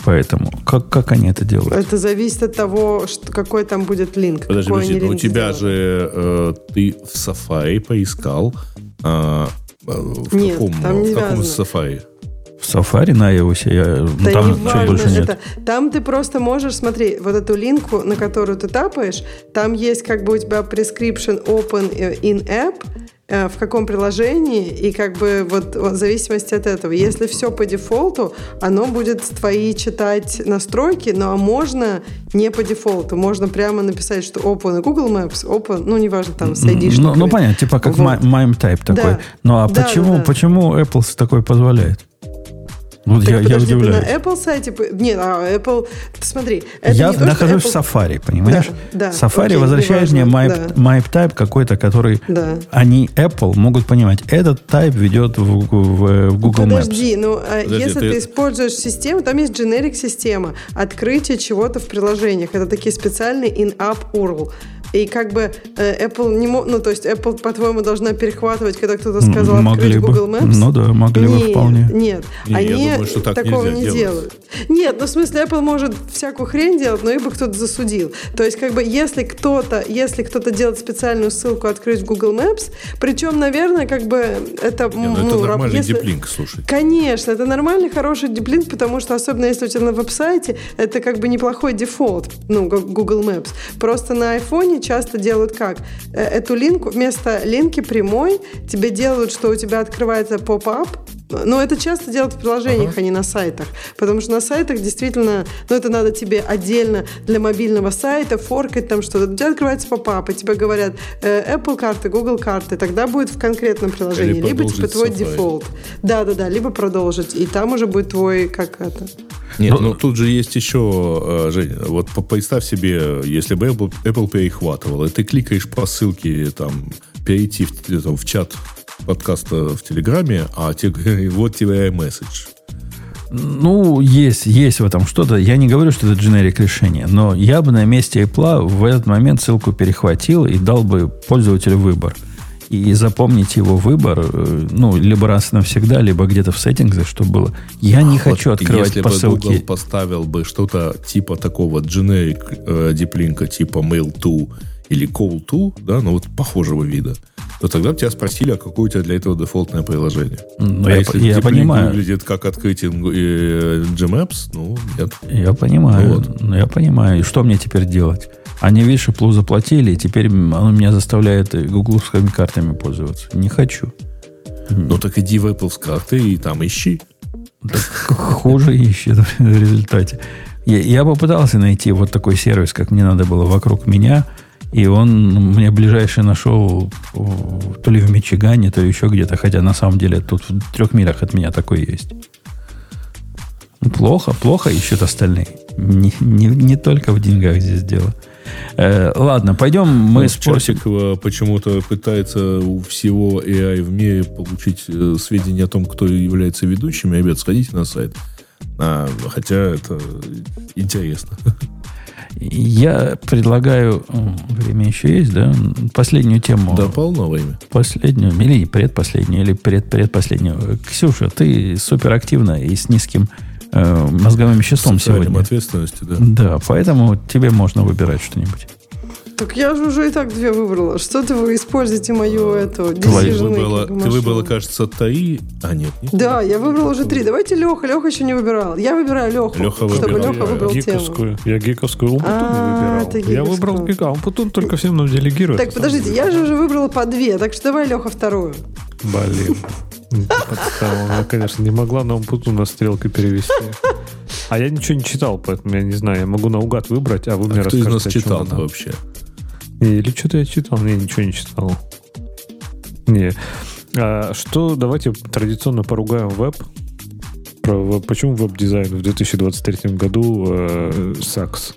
Поэтому как, как они это делают? Это зависит от того, что, какой там будет линк. Подожди, какой подожди, они но у линк тебя сделают. же э, ты в Safari поискал. а, э, в Нет, каком, там не в каком. Safari? В Safari на iOS я, ну, Да там не важно, больше нет. это, там ты просто можешь, смотри, вот эту линку, на которую ты тапаешь, там есть как бы у тебя prescription open in app, э, в каком приложении, и как бы вот, вот в зависимости от этого. Если все по дефолту, оно будет твои читать настройки, но а можно не по дефолту. Можно прямо написать, что open Google Maps, open, ну, неважно, там, с ID Ну, ну, понятно, типа как Вот. MIME type такой. Да. Ну, а Да, почему, да, да. почему Apple такой позволяет? Вот Так я, я подожди, ты удивляюсь. на Apple сайте... Нет, а Apple... Ты смотри, это я не то, нахожусь Apple- в Safari, понимаешь? Да, да, Safari окей, возвращает мне да. MIME, MIME type какой-то, который Да. они, Apple, могут понимать. Этот type ведет в, в- в Google Maps. Подожди, ну а Подожди, если ты- ты... используешь систему, там есть generic система открытие чего-то в приложениях. Это такие специальные in-app URL. И как бы э, Apple не мог, ну то есть Apple, по-твоему, должна перехватывать, когда кто-то сказал М, открыть могли бы. Google Maps? Ну да, могли бы Нет, вполне. Нет, Не, я они думаю, что так такого не делать. делают. Нет, ну в смысле Apple может всякую хрень делать, но их бы кто-то засудил. То есть как бы если кто-то, если кто-то делает специальную ссылку открыть в Google Maps, причем, наверное, как бы это, Не, ну, это ну, раб- нормальный если- диплинк, слушай. Конечно, это нормальный, хороший диплинк, потому что особенно если у тебя на веб-сайте, это как бы неплохой дефолт, ну, как Google Maps. Просто на айфоне часто делают как? Э, Эту линку, вместо линки прямой тебе делают, что у тебя открывается поп-ап, но это часто делают в приложениях, а не на сайтах. Потому что на сайтах действительно, ну это надо тебе отдельно для мобильного сайта форкать там что-то. У тебя открывается поп-ап, и тебе говорят э, Apple карты, Google карты, тогда будет в конкретном приложении. Или либо типа твой Safari. дефолт. Да-да-да, либо продолжить. И там уже будет твой, как это... Нет, ну, тут же есть еще, э, Женя, вот представь себе, если бы Apple, Apple перехватывал, и ты кликаешь по ссылке там перейти в, те- там, в чат подкаста в Телеграме, а говорят, вот тебе iMessage. Ну, есть, есть в этом что-то. Я не говорю, что это дженерик решение, но я бы на месте Apple в этот момент ссылку перехватил и дал бы пользователю выбор. И запомнить его выбор, э, ну, либо раз навсегда, либо где-то в сеттингах, чтобы было. Я не хочу Вот открывать если по бы ссылке. Google поставил бы что-то типа такого generic э, диплинка, типа mail to или call to, да, ну вот похожего вида, то тогда бы тебя спросили, а какое у тебя для этого дефолтное приложение. Ну, а я, если я диплинк понимаю. выглядит как открытие э, Gmaps, ну, нет. Я понимаю. Вот. Ну, Я понимаю. И что мне теперь делать? Они, видишь, Apple заплатили, и теперь оно меня заставляет гугловскими картами пользоваться. Не хочу. Ну так иди в Apple с карты и там ищи. Хуже ищет [laughs] в результате. Я, я попытался найти вот такой сервис, как мне надо было вокруг меня, и он мне ближайший нашел то ли в Мичигане, то еще где-то, хотя на самом деле тут в трех милях от меня такой есть. Ну, Плохо, плохо ищут остальные. Не, не, не только в деньгах здесь дело. Э, ладно, пойдем мы Ну, спросим. Чатик э, почему-то пытается у всего AI в мире получить э, сведения о том, кто является ведущими. Ребят, сходите на сайт. А, хотя это интересно. [laughs] Я предлагаю... Время еще есть, да? Последнюю тему. Да, полно время. Последнюю, или предпоследнюю, или пред-предпоследнюю. Ксюша, ты суперактивна и с низким э, мозговым веществом Социальным сегодня. ответственностью, да. Да, поэтому тебе можно выбирать что-нибудь. Так я же уже и так две выбрала. Что-то вы используете мою эту Ты Твои decision выбрала, ты выбрала, кажется, ТАИ. А, нет, нет. Да, я выбрала уже три. Давайте Леха. Леха еще не выбирал. Я выбираю Леху. Леха чтобы выбирал. Леха выбрал тему. гиковскую. Я гиковскую Умпутун А, выбирал. Я выбрал гика. Умпутун только всем нам делегирует. Так, подождите, я же уже выбрала по две, так что давай, Леха, вторую. Блин. Подставила. Я, конечно, не могла на Умпутуна стрелкой перевести. А я ничего не читал, поэтому я не знаю. Я могу наугад выбрать, а вы мне А кто из нас расскажете, читал она. вообще? Или что-то я читал? Не, ничего не читал. Не. А, что, давайте традиционно поругаем веб. Про веб- почему веб-дизайн в 2023 году э, сакс?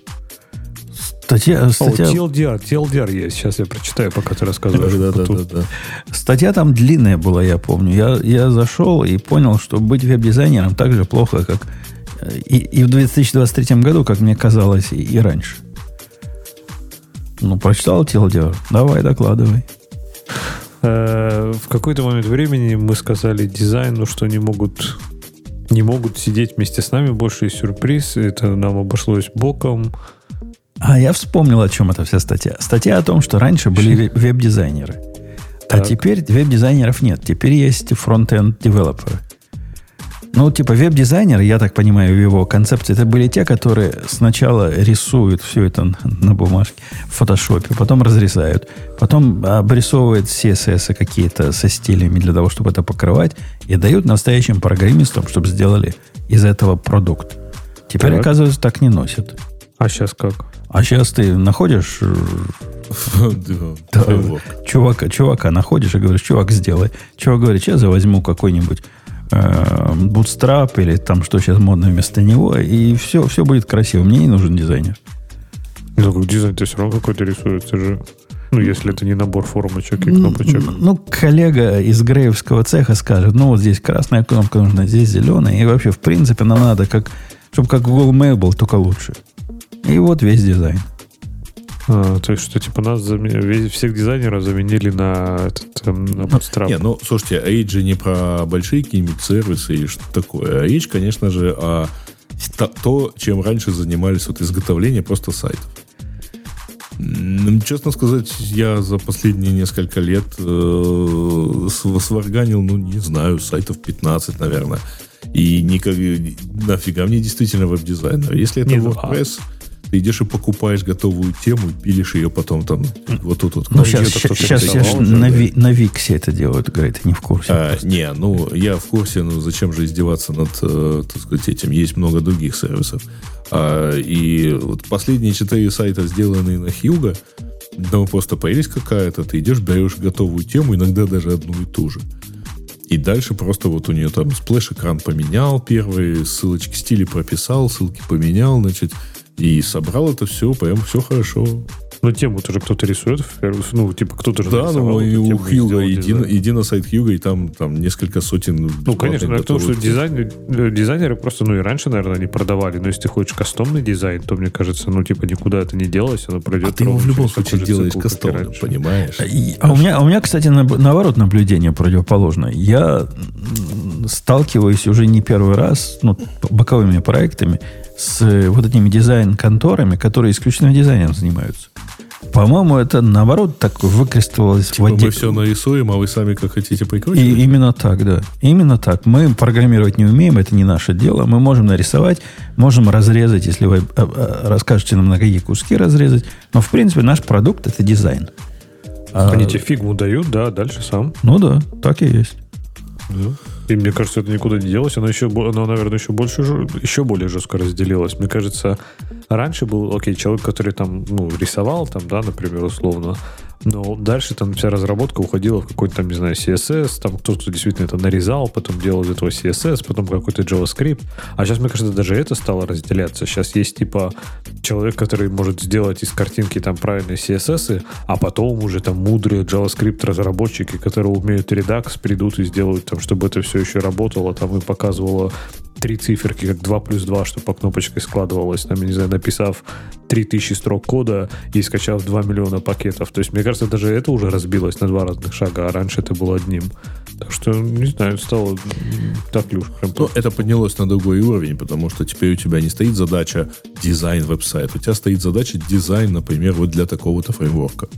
Статья, О, статья, TLDR, TLDR есть. Сейчас я прочитаю, пока ты рассказываешь. Да, да, да, да. статья там длинная была, я помню. Я, я зашел и понял, что быть веб-дизайнером так же плохо, как э, и, и в 2023 году, как мне казалось, и, и раньше. Ну, прочитал TLDR? Давай, докладывай. Э, В какой-то момент времени мы сказали дизайну, что не могут не могут сидеть вместе с нами больше и сюрприз. Это нам обошлось боком. А я вспомнил, о чем эта вся статья. Статья о том, что раньше были ве- веб-дизайнеры. А теперь веб-дизайнеров нет. Теперь есть фронт-энд девелоперы. Ну, типа веб-дизайнеры, я так понимаю, в его концепции, это были те, которые сначала рисуют все это на, бумажке в фотошопе, потом разрезают, потом обрисовывают CSS какие-то со стилями для того, чтобы это покрывать, и дают настоящим программистам, чтобы сделали из этого продукт. Теперь, Так. оказывается, так не носят. А сейчас как? А сейчас ты находишь э, [laughs] чувака, чувака находишь и говоришь, чувак, сделай. Чувак говорит, сейчас я возьму какой-нибудь Bootstrap или там, что сейчас модно вместо него, и все, все будет красиво. Мне не нужен дизайнер. Ну, дизайн-то все равно какой-то рисуется же. Ну, если это не набор формочек и кнопочек. Ну, коллега из Греевского цеха скажет, ну, вот здесь красная кнопка нужна, здесь зеленая, и вообще, в принципе, нам надо, как, чтобы как Google Mail был, только лучше. И вот весь дизайн. А, то есть, что типа нас заме- весь- всех дизайнеров заменили на этот эм, на Bootstrap. Не, ну, слушайте, речь же не про большие какие-нибудь сервисы и что такое. А Речь, конечно же, о то, чем раньше занимались вот изготовление просто сайтов. Честно сказать, я за последние несколько лет э, св- сварганил, ну, не знаю, сайтов 15, наверное. И никак, нафига мне действительно веб-дизайнер. Если это Не, ну, а- WordPress, Ты идешь и покупаешь готовую тему, и пилишь ее потом там вот тут вот. Ну, сейчас, сейчас, сейчас, сейчас на, Ви, на Виксе это делают, говорит, не в курсе. А, не, ну, я в курсе, ну, зачем же издеваться над, э, так сказать, этим? Есть много других сервисов. А, и вот последние четыре сайта, сделанные на Hugo, ну, просто появились какая-то, ты идешь, берешь готовую тему, иногда даже одну и ту же. И дальше просто вот у нее там сплэш-экран поменял первые, ссылочки стили прописал, ссылки поменял, значит, и собрал это все, прям все хорошо. Ну, тему тоже кто-то рисует, ну, типа, кто-то же Да, ну, и у Hugo, иди, иди на сайт Hugo, и там, там несколько сотен Ну, конечно, но том, что дизайн, дизайнеры просто, ну, и раньше, наверное, они продавали, но если ты хочешь кастомный дизайн, то, мне кажется, ну, типа, никуда это не делось, оно пройдет... А ты его в любом случае делаешь кастомным, понимаешь? И, а у меня, у меня, кстати, наоборот, наблюдение противоположное. Я сталкиваюсь уже не первый раз, ну, боковыми проектами, с вот этими дизайн-конторами, которые исключительно дизайном занимаются. По-моему, это наоборот так выкрестовалось типа в отде... мы все нарисуем, а вы сами как хотите прикрутить? И именно так, да. Именно так. Мы программировать не умеем, это не наше дело. Мы можем нарисовать, можем разрезать, если вы а, а, расскажете нам, на какие куски разрезать. Но, в принципе, наш продукт – это дизайн. Они а... тебе фигму дают, да, дальше сам. Ну да, так и есть. Да. И мне кажется, это никуда не делось. Оно еще, оно, наверное, еще больше, еще более жестко разделилось. Мне кажется, раньше был, окей, человек, который там, ну, рисовал там, да, например, условно, но дальше там вся разработка уходила в какой-то там, не знаю, CSS, там кто-то действительно это нарезал, потом делал из этого CSS, потом какой-то JavaScript. А сейчас, мне кажется, даже это стало разделяться. Сейчас есть типа человек, который может сделать из картинки там правильные CSS, а потом уже там мудрые JavaScript разработчики, которые умеют Redux, придут и сделают там, чтобы это все еще работало, там и показывало три циферки, как 2 плюс 2, чтобы по кнопочке складывалось, там, я не знаю, написав 3000 строк кода и скачав 2 миллиона пакетов. То есть, мне кажется, даже это уже разбилось на два разных шага, а раньше это было одним. Так что, не знаю, стало так ли уж прям Ну, это поднялось на другой уровень, потому что теперь у тебя не стоит задача дизайн веб-сайт, у тебя стоит задача дизайн, например, вот для такого-то фреймворка.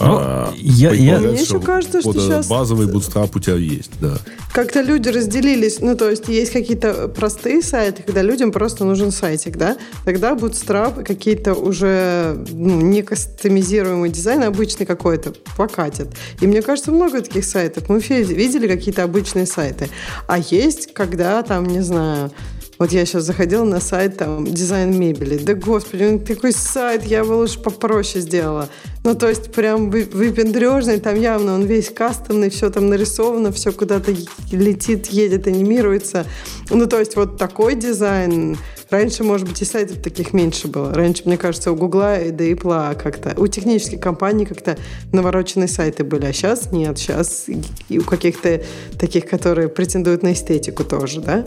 Ну, а, я, я... Мне еще кажется, что сейчас... Базовый bootstrap у тебя есть, да. Как-то люди разделились, ну, то есть есть какие-то простые сайты, когда людям просто нужен сайтик, да, тогда bootstrap какие-то уже ну, не кастомизируемый дизайн, обычный какой-то, покатят. И мне кажется, много таких сайтов. Мы видели какие-то обычные сайты. А есть, когда там, не знаю, вот я сейчас заходила на сайт там дизайн мебели. Да господи, он такой сайт, я бы лучше попроще сделала. Ну, то есть прям выпендрежный, там явно он весь кастомный, все там нарисовано, все куда-то летит, едет, анимируется. Ну, то есть вот такой дизайн Раньше, может быть, и сайтов таких меньше было. Раньше, мне кажется, у Гугла и до Apple как-то, у технических компаний как-то навороченные сайты были, а сейчас нет. Сейчас и у каких-то таких, которые претендуют на эстетику тоже, да?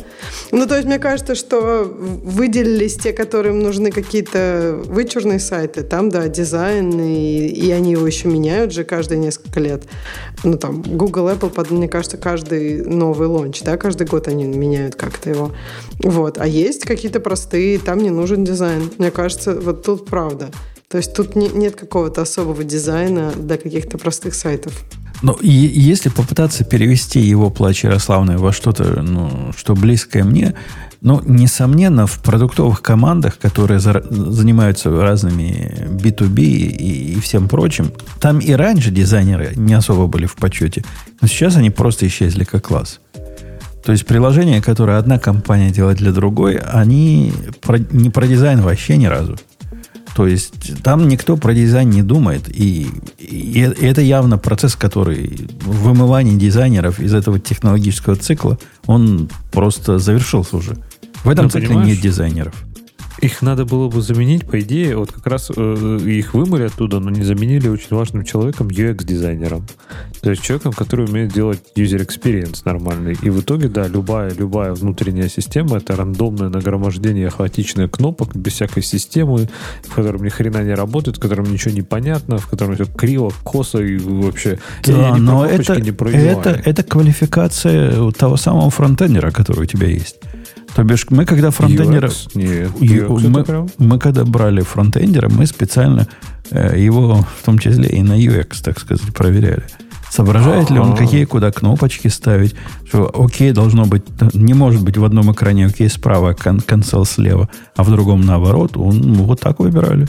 Ну, то есть, мне кажется, что выделились те, которым нужны какие-то вычурные сайты. Там, да, дизайн, и, и они его еще меняют же каждые несколько лет. Ну, там, Google, Apple, мне кажется, каждый новый launch, да, каждый год они меняют как-то его. Вот. А есть какие-то простые, там не нужен дизайн. Мне кажется, вот тут правда. То есть тут не, нет какого-то особого дизайна для каких-то простых сайтов. Ну, и если попытаться перевести его плач Ярославной во что-то, ну, что близкое мне, ну, несомненно, в продуктовых командах, которые за, занимаются разными B2B и, и всем прочим, там и раньше дизайнеры не особо были в почете, но сейчас они просто исчезли как класс. То есть приложения, которые одна компания делает для другой, они про, не про дизайн вообще ни разу. То есть там никто про дизайн не думает. И, и это явно процесс, который вымывание дизайнеров из этого технологического цикла, он просто завершился уже. В этом ну, цикле нет дизайнеров. Их надо было бы заменить, по идее, вот как раз э, их вымыли оттуда, но не заменили очень важным человеком, UX-дизайнером. То есть человеком, который умеет делать user experience нормальный. И в итоге, да, любая, любая внутренняя система — это рандомное нагромождение хаотичных кнопок без всякой системы, в котором ни хрена не работает, в котором ничего не понятно, в котором все криво, косо и вообще... Да, я, я но это, не это, это квалификация того самого фронтендера, который у тебя есть. То бишь, мы когда фронтендера... Нет, UX мы, мы когда брали фронтендера, мы специально э, его, в том числе и на UX, так сказать, проверяли. Соображает ли он, какие куда кнопочки ставить, что окей должно быть, не может быть в одном экране окей справа, консоль слева, а в другом наоборот. Он вот так выбирали.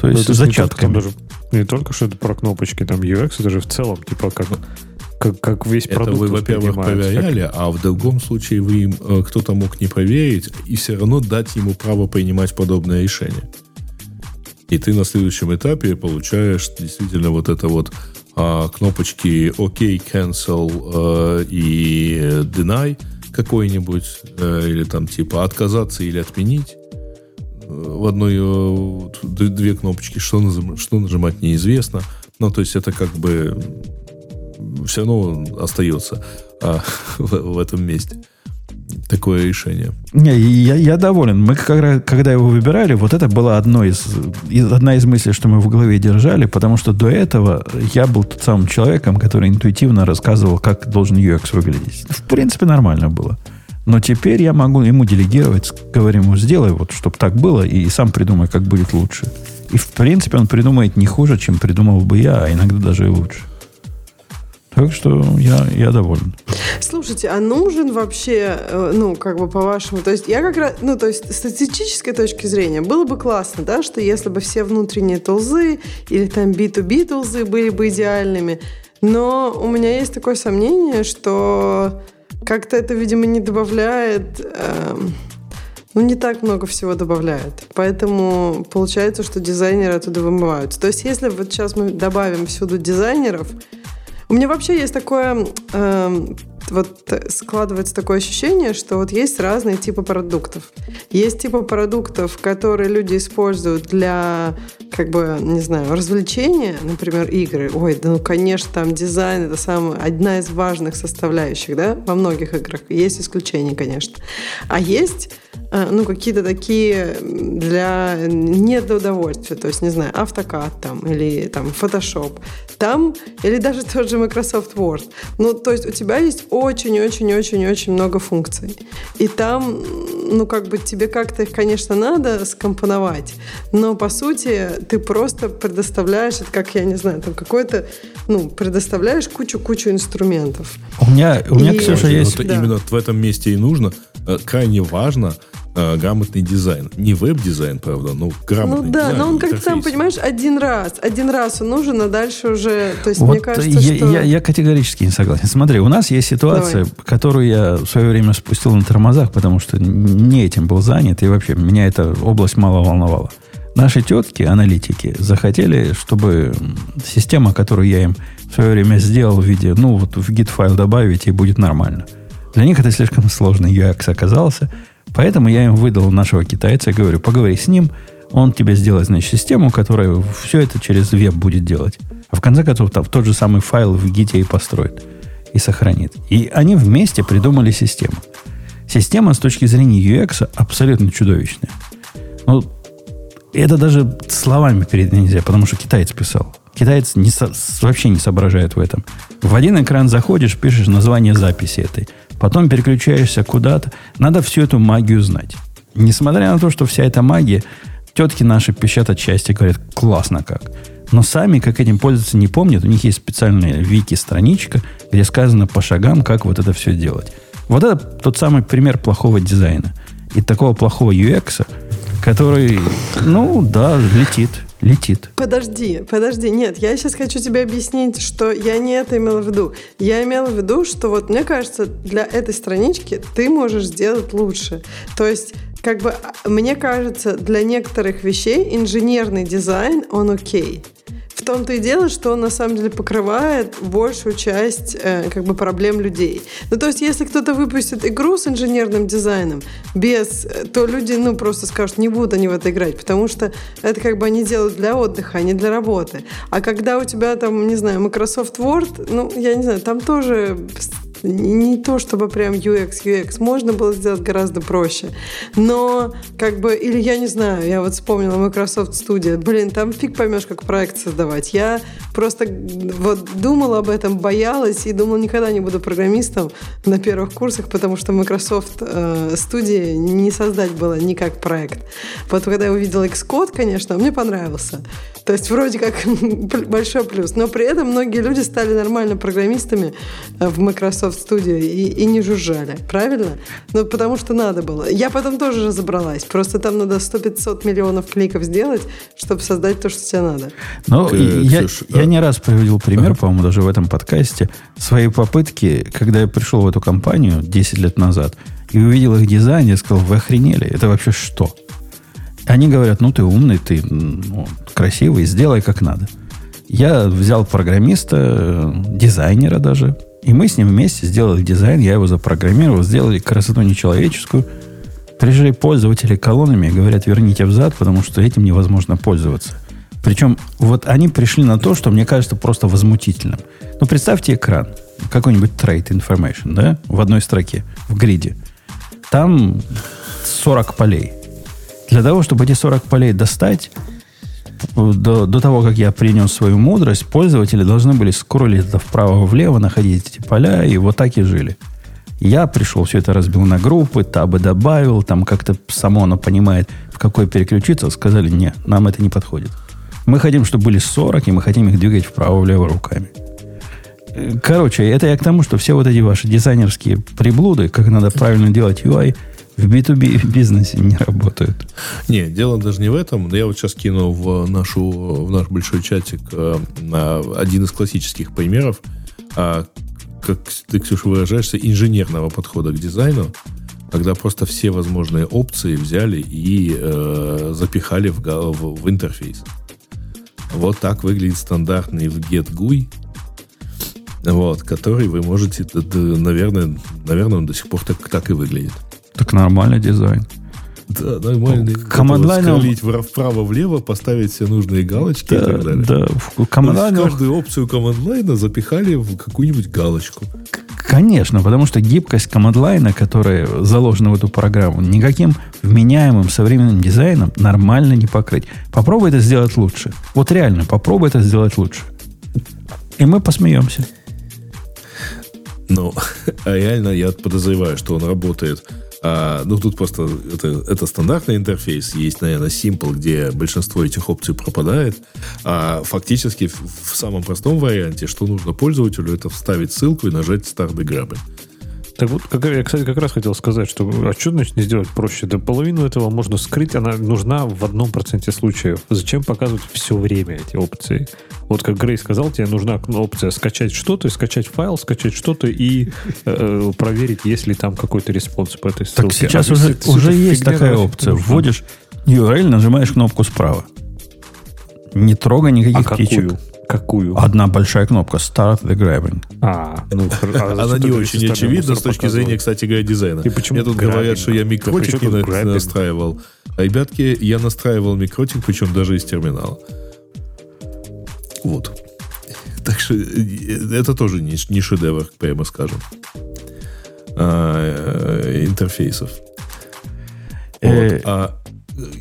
То есть Ну, не зачатками. только, там даже не только что это про кнопочки, там UX, это же в целом, типа, как, как, как весь Это продукт вы, во-первых, воспринимается. Как- проверяли, а в другом случае вы им, э, кто-то мог не проверить и все равно дать ему право принимать подобное решение. И ты на следующем этапе получаешь действительно вот это вот а, кнопочки OK, Cancel э, и Deny какой-нибудь, э, или там типа отказаться или отменить. В одной э, две кнопочки, что, назым- что нажимать неизвестно. Ну, то есть это как бы все равно остается а, [laughs] в, в этом месте. Такое решение. Не, я, я доволен. Мы когда, когда его выбирали, вот это была одно из, из- одна из мыслей, что мы в голове держали, потому что до этого я был тот самым человеком, который интуитивно рассказывал, как должен UX выглядеть. В принципе, нормально было. Но теперь я могу ему делегировать, говорим ему, сделай вот, чтобы так было, и сам придумай, как будет лучше. И, в принципе, он придумает не хуже, чем придумал бы я, а иногда даже и лучше. Так что я, я доволен. Слушайте, а нужен вообще, э, ну, как бы по-вашему, то есть я как раз, ну, то есть с статистической точки зрения было бы классно, да, что если бы все внутренние тулзы или там B2B тулзы были бы идеальными, но у меня есть такое сомнение, что как-то это, видимо, не добавляет, эм, ну, не так много всего добавляет. Поэтому получается, что дизайнеры оттуда вымываются. То есть если вот сейчас мы добавим всюду дизайнеров, у меня вообще есть такое, эм, вот э, складывается такое ощущение, что вот есть разные типы продуктов. Есть типы продуктов, которые люди используют для, как бы, не знаю, развлечения, например, игры. Ой, да ну, конечно, там дизайн это самая, одна из важных составляющих, да, во многих играх. Есть исключения, конечно. А есть ну, какие-то такие для не для удовольствия, то есть, не знаю, автокад там, или там Photoshop, там, или даже тот же Microsoft Word. Ну, то есть у тебя есть очень-очень-очень-очень много функций. И там, ну, как бы тебе как-то их, конечно, надо скомпоновать, но, по сути, ты просто предоставляешь, это как, я не знаю, там какой-то, ну, предоставляешь кучу-кучу инструментов. У меня, у меня И- Ксюша, Вот есть... Да. именно в этом месте и нужно. э, Крайне важно э, грамотный дизайн. Не веб-дизайн, правда, но Ну грамотный да, дизайн. но он как-то там, интерфейс. понимаешь, один раз. Один раз он нужен, а дальше уже... То есть, Вот мне кажется, я, что... я, я категорически не согласен. Смотри, у нас есть ситуация, которую я в свое время спустил на тормозах, потому что не этим был занят, и вообще меня эта область мало волновала. Наши тетки, аналитики, захотели, чтобы система, которую я им в свое время сделал в виде, ну, вот в git файл добавить, и будет нормально. Для них это слишком сложный UX оказался, поэтому я им выдал нашего китайца говорю, поговори с ним, он тебе сделает, значит, систему, которая все это через веб будет делать. А в конце концов, там, тот же самый файл в гите и построит. И сохранит. И они вместе придумали систему. Система с точки зрения UX абсолютно чудовищная. Ну, это даже словами передать нельзя, потому что китаец писал. Китаец не со- вообще не соображает в этом. В один экран заходишь, пишешь название записи этой. Потом переключаешься куда-то. Надо всю эту магию знать. Несмотря на то, что вся эта магия, тетки наши пищат от счастья, говорят, классно как. Но сами, как этим пользоваться, не помнят. У них есть специальная вики-страничка, где сказано по шагам, как вот это все делать. Вот это тот самый пример плохого дизайна. И такого плохого UX, который, ну да, летит, летит. Подожди, подожди, нет, я сейчас хочу тебе объяснить, что я не это имела в виду. Я имела в виду, что вот мне кажется, для этой странички ты можешь сделать лучше. То есть как бы а, мне кажется, для некоторых вещей инженерный дизайн, он окей. В том-то и дело, что он на самом деле покрывает большую часть э, как бы проблем людей. Ну, то есть, если кто-то выпустит игру с инженерным дизайном без, э, то люди, ну, просто скажут, не будут они в это играть, потому что это как бы они делают для отдыха, а не для работы. А когда у тебя там, не знаю, Microsoft Word, ну, я не знаю, там тоже не не то чтобы прям UX, UX. Можно было сделать гораздо проще. Но, как бы, или я не знаю, я вот вспомнила Microsoft Studio. Блин, там фиг поймешь, как проект создавать. Я просто вот думала об этом, боялась и думала, никогда не буду программистом на первых курсах, потому что Microsoft э, студии не создать было никак проект. Вот когда я увидела Xcode, конечно, мне понравился. То есть вроде как [laughs] большой плюс. Но при этом многие люди стали нормально программистами э, в Microsoft Studio и, и не жужжали. Правильно? Ну, потому что надо было. Я потом тоже разобралась. Просто там надо 100-500 миллионов кликов сделать, чтобы создать то, что тебе надо. Ну, я, Ксюш, я а... не раз приводил пример, по-моему, даже в этом подкасте, своей попытки, когда я пришел в эту компанию 10 лет назад и увидел их дизайн, я сказал, вы охренели, это вообще что? Они говорят, ну ты умный, ты ну, красивый, сделай как надо. Я взял программиста, дизайнера даже, и мы с ним вместе сделали дизайн, я его запрограммировал, сделали красоту нечеловеческую. Пришли пользователи колоннами и говорят, верните взад, потому что этим невозможно пользоваться. Причем вот они пришли на то, что мне кажется просто возмутительным. Ну, представьте экран, какой-нибудь trade information, да, в одной строке, в гриде. Там 40 полей. Для того, чтобы эти 40 полей достать, до, до того, как я принес свою мудрость, пользователи должны были скроллить это вправо-влево, находить эти поля, и вот так и жили. Я пришел, все это разбил на группы, табы добавил, там как-то само оно понимает, в какой переключиться. Сказали, нет, нам это не подходит. Мы хотим, чтобы были 40, и мы хотим их двигать вправо-влево руками. Короче, это я к тому, что все вот эти ваши дизайнерские приблуды, как надо правильно делать UI, в B2B бизнесе не работают. Не, дело даже не в этом. Я вот сейчас кину в, нашу, в наш большой чатик э, один из классических примеров, э, как ты, Ксюша, выражаешься, инженерного подхода к дизайну, когда просто все возможные опции взяли и э, запихали в, в, в интерфейс. Вот так выглядит стандартный в GetGUI, вот, который вы можете, наверное, наверное, он до сих пор так, так и выглядит. Так нормальный дизайн. Да, нормальный. Командлайном... вправо-влево, поставить все нужные галочки да, и так далее. Да, в командлайнер... каждую опцию командлайна запихали в какую-нибудь галочку. Конечно, потому что гибкость командлайна, которая заложена в эту программу, никаким вменяемым современным дизайном нормально не покрыть. Попробуй это сделать лучше. Вот реально, попробуй это сделать лучше. И мы посмеемся. Ну, [laughs] а реально я подозреваю, что он работает а, ну, тут просто это, это стандартный интерфейс. Есть, наверное, Simple, где большинство этих опций пропадает. А фактически в, в самом простом варианте, что нужно пользователю, это вставить ссылку и нажать Start the так вот, как, я, кстати, как раз хотел сказать, что а что значит не сделать проще? Да половину этого можно скрыть, она нужна в одном проценте случаев. Зачем показывать все время эти опции? Вот как Грей сказал, тебе нужна опция скачать что-то, скачать файл, скачать что-то и э, проверить, есть ли там какой-то response по этой ссылке. Так сейчас а уже, уже есть такая опция. Нужна. Вводишь URL, нажимаешь кнопку справа. Не трогай никаких а птичек. Какую? Одна большая кнопка Start grabbing. А, [laughs] ну, а Она не очень очевидна с точки зрения, кстати говоря, дизайна. И почему Мне тут говорят, что я MikroTik не настраивал. А, ребятки, я настраивал микротик, причем даже из терминала. Вот. Так что э, это тоже не, не шедевр, прямо скажем. А, э, интерфейсов. Э, вот. А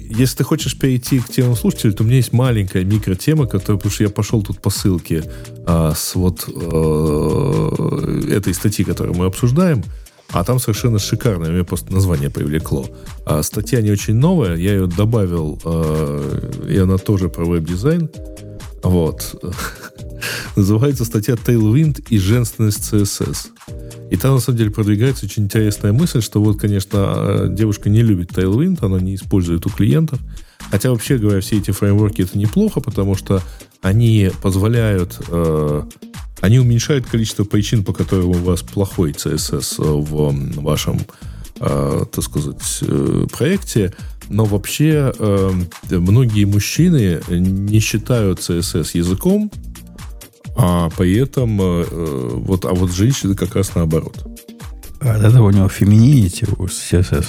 если ты хочешь перейти к темам слушателей, то у меня есть маленькая микротема, которая, потому что я пошел тут по ссылке а, с вот а, этой статьи, которую мы обсуждаем, а там совершенно шикарное, мне просто название привлекло. А, статья не очень новая, я ее добавил, а, и она тоже про веб-дизайн. Вот. [laughs] Называется статья Tailwind и женственность CSS. И там, на самом деле, продвигается очень интересная мысль, что вот, конечно, девушка не любит Tailwind, она не использует у клиентов. Хотя, вообще говоря, все эти фреймворки это неплохо, потому что они позволяют, э, они уменьшают количество причин, по которым у вас плохой CSS в вашем, э, так сказать, э, проекте. Но вообще э, многие мужчины не считают CSS языком, а при этом э, э, вот, а вот женщины как раз наоборот. А от этого у него феминити у CSS.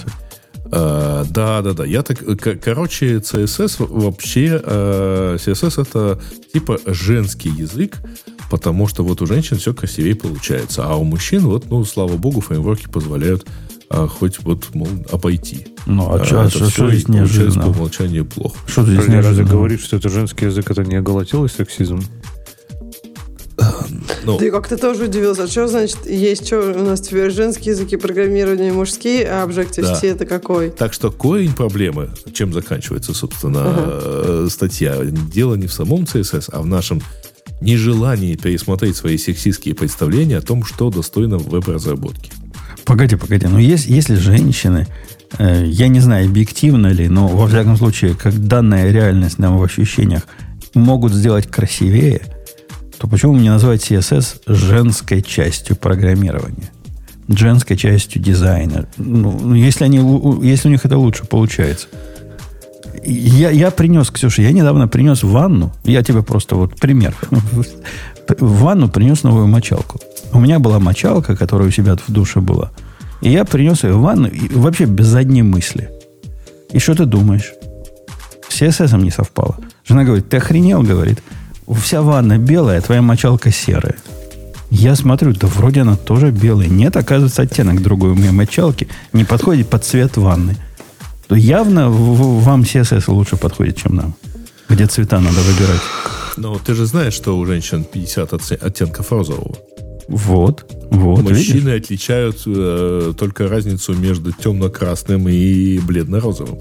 Uh, да, да, да. Я так, короче, CSS вообще, uh, CSS это типа женский язык, потому что вот у женщин все красивее получается, а у мужчин вот, ну, слава богу, фреймворки позволяют uh, хоть вот, мол, обойти. Ну, а, а что, что, что здесь неожиданно? по умолчанию плохо. Что здесь неожиданно? Разве говорит, что это женский язык, это не оголотелый сексизм? Ну, Ты как-то тоже удивился. А что значит, есть что у нас теперь женские языки программирования и мужские, а Objective-C это какой? Так что корень проблемы, чем заканчивается, собственно, э, статья, дело не в самом CSS, а в нашем нежелании пересмотреть свои сексистские представления о том, что достойно в веб-разработке. Погоди, погоди. Но есть, если женщины, э, я не знаю, объективно ли, но во всяком случае, как данная реальность нам в ощущениях могут сделать красивее, то почему не назвать CSS женской частью программирования? Женской частью дизайна. Ну, ну, если, они, если у них это лучше получается. Я, я принес, Ксюша, я недавно принес в ванну, я тебе просто вот пример. В [laughs] ванну принес новую мочалку. У меня была мочалка, которая у себя в душе была. И я принес ее в ванну и вообще без задней мысли. И что ты думаешь? С CSS не совпало. Жена говорит, ты охренел, говорит. Вся ванна белая, а твоя мочалка серая. Я смотрю, да вроде она тоже белая. Нет, оказывается, оттенок другой у меня мочалки не подходит под цвет ванны. То явно вам CSS лучше подходит, чем нам. Где цвета надо выбирать. Но ты же знаешь, что у женщин 50 отце- оттенков розового. Вот, вот, видишь? Мужчины отличают э, только разницу между темно-красным и бледно-розовым.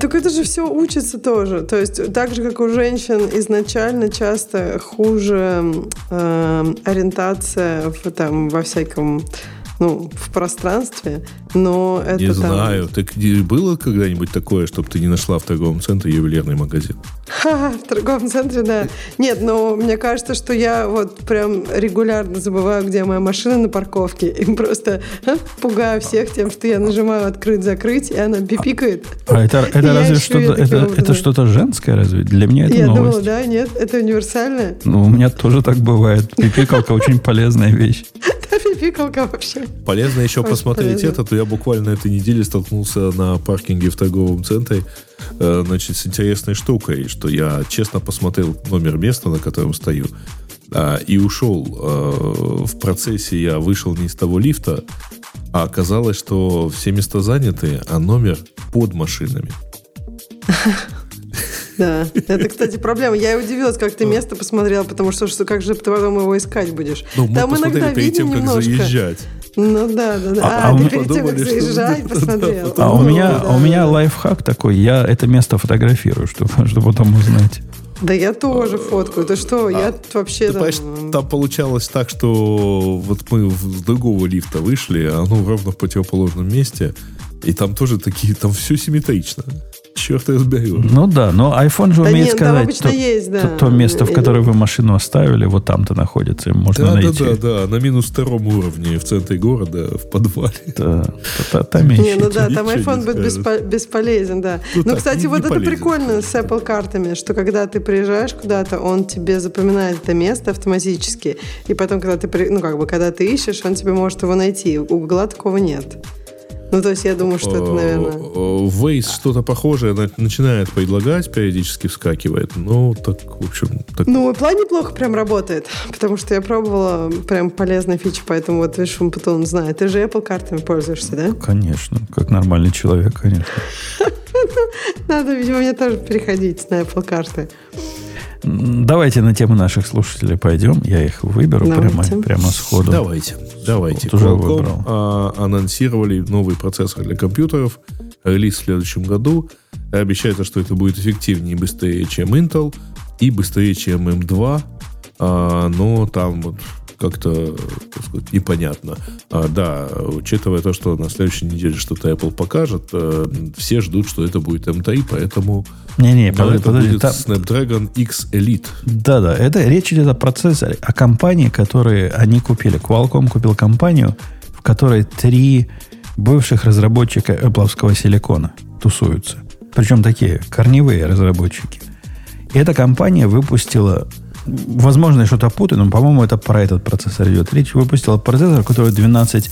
Так это же все учится тоже. То есть так же, как у женщин изначально часто хуже э, ориентация в, там, во всяком ну, в пространстве, но это не там... знаю. Так было когда-нибудь такое, чтобы ты не нашла в торговом центре ювелирный магазин? Ха-ха, в торговом центре, да. Нет, но мне кажется, что я вот прям регулярно забываю, где моя машина на парковке. И просто а, пугаю всех тем, что я нажимаю открыть-закрыть, и она пипикает. А это, это Я разве что-то, это, это что-то женское разве? Для меня это я новость. думала, да, нет, это универсальная. Ну, у меня тоже так бывает. Пипикалка очень полезная вещь. [laughs] Да, пипикалка вообще. Полезно еще Очень посмотреть полезно. это, то я буквально этой неделе столкнулся на паркинге в торговом центре э, значит, с интересной штукой, что я честно посмотрел номер места, на котором стою, а, и ушел. Э, в процессе я вышел не из того лифта, а оказалось, что все места заняты, а номер под машинами. [laughs] Да, [laughs] это, кстати, проблема. Я и удивилась, как ты место посмотрел, потому что, что как же ты потом его искать будешь? Ну, мы Там иногда перед тем, видно как немножко. заезжать. Ну да, да, да. А- А, а ты перед тем, как да, да, посмотрел. да. А у Ну, меня, да, а у меня да. лайфхак такой. Я это место фотографирую, чтобы, [laughs] чтобы потом узнать. Да я тоже фоткаю. Ты что, я вообще Ты там... понимаешь, там получалось так, что вот мы с другого лифта вышли, а оно ровно в противоположном месте, и там тоже такие, там все симметрично. Черт разберет. Ну да, но iPhone же Да умеет нет, там сказать, обычно то, есть, да. то, то место, в которое вы машину оставили, вот там-то находится, можно Да, да, найти. да, да, на минус втором уровне в центре города, в подвале. Да, та- та- там Не, ищите. ну да, там iPhone будет беспо- бесполезен, да. Ну Ну, так, кстати, не- вот не это полезен, прикольно с Apple картами, что когда ты приезжаешь куда-то, он тебе запоминает это место автоматически. И потом, когда ты, при- ну, как бы, когда ты ищешь, он тебе может его найти. У Гугла такого нет. Ну, то есть я думаю, что это, наверное... Э, Waze что-то похожее на- начинает предлагать, периодически вскакивает. Ну, так, в общем, так Ну, Apple неплохо прям работает, потому что я пробовала прям полезные фичи, поэтому вот видишь, Умпутун знает. Ты же Apple картами пользуешься, да? Конечно, как нормальный человек, конечно. [laughs] Надо, видимо, мне тоже переходить на Apple карты. Давайте на тему наших слушателей пойдем. Я их выберу прямо, Давайте. прямо сходу. Давайте, давайте. Вот уже Qualcomm, выбрал. а, анонсировали новый процессор для компьютеров, релиз в следующем году. Обещается, что это будет эффективнее и быстрее, чем Intel, и быстрее, чем M2, а, но там вот как-то, так сказать, непонятно. А, да, учитывая то, что на следующей неделе что-то Apple покажет, э, все ждут, что это будет M3, поэтому Не-не, подожди, это подожди. будет там- Snapdragon X Elite. Да-да, это речь идет о процессоре, о компании, которые они купили. Qualcomm купил компанию, в которой три бывших разработчика Apple силикона тусуются. Причем такие корневые разработчики. И эта компания выпустила, возможно, я что-то путаю, но, по-моему, это про этот процессор идет речь, выпустила процессор, у которого 12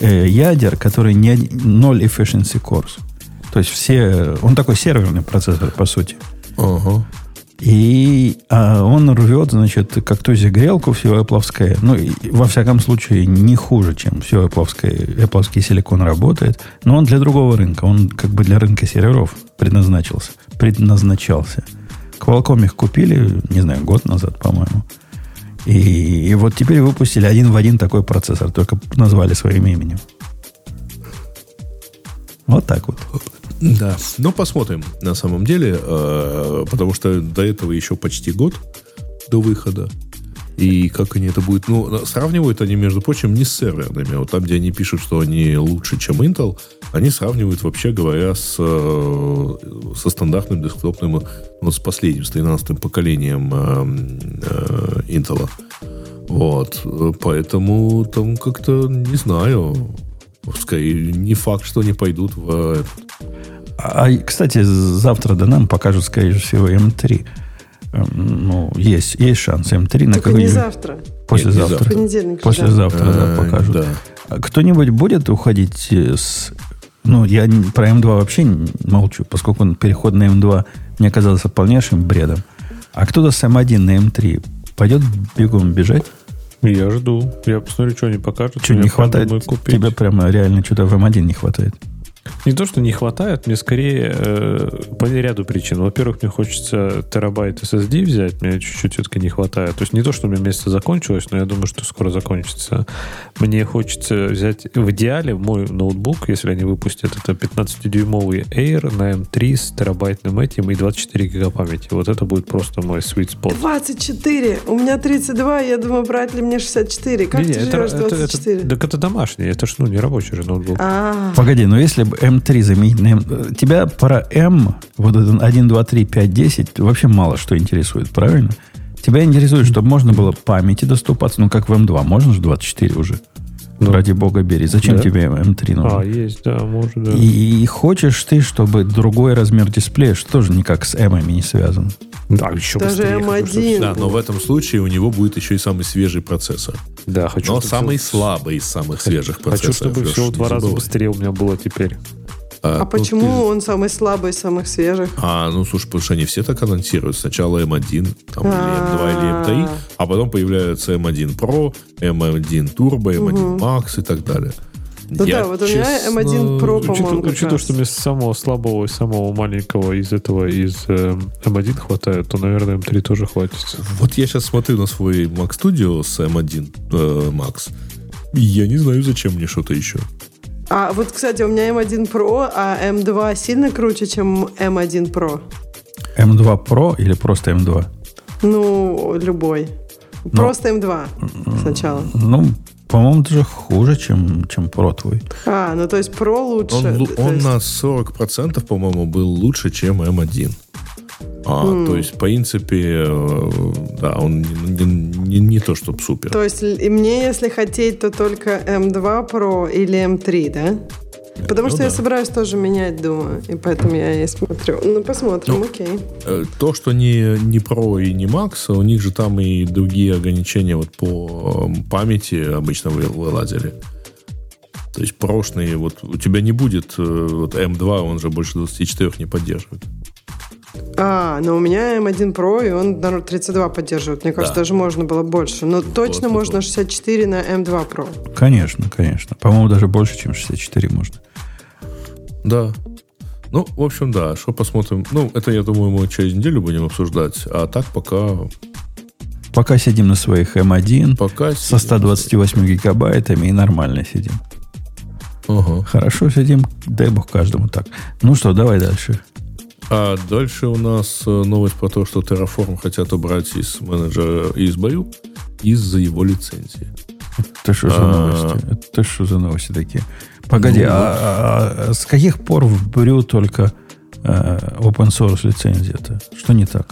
э, ядер, который не, од- 0 efficiency cores. То есть все, он такой серверный процессор, по сути. Ага. И а, он рвет, значит, как тузик грелку все Apple. Ну, и, во всяком случае, не хуже, чем все Apple, Apple силикон работает. Но он для другого рынка. Он как бы для рынка серверов предназначился. Предназначался. Qualcomm их купили, не знаю, год назад, по-моему. И, и вот теперь выпустили один в один такой процессор, только назвали своим именем. Вот так вот. Да. Ну, посмотрим, на самом деле, э, потому что до этого еще почти год до выхода. И как они это будут... Ну, сравнивают они, между прочим, не с серверными. Вот там, где они пишут, что они лучше, чем Intel, они сравнивают, вообще говоря, с, э, со стандартным десктопным, ну, с последним, с 13 поколением э, э, Intel. Вот. Поэтому там как-то, не знаю, скорее, не факт, что они пойдут в этот. А, кстати, завтра да нам покажут, скорее всего, M3. Эм, ну, есть, есть шанс M3 на Только не завтра. Послезавтра. завтра. Понедельник. же, Послезавтра, да, Э, покажут. да. А Кто-нибудь будет уходить с... Ну, я не- про M2 вообще не- молчу, поскольку он переход на M2 мне казался полнейшим бредом. А кто-то с M1 на M3 пойдет бегом бежать? Я жду. Я посмотрю, что они покажут. Что, не хватает? Тебе прямо реально что-то в М1 не хватает. Не то, что не хватает, мне скорее э, по ряду причин. Во-первых, мне хочется терабайт SSD взять, мне чуть-чуть все-таки не хватает. То есть не то, что у меня место закончилось, но я думаю, что скоро закончится. Мне хочется взять в идеале мой ноутбук, если они выпустят, это 15-дюймовый Air на M3 с терабайтным этим и 24 гига памяти. Вот это будет просто мой sweet spot. 24. У меня 32, я думаю, брать ли мне 64. Как Не-не, ты это, живешь это- это- 24? так это домашний, это ж ну, не рабочий же ноутбук. А, Погоди, но если бы М3 заменить на М... Тебя про М, вот этот 1, 2, 3, 5, 10, вообще мало что интересует, правильно? Тебя интересует, чтобы можно было памяти доступаться, ну, как в М2, можно же 24 уже. Ну. Ради бога бери. Зачем Да. тебе М3 нужен? А, есть, да, может, да. И, и хочешь ты, чтобы другой размер дисплея, что тоже никак с М не связан. Да, еще Даже быстрее M1. хочу, чтобы- Да, но в этом случае у него будет еще и самый свежий процессор. Да, хочу. Но чтобы самый всё- слабый из самых свежих Хочу, процессоров. чтобы Леш, все в два раза забывай. быстрее у меня было теперь. А, а ну, почему ты- он самый слабый из самых свежих? А, ну, слушай, потому что они все так анонсируют. Сначала M1, там, или А. M2, или M3, а потом появляются M1 Pro, M1 Turbo, M1 Max и так далее. Ну да, вот у меня M1 Pro, по-моему, Учитывая, учитывая, что мне самого слабого и самого маленького из этого, из э, M1 хватает, то, наверное, M3 тоже хватит. Вот я сейчас смотрю на свой Mac Studio с M1 э, Max. и Я не знаю, зачем мне что-то еще. А вот, кстати, у меня M1 Pro, а M2 сильно круче, чем M1 Pro. М2 Pro или просто М2? Ну, любой. Просто M2 сначала. Ну, по-моему, даже хуже, чем, чем Pro твой. А, ну то есть Pro лучше. Он, он есть- на 40%, по-моему, был лучше, чем M1. А, То есть, в принципе, э, да, он не, не- не- то, чтобы супер. То есть и мне, если хотеть, то только M2 Pro или M3, да? Потому Ну что я да. собираюсь тоже менять, думаю. И поэтому я и смотрю. Ну, посмотрим, Ну, окей. Э, То, что не, не Pro и не Max, у них же там и другие ограничения вот по э, памяти обычно вы- вылазили. То есть прошлые, вот у тебя не будет, э, вот M2, он же больше 24 не поддерживает. А, но у меня M1 Pro, и он наверное, 32 поддерживает. Мне кажется, Да. даже можно было больше. Но точно вот, можно вот. 64 на M2 Pro. Конечно, конечно. По-моему, даже больше, чем 64 можно. Да. Ну, в общем, да, что посмотрим. Ну, это, я думаю, мы через неделю будем обсуждать. А так пока... Пока сидим на своих М1 пока со 128 гигабайтами и нормально сидим. Ага. Хорошо сидим, дай бог каждому так. Ну что, давай дальше. А дальше у нас э, новость про то, что Terraform хотят убрать из менеджера из бою из-за его лицензии. Это что за А. новости? Это что за новости такие? Погоди, Ну, а, а- а с каких пор в Брю только э, open source лицензия-то? Что не так?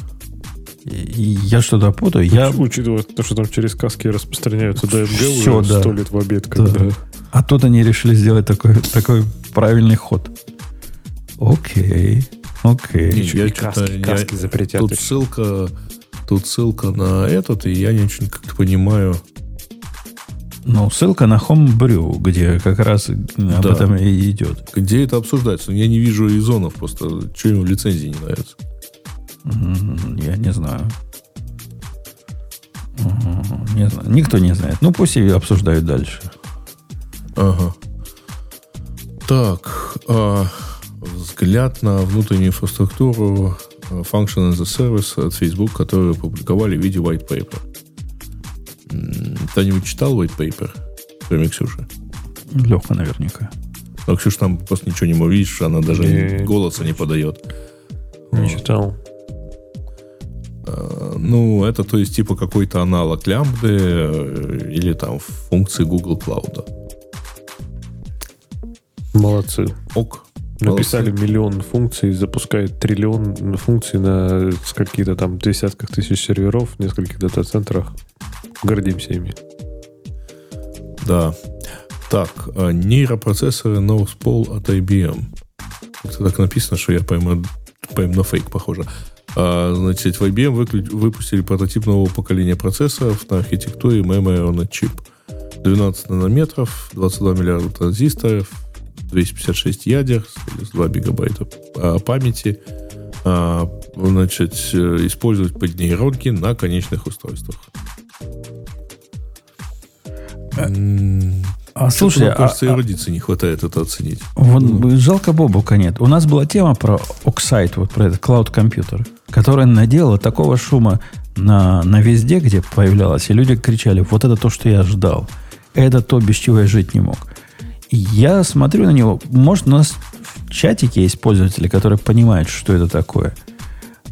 И- и я что-то путаю. Я, Учитывая то, что там через каски распространяются ДНГ Всё, уже да. сто лет в обед, Да. когда... а тут они решили сделать такой, такой правильный ход. Окей, окей. Еще я и что-то- каски, я- запретят. Тут ссылка, тут ссылка на этот, и я не очень как-то понимаю. Ну, ссылка на Homebrew, где как раз об Да. этом и идет. Где это обсуждается? Я не вижу изонов просто. Что ему лицензии не нравится? Я не знаю. Не знаю. Никто не знает. Ну, пусть и обсуждают дальше. Ага. Так, а, взгляд на внутреннюю инфраструктуру а, Function as a Service от Facebook, которые опубликовали в виде white paper. кто-нибудь читал white paper, кроме Ксюши? Леха наверняка. Но Ксюша там просто ничего не может, видишь, она даже Не- голоса не подает. Не читал. Э, Ну, это то есть типа какой-то аналог лямбды э, или там функции Google Cloud. Молодцы. Ок. Написали миллион функций, запускают триллион функций на скольких-то там десятках тысяч серверов в нескольких дата-центрах. Гордимся ими. Да. Так, а, нейропроцессоры Northpol от IBM. Это так написано, что я пойму, пойму на фейк, похоже. А, значит, в IBM выклю- выпустили прототип нового поколения процессоров на архитектуре Memory on a Chip. 12 нанометров, 22 миллиарда транзисторов, 256 ядер, 2 гигабайта а, памяти. А, значит, э, использовать под нейронки на конечных устройствах. М, А что-то, слушай, мне а- кажется, а- эрудиции не хватает это оценить. Вот жалко Бобука нет. У нас была тема про Oxide, вот про этот клауд-компьютер, который наделал такого шума на, на везде, где появлялось, и люди кричали, вот это то, что я ждал. Это то, без чего я жить не мог. Я смотрю на него, может, у нас в чатике есть пользователи, которые понимают, что это такое.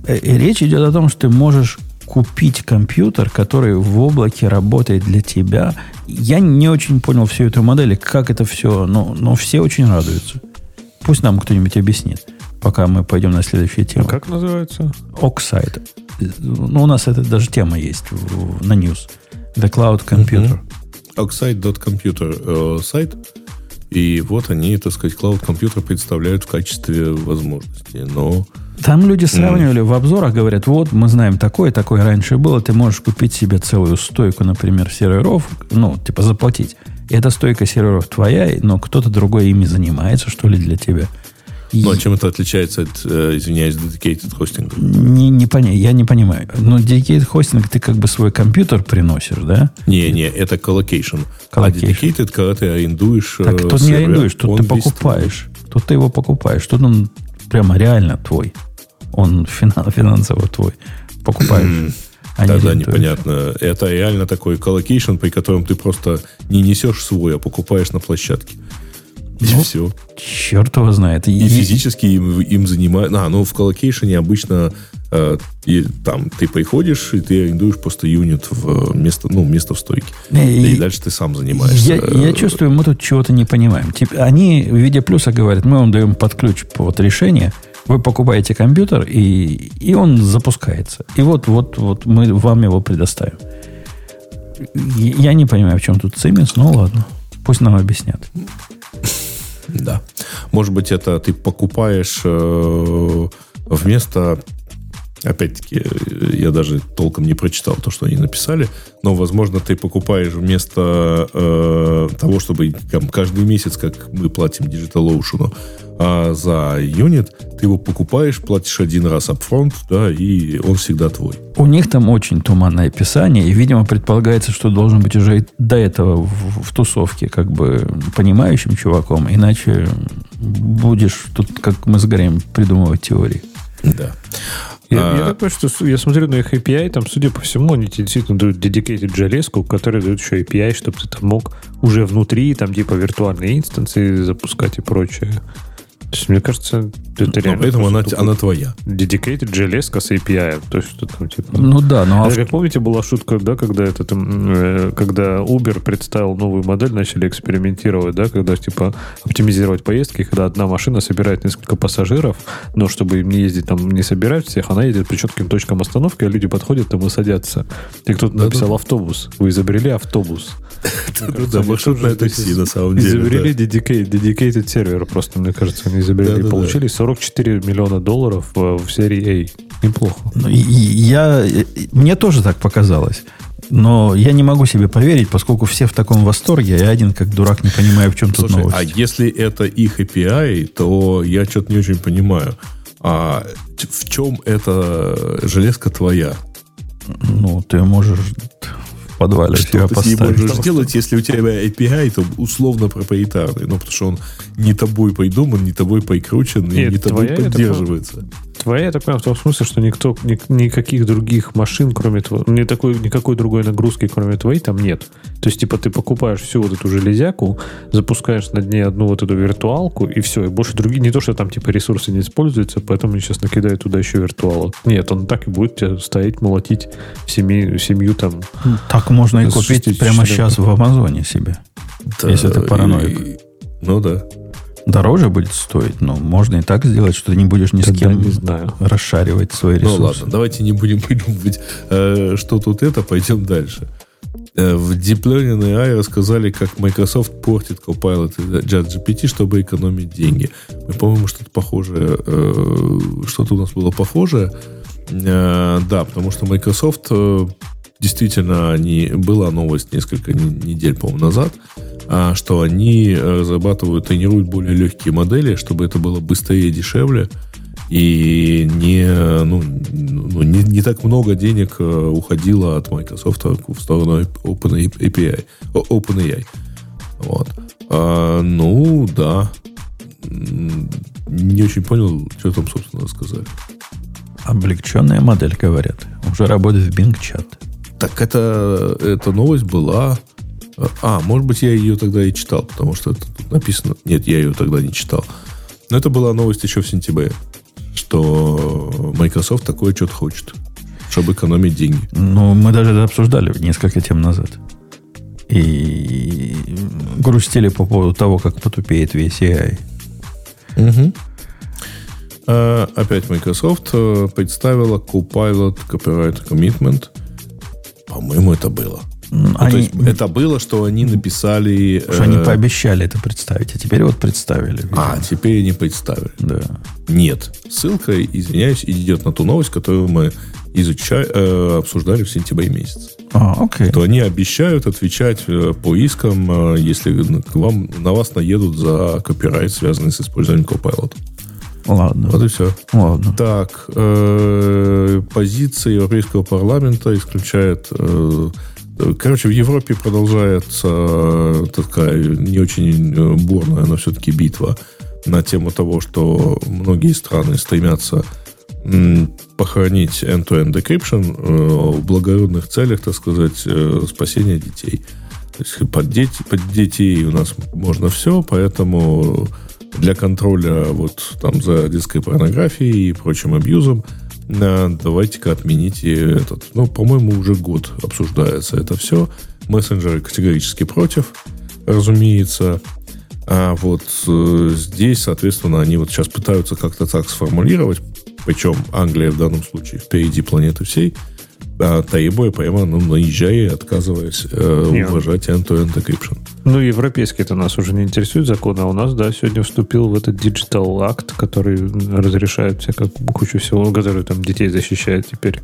Э, И речь идет о том, что ты можешь купить компьютер, который в облаке работает для тебя. Я не очень понял всю эту модель, как это все, но, но все очень радуются. Пусть нам кто-нибудь объяснит, пока мы пойдем на следующую тему. Как называется? Oxide. Ну, у нас это даже тема есть в- на news. The Cloud Computer. Oxide.computer э, сайт. И вот они, так сказать, Computer представляют в качестве возможности. Но Там люди сравнивали в обзорах, говорят, вот мы знаем такое, такое раньше было, ты можешь купить себе целую стойку, например, серверов, ну, типа заплатить. И эта стойка серверов твоя, но кто-то другой ими занимается, что ли, для тебя. Ну, а чем это отличается от, э, извиняюсь, dedicated хостинга? не, не поня- я не понимаю. Но dedicated хостинг ты как бы свой компьютер приносишь, да? Не, не, это collocation. А Collocation. dedicated, когда ты арендуешь э, Так тут не сервер, арендуешь, тут ты весь покупаешь. Тут ты его покупаешь. Тут он прямо реально твой. Он финан- финансово твой. Покупаешь. а не Тогда арендуешь. непонятно. Это реально такой colocation, при котором ты просто не несешь свой, а покупаешь на площадке. И Ну, все. Черт его знает. И И- физически им, им занимают... А, ну в colocation е обычно э, и там ты приходишь, и ты арендуешь просто юнит в место, ну, место в стойке. Не, И, и- дальше ты сам занимаешься. Я, я чувствую, мы тут чего-то не понимаем. Типа, они в виде плюса говорят, мы вам даем под ключ вот решение, вы покупаете компьютер, и, и он запускается. И вот, вот, вот мы вам его предоставим. Я я не понимаю, в чем тут цимис, но ладно. Пусть нам объяснят. Да. Может быть, это ты покупаешь э, вместо... Опять-таки, э, я даже толком не прочитал то, что они написали, но, возможно, ты покупаешь вместо э, того, чтобы там, каждый месяц, как мы платим DigitalOcean, а за юнит, ты его покупаешь, платишь один раз upfront, да, и он всегда твой. У них там очень туманное описание, и, видимо, предполагается, что должен быть уже до этого в, в тусовке как бы понимающим чуваком, иначе будешь тут, как мы с Греем, придумывать теории. Да. Я, А. я так понимаю, что я смотрю на их API, там, судя по всему, они тебе действительно дают dedicated железку, которая дает еще API, чтобы ты там мог уже внутри, там, типа, виртуальные инстанции запускать и прочее. То есть, мне кажется, это Но реально... поэтому она, она твоя. Dedicated железка с API. То есть, что там, типа... Ну да, ну а Это, как помните, была шутка, да, когда этот, э, когда Uber представил новую модель, начали экспериментировать, да, когда типа оптимизировать поездки, когда одна машина собирает несколько пассажиров, но чтобы им не ездить там, не собирать всех, она едет по четким точкам остановки, а люди подходят там и садятся. И кто-то написал автобус. Вы изобрели автобус. Да, маршрутное такси, на самом деле. Изобрели dedicated сервер, просто, мне кажется, они изобрели. Да-да-да. И получили 44 миллиона долларов э, в серии A. Неплохо. Ну, я, и- мне тоже так показалось. Но я не могу себе поверить, поскольку все в таком восторге, я один как дурак не понимаю, в чем тут Слушай, новость. а если это их API, то я что-то не очень понимаю. А в чем эта железка твоя? Ну, ты можешь подвале Что себя ты с поставить. можешь сделать, если у тебя API, то условно проприетарный. Ну, потому что он не тобой придуман, не тобой прикручен, и Нет, не тобой твоя, это поддерживается. Твоя, я так понимаю, в том смысле, что никто, ни- никаких других машин, кроме твоей, ни такой, никакой другой нагрузки, кроме твоей, там нет. То есть, типа, ты покупаешь всю вот эту железяку, запускаешь на дне одну вот эту виртуалку, и все, и больше другие, не то, что там, типа, ресурсы не используются, поэтому они сейчас накидают туда еще виртуалок. Нет, он так и будет тебя стоять, молотить семью, семью там. Так можно и купить 60 прямо сейчас в Амазоне себе. Если ты параноик. и- Ну да. Дороже будет стоить, но можно и так сделать, что ты не будешь ни с Тогда кем не знаю. расшаривать свои Ну ресурсы. ладно, давайте не будем [laughs] придумывать, э, что тут это, пойдем дальше. Э, В Deep Learning AI рассказали, как Microsoft портит Copilot и ChatGPT, чтобы экономить деньги. Мы, по-моему, что-то похожее, э, что-то у нас было похожее. Э, Да, потому что Microsoft действительно они, была новость несколько не- недель, по-моему, назад, а, что они э, разрабатывают, тренируют более легкие модели, чтобы это было быстрее и дешевле, и не, ну, ну, не, не так много денег э, уходило от Microsoft в сторону OpenAPI. OpenAI. Вот. А, ну, да. Не очень понял, что там, собственно, сказали. Облегченная модель, говорят. Уже работает в Bing Chat. Так это, эта новость была... А, может быть, я ее тогда и читал, потому что это тут написано... Нет, я ее тогда не читал. Но это была новость еще в сентябре, что Microsoft такое что-то хочет, чтобы экономить деньги. Ну, мы даже это обсуждали несколько тем назад. И грустили по поводу того, как потупеет весь AI. А, опять Microsoft э, представила Copilot Copyright Commitment. По-моему, это было. М, Ну, то Они, есть это было, что они написали... что они э, пообещали это представить, а теперь вот представили. А, теперь они представили. Да. Нет. Ссылка, извиняюсь, идет на ту новость, которую мы изучали, э, обсуждали в сентябре месяце. А, окей. То они обещают отвечать э, по искам, э, если на- к вам, на вас наедут за копирайт, связанный с использованием Copilot. Ладно. Вот и все. Ладно. Так, э, позиция Европейского парламента исключает... э, короче, в Европе продолжается э, такая не очень э, бурная, но все-таки битва на тему того, что многие страны стремятся похоронить end-to-end decryption в благородных целях, так сказать, спасения детей. То есть под, дети, под детей у нас можно все, поэтому для контроля вот там за детской порнографией и прочим абьюзом давайте-ка отмените этот. Ну, по-моему, уже год обсуждается это все. Мессенджеры категорически против, разумеется. А вот э, здесь, соответственно, они вот сейчас пытаются как-то так сформулировать, причем Англия в данном случае впереди планеты всей, а требуя прямо, ну, наезжая и отказываясь э, уважать end-to-end decryption. Ну, европейский это нас уже не интересует закон, а у нас, да, сегодня вступил в этот Digital Act, который разрешает всякую кучу всего, который там детей защищает теперь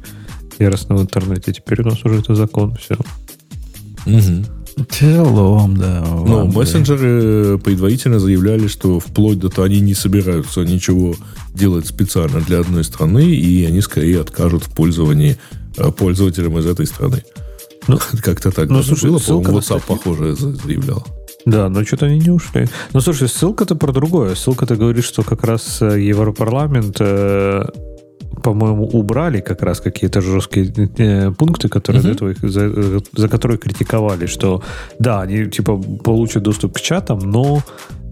яростно в интернете. Теперь у нас уже это закон, все. Тяжело, да. в Но Англии. мессенджеры предварительно заявляли, что вплоть до того они не собираются ничего делать специально для одной страны, и они скорее откажут в пользовании э, пользователям из этой страны. Ну, [laughs] Как-то так ну, слушай, было, по-моему, WhatsApp похоже за- заявлял. Да, но что-то они не ушли. Ну, слушай, ссылка-то про другое. Ссылка-то говорит, что как раз э, Европарламент, э, по-моему, убрали как раз какие-то жесткие э, пункты, которые до этого их за, за которые критиковали, что да, они типа получат доступ к чатам, но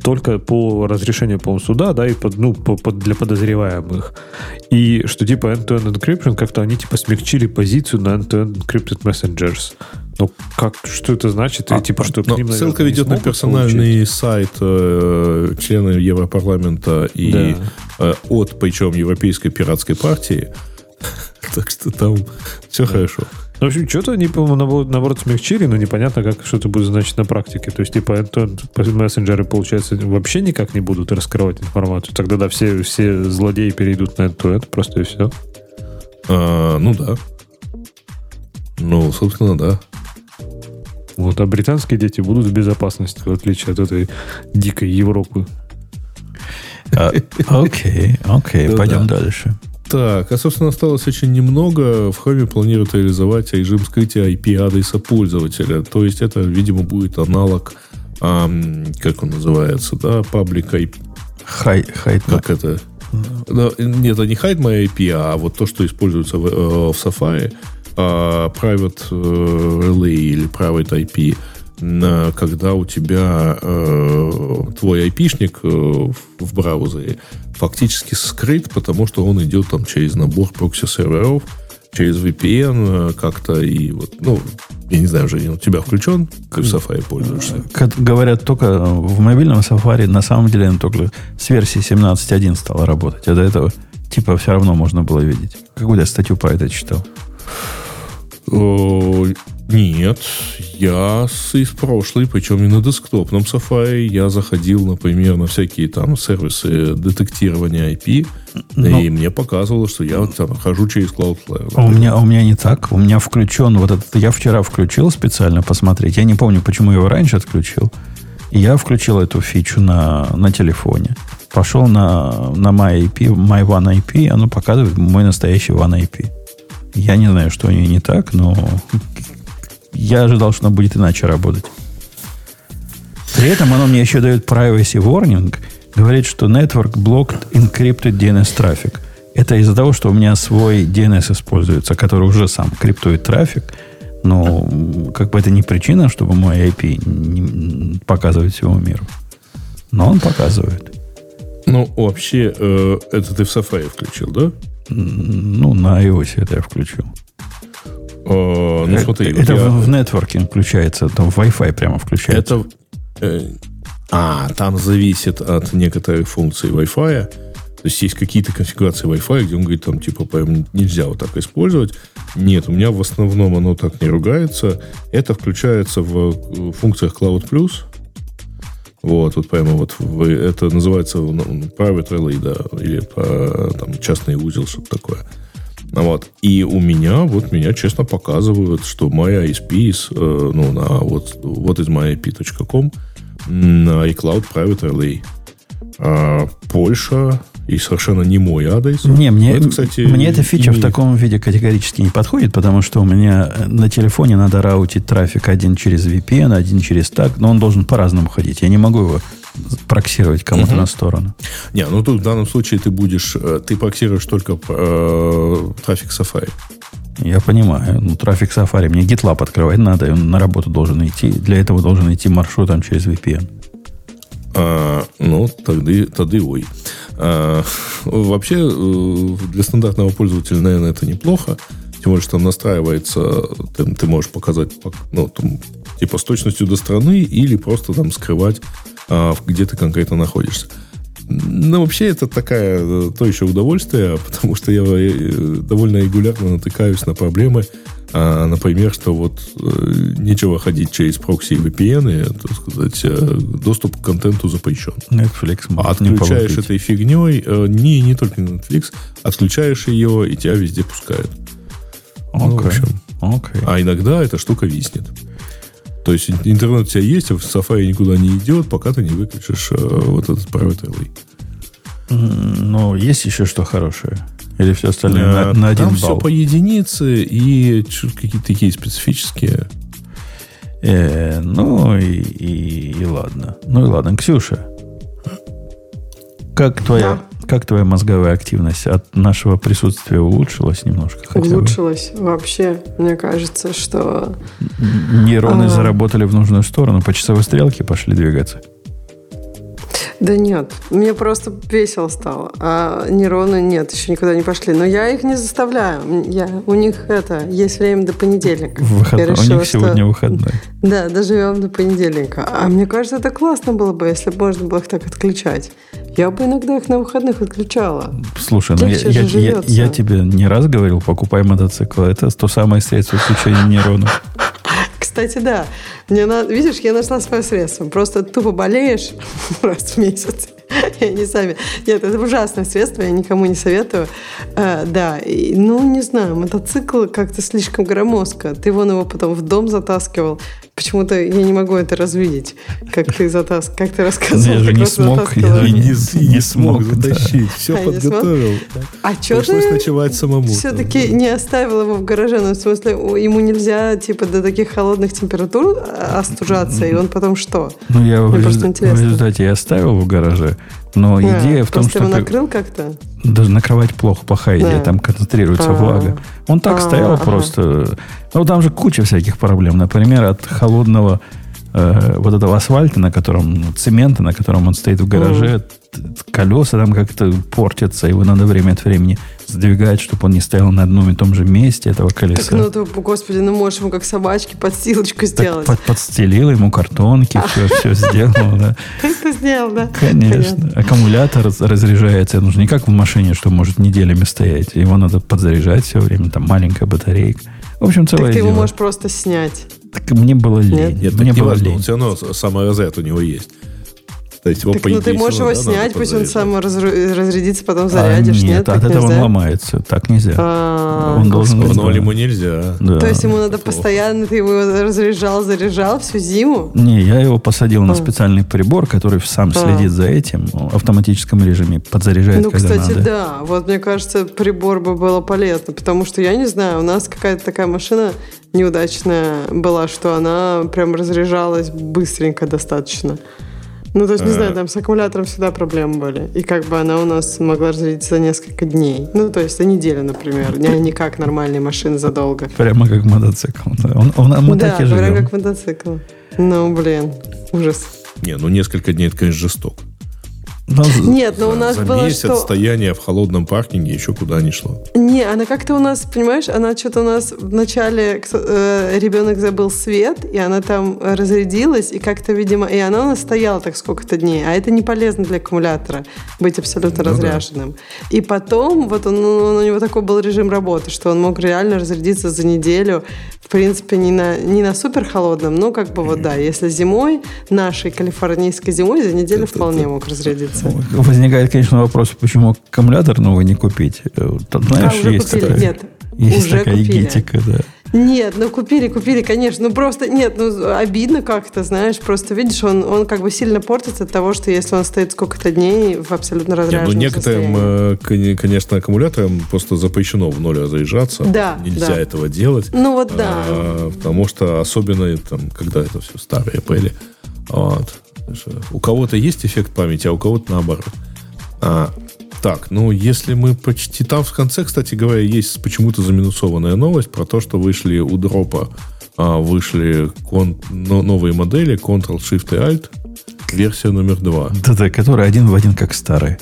только по разрешению, по суда, да, и под, ну, по- под- для подозреваемых. И что типа end-to-end encryption, как-то они типа смягчили позицию на end-to-end encrypted messengers. Ну, как, что это значит? И, А, типа, что к ним, наверное, ссылка ведет на персональный сайт э, члена Европарламента и Да. э, от, причем, Европейской пиратской партии. [laughs] Так что там все хорошо. Ну, в общем, что-то они, по-моему, наоборот, наоборот, смягчили, но непонятно, как что это будет значить на практике. То есть, типа, end-to-end мессенджеры, получается, вообще никак не будут раскрывать информацию. Тогда, да, все, все злодеи перейдут на end-to-end, просто и все. А, ну да. Ну, собственно, да. Вот, а британские дети будут в безопасности, в отличие от этой дикой Европы. А, Окей, окей, Ну пойдем да. дальше. Так, а, собственно, осталось очень немного. В Chrome планируют реализовать режим скрытия IP-адреса пользователя. То есть это, видимо, будет аналог, ам, как он называется, да, Public IP. Хай, хай, Как это? Да, нет, это не hide my IP, а вот то, что используется в, э, в Safari, а, private э, relay или private IP, когда у тебя э, твой IP-шник э, в браузере фактически скрыт, потому что он идет там через набор прокси-серверов, через VPN э, как-то и вот, ну, я не знаю, Женя, у тебя включен, в Safari пользуешься? Как говорят, только в мобильном Safari на самом деле он только с версии 17.1 стал работать. А до этого типа все равно можно было видеть. Какую я статью про это читал? Нет, я с, из прошлой, причем и на десктопном Safari, я заходил, например, на всякие там сервисы детектирования IP, Но- и мне показывало, что я там хожу через Cloudflare. А у меня, а у меня не так. У меня включен вот этот... Я вчера включил специально посмотреть. Я не помню, почему я его раньше отключил. Я включил эту фичу на, на телефоне. Пошел на, на My IP, My One IP, оно показывает мой настоящий One IP. Я не знаю, что у нее не так, но я ожидал, что оно будет иначе работать. При этом оно мне еще дает privacy warning, говорит, что network blocked encrypted DNS трафик. Это из-за того, что у меня свой DNS используется, который уже сам криптует трафик. Но как бы это не причина, чтобы мой IP не показывать всему миру. Но он показывает. Ну, вообще, э, это ты в Safari включил, да? Ну, на iOS это я включил. Э, ну, смотри, это вот я- в, нетворкинг включается, там в Wi-Fi прямо включается. Это... э, а, там зависит от некоторых функций Wi-Fi. То есть есть какие-то конфигурации Wi-Fi, где он говорит, там, типа, прям нельзя вот так использовать. Нет, у меня в основном оно так не ругается. Это включается в э, функциях Cloud Plus. Вот, вот прямо вот в- это называется ну, private relay, да, или по, там, частный узел, что-то такое. Вот. И у меня, вот меня честно показывают, что моя ISP, из, э, ну, на вот, вот из myip.com на iCloud Private Relay. А, Польша и совершенно не мой адрес. Не, мне, Это, кстати, мне эта фича в имеет- таком виде категорически не подходит, потому что у меня э, на телефоне надо раутить трафик один через VPN, один через так, но он должен по-разному ходить. Я не могу его проксировать кому-то на сторону. Не, ну тут в данном случае ты будешь, э, ты проксируешь только э, трафик Safari. Я понимаю. Ну, трафик Safari. Мне GitLab открывать надо, и он на работу должен идти. Для этого должен идти маршрутом через VPN. А, ну, тогда, тогда ой. А, [laughs] вообще, э, для стандартного пользователя, наверное, это неплохо. Тем более, что там настраивается, ты, ты можешь показать, пок- ну, там, типа, с точностью до страны или просто там скрывать, где ты конкретно находишься. Ну, вообще, это такая, э, то еще удовольствие, [laughs] потому что я э, довольно регулярно натыкаюсь на проблемы, а, например, что вот э, нечего ходить через прокси и VPN, и, так сказать, э, доступ к контенту запрещен. Netflix А не отключаешь получить. этой фигней, э, не, не только Netflix, отключаешь ее, и тебя везде пускают. Ну, в общем. Окей. А иногда эта штука виснет. То есть ин- интернет у тебя есть, а в Safari никуда не идет, пока ты не выключишь э, вот этот private. М, Ну, есть еще что хорошее? Или все остальное на, Э, на один Там все балл? по единице и какие-то такие специфические. Э, ну и, и, и ладно. Ну и ладно. Ксюша, как твоя, как твоя мозговая активность от нашего присутствия улучшилась немножко? хотя бы? Улучшилось вообще. Мне кажется, что... Нейроны А. заработали в нужную сторону, по часовой стрелке пошли двигаться. Да нет, мне просто весело стало. А нейроны нет, еще никуда не пошли. Но я их не заставляю. Я, у них это, есть время до понедельника. Выходной. Я У решила, них сегодня что- выходной. Да, доживем до понедельника. А мне кажется, это классно было бы, если бы можно было их так отключать. Я бы иногда их на выходных отключала. Слушай, ну я, я, я, я тебе не раз говорил, покупай мотоцикл. Это то самое средство включения нейронов. Кстати, да. Мне надо, видишь, я нашла свое средство. Просто тупо болеешь [laughs] раз в месяц. И они сами. Нет, это ужасное средство, я никому не советую. Э, да, и, ну, не знаю, мотоцикл как-то слишком громоздко. Ты вон его потом в дом затаскивал. Почему-то я не могу это развидеть, как ты затас, как ты рассказывал. Я же не смог, я И не- не, смог затащить. Все А, подготовил. А что Пришлось ты ночевать самому. все-таки не оставил его в гараже? Ну, в смысле, ему нельзя, типа, до таких холодных температур а, остужаться, и он потом что? Ну, я в, просто в интересно. результате я оставил в гараже. Но А, идея в том, что ты- накрыл как-то? даже накрывать плохо, плохая идея. Да. Там концентрируется А. влага. Он так А, стоял просто. Ну, там же куча всяких проблем. Например, от холодного э, вот этого асфальта, на котором, ну, цемента, на котором он стоит в гараже, т- колеса там как-то портятся, его надо время от времени сдвигать, чтобы он не стоял на одном и том же месте этого колеса. Так, ну, ты, господи, ну можешь ему как собачки подстилочку Так сделать. под- подстелил ему картонки, все, все сделал, да. [laughs] Ты сделал, да? Конечно. Аккумулятор раз- разряжается. Ну, не как в машине, что может неделями стоять. Его надо подзаряжать все время. Там маленькая батарейка. В общем, целое Так ты его дело. можешь просто снять. Так мне было лень. Нет, мне было лень. он все равно самый розет у него есть. То есть его, Так, по ну ты можешь его надо снять, пусть он сам разрядится, потом А, зарядишь. нет, нет, от этого он нельзя? ломается. Так нельзя. А, он должен быть... Но ему нельзя. Да. То есть ему надо плохо. постоянно, ты его разряжал, заряжал всю зиму? Не, я его посадил на А. специальный прибор, который сам А. следит за этим, в автоматическом режиме, подзаряжает, Ну, когда кстати, надо. да. Вот мне кажется, прибор бы было полезно, потому что я не знаю, у нас какая-то такая машина неудачная была, что она прям разряжалась быстренько достаточно. Ну, то есть, не знаю, там с аккумулятором всегда проблемы были. И как бы она у нас могла разрядиться за несколько дней. Ну, то есть за неделю, например. Не, не как нормальные машины задолго. Прямо как мотоцикл. да. Он, он- мы да, так и живем. как мотоцикл. Ну, блин, ужас. Не, ну несколько дней это, конечно, жестоко. [laughs] Ну, Нет, но у нас За было месяц что... стояния в холодном паркинге еще куда не шло. Не, она как-то у нас, понимаешь, она что-то у нас вначале э, ребенок забыл свет, и она там разрядилась, и как-то, видимо, и она у нас стояла так сколько-то дней, а это не полезно для аккумулятора быть абсолютно Ну да. разряженным. И потом, вот он, ну, у него такой был режим работы, что он мог реально разрядиться за неделю, в принципе, не на, не на супер холодном, ну, как бы вот да, если зимой, нашей калифорнийской зимой, за неделю вполне мог разрядиться. Возникает, конечно, вопрос, почему аккумулятор новый не купить. Э, Там, знаешь, а, уже есть купили? такая, Нет, есть уже такая купили. гетика, да. Нет, ну купили, купили, конечно. Ну просто, нет, ну обидно как-то, знаешь. Просто видишь, он, он как бы сильно портится от того, что если он стоит сколько-то дней в абсолютно ну, разряженном некоторым, состоянии. э, кон- конечно, аккумуляторам просто запрещено в ноль разряжаться. Да, Нельзя да. этого делать. Ну вот да. А, потому что особенно там, когда это все старые пэли. Вот. У кого-то есть эффект памяти, а у кого-то наоборот. А, так, ну если мы почти там в конце, кстати говоря, есть почему-то заминусованная новость про то, что вышли у дропа а, вышли кон- но- новые модели Ctrl-Shift и Alt, версия номер 2. Да-да, который один в один как старый.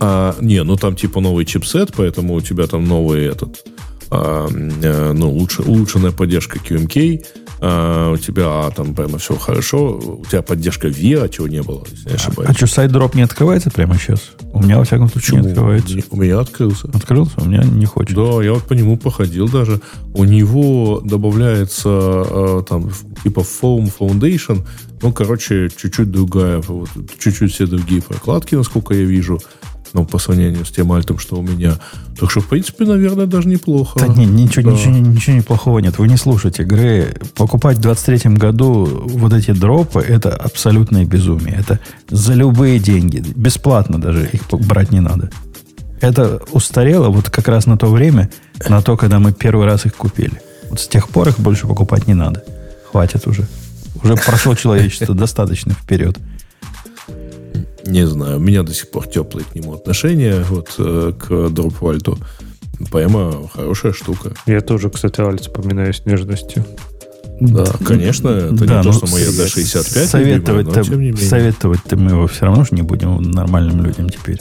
А, не, ну там типа новый чипсет, поэтому у тебя там новый этот, а, э, ну, лучше, улучшенная поддержка QMK, а, у тебя а, там прямо все хорошо, у тебя поддержка VIA, чего не было, если не ошибаюсь. А что, сайт-дроп не открывается прямо сейчас? У меня, во всяком случае, не открывается. У меня открылся. Открылся? У меня не хочет. Да, я вот по нему походил даже. У него добавляется э, там типа Foam Foundation. Ну, короче, чуть-чуть другая, вот, чуть-чуть все другие прокладки, насколько я вижу. Ну, по сравнению с тем альтом, что у меня. Так что, в принципе, наверное, даже неплохо. Да не, ничего, Да. ничего, ничего неплохого нет. Вы не слушайте. Грей, покупать в 23 году вот эти дропы, это абсолютное безумие. Это за любые деньги. Бесплатно даже их брать не надо. Это устарело вот как раз на то время, на то, когда мы первый раз их купили. Вот с тех пор их больше покупать не надо. Хватит уже. Уже прошло человечество достаточно вперед. Не знаю, у меня до сих пор теплые к нему отношения вот, э, к дропвальту. Прямо хорошая штука. Я тоже, кстати, Альт вспоминаю с нежностью. Да, конечно, это Да, не то, ну, что моя с- D65 Советовать-то, любимая, но тем не менее. советовать-то мы его все равно же не будем нормальным людям теперь.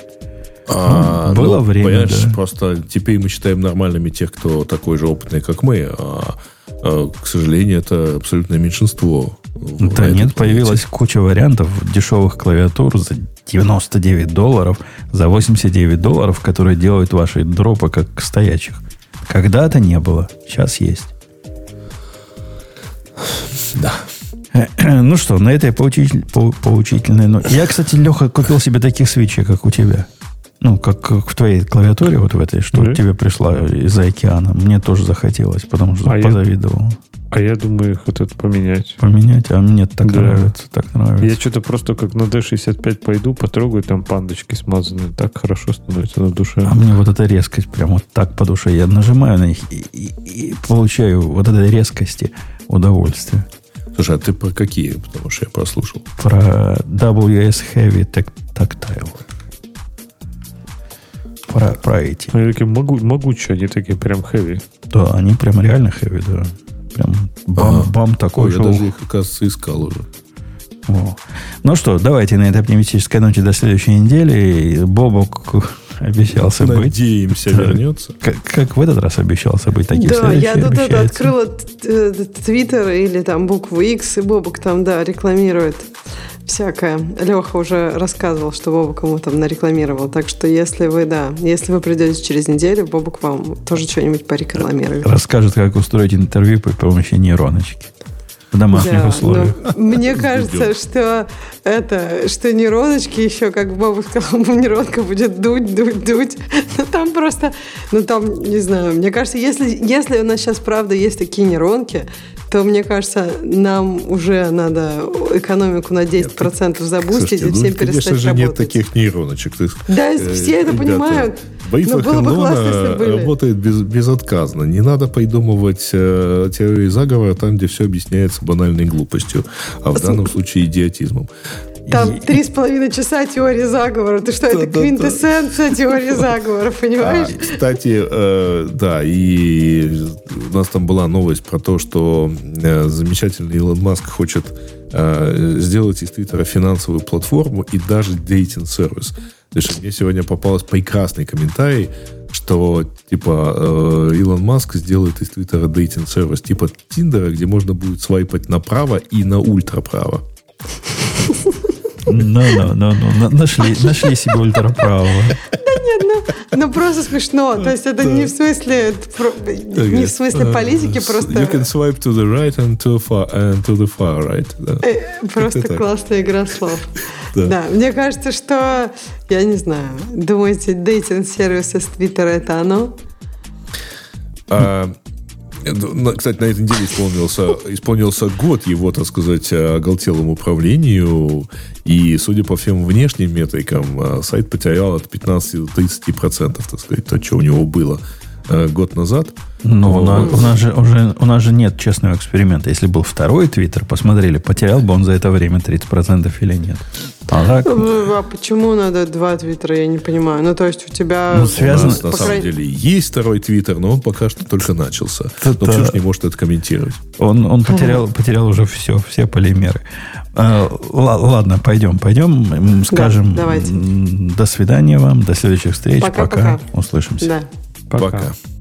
А, Ну, было ну, время, понимаешь, да. Просто теперь мы считаем нормальными тех, кто такой же опытный, как мы. А, а, к сожалению, это абсолютное меньшинство. Да нет, планете. появилась куча вариантов дешевых клавиатур за 99 долларов, за 89 долларов, которые делают ваши дропы как стоячих. Когда-то не было, сейчас есть. Да. [clears throat] Ну что, на этой поучитель- по- поучительной... ноте. Я, кстати, Леха, купил себе таких свечей, как у тебя. Ну, как, как в твоей клавиатуре вот в этой, что Да. тебе пришла из-за океана. Мне тоже захотелось, потому что А я- позавидовал. А я думаю их вот это поменять. Поменять, а мне так Да. нравится, так нравится. Я что-то просто как на D65 пойду, потрогаю, там пандочки смазанные. Так хорошо становится на душе. А мне вот эта резкость прям вот так по душе. Я нажимаю на них и, и- и получаю вот этой резкости удовольствие. Слушай, а ты про какие? Потому что я прослушал. Про WS Heavy Tac- Tactile. Про, про эти. Они такие могу, могучие, они такие прям heavy. Да, они прям реально heavy, да. Прям бам, Ага. бам такой, Ой, я даже их, оказывается, искал уже. О. Ну что, давайте на этой оптимистической ноте до следующей недели. И Бобок обещался быть. Надеемся, вернется. Как, как в этот раз обещался быть, таким Да, я тут это открыла Твиттер или там букву X, и Бобок там, да, рекламирует всякое. Леха уже рассказывал, что Бобок ему там нарекламировал. Так что если вы, да, если вы придете через неделю, Бобок вам тоже что-нибудь порекламирует. Расскажет, как устроить интервью при помощи нейроночки. В домашних Да, условиях. но мне кажется, что это, что нейроночки еще, как Боба сказал, [laughs] нейронка будет дуть, дуть, дуть. Ну, там просто, ну, там, не знаю, мне кажется, если, если у нас сейчас, правда, есть такие нейронки, то, мне кажется, нам уже надо экономику на 10% забустить Слушайте, и ну, всем конечно перестать же, работать. нет таких нейроночек. Есть, Да, э, все это ребята, понимают. Битва Но было бы классно, если были. работает без, безотказно. Не надо придумывать э, теории заговора там, где все объясняется банальной глупостью, а в данном случае идиотизмом. Там три с половиной часа теории заговора. Ты что, это квинтэссенция теории заговора, понимаешь? А, кстати, э, да, и у нас там была новость про то, что э, замечательный Илон Маск хочет э, сделать из Твиттера финансовую платформу и даже дейтинг-сервис. То есть мне сегодня попался прекрасный комментарий, что типа э, Илон Маск сделает из Твиттера дейтинг-сервис типа Тиндера, где можно будет свайпать направо и на ультраправо. [laughs] Ну, ну, ну, ну, на- нашли, нашли себе ультраправого. Ну, просто смешно. То есть это не в смысле не в смысле политики, Э, You can просто swipe to the right and to, far, and to the far right. да. э, просто классная игра слов. Да. Да, мне кажется, что я не знаю. Думаете, дейтинг-сервис из Твиттера это оно? На- кстати, на этой неделе исполнился, исполнился год его, так сказать, оголтелому управлению. И, судя по всем внешним метрикам, а, сайт потерял от 15 до 30 процентов, так сказать, то, что у него было а, год назад. Ну, у нас, у нас же уже у нас же нет честного эксперимента. Если был второй твиттер, посмотрели, потерял бы он за это время 30% или нет. А так, А почему надо два Твиттера, я не понимаю. Ну, то есть у тебя... Ну, У связано- нас, на по самом крайней- деле, есть второй твиттер, но он пока что только начался. Но Это- Ксюша не может это комментировать. он, он потерял, потерял уже все, все полимеры. А, ла- ладно, пойдем, пойдем. Скажем давайте. м, до свидания вам, до следующих встреч. Пока-пока. Пока. Услышимся. Да. Пока. Пока.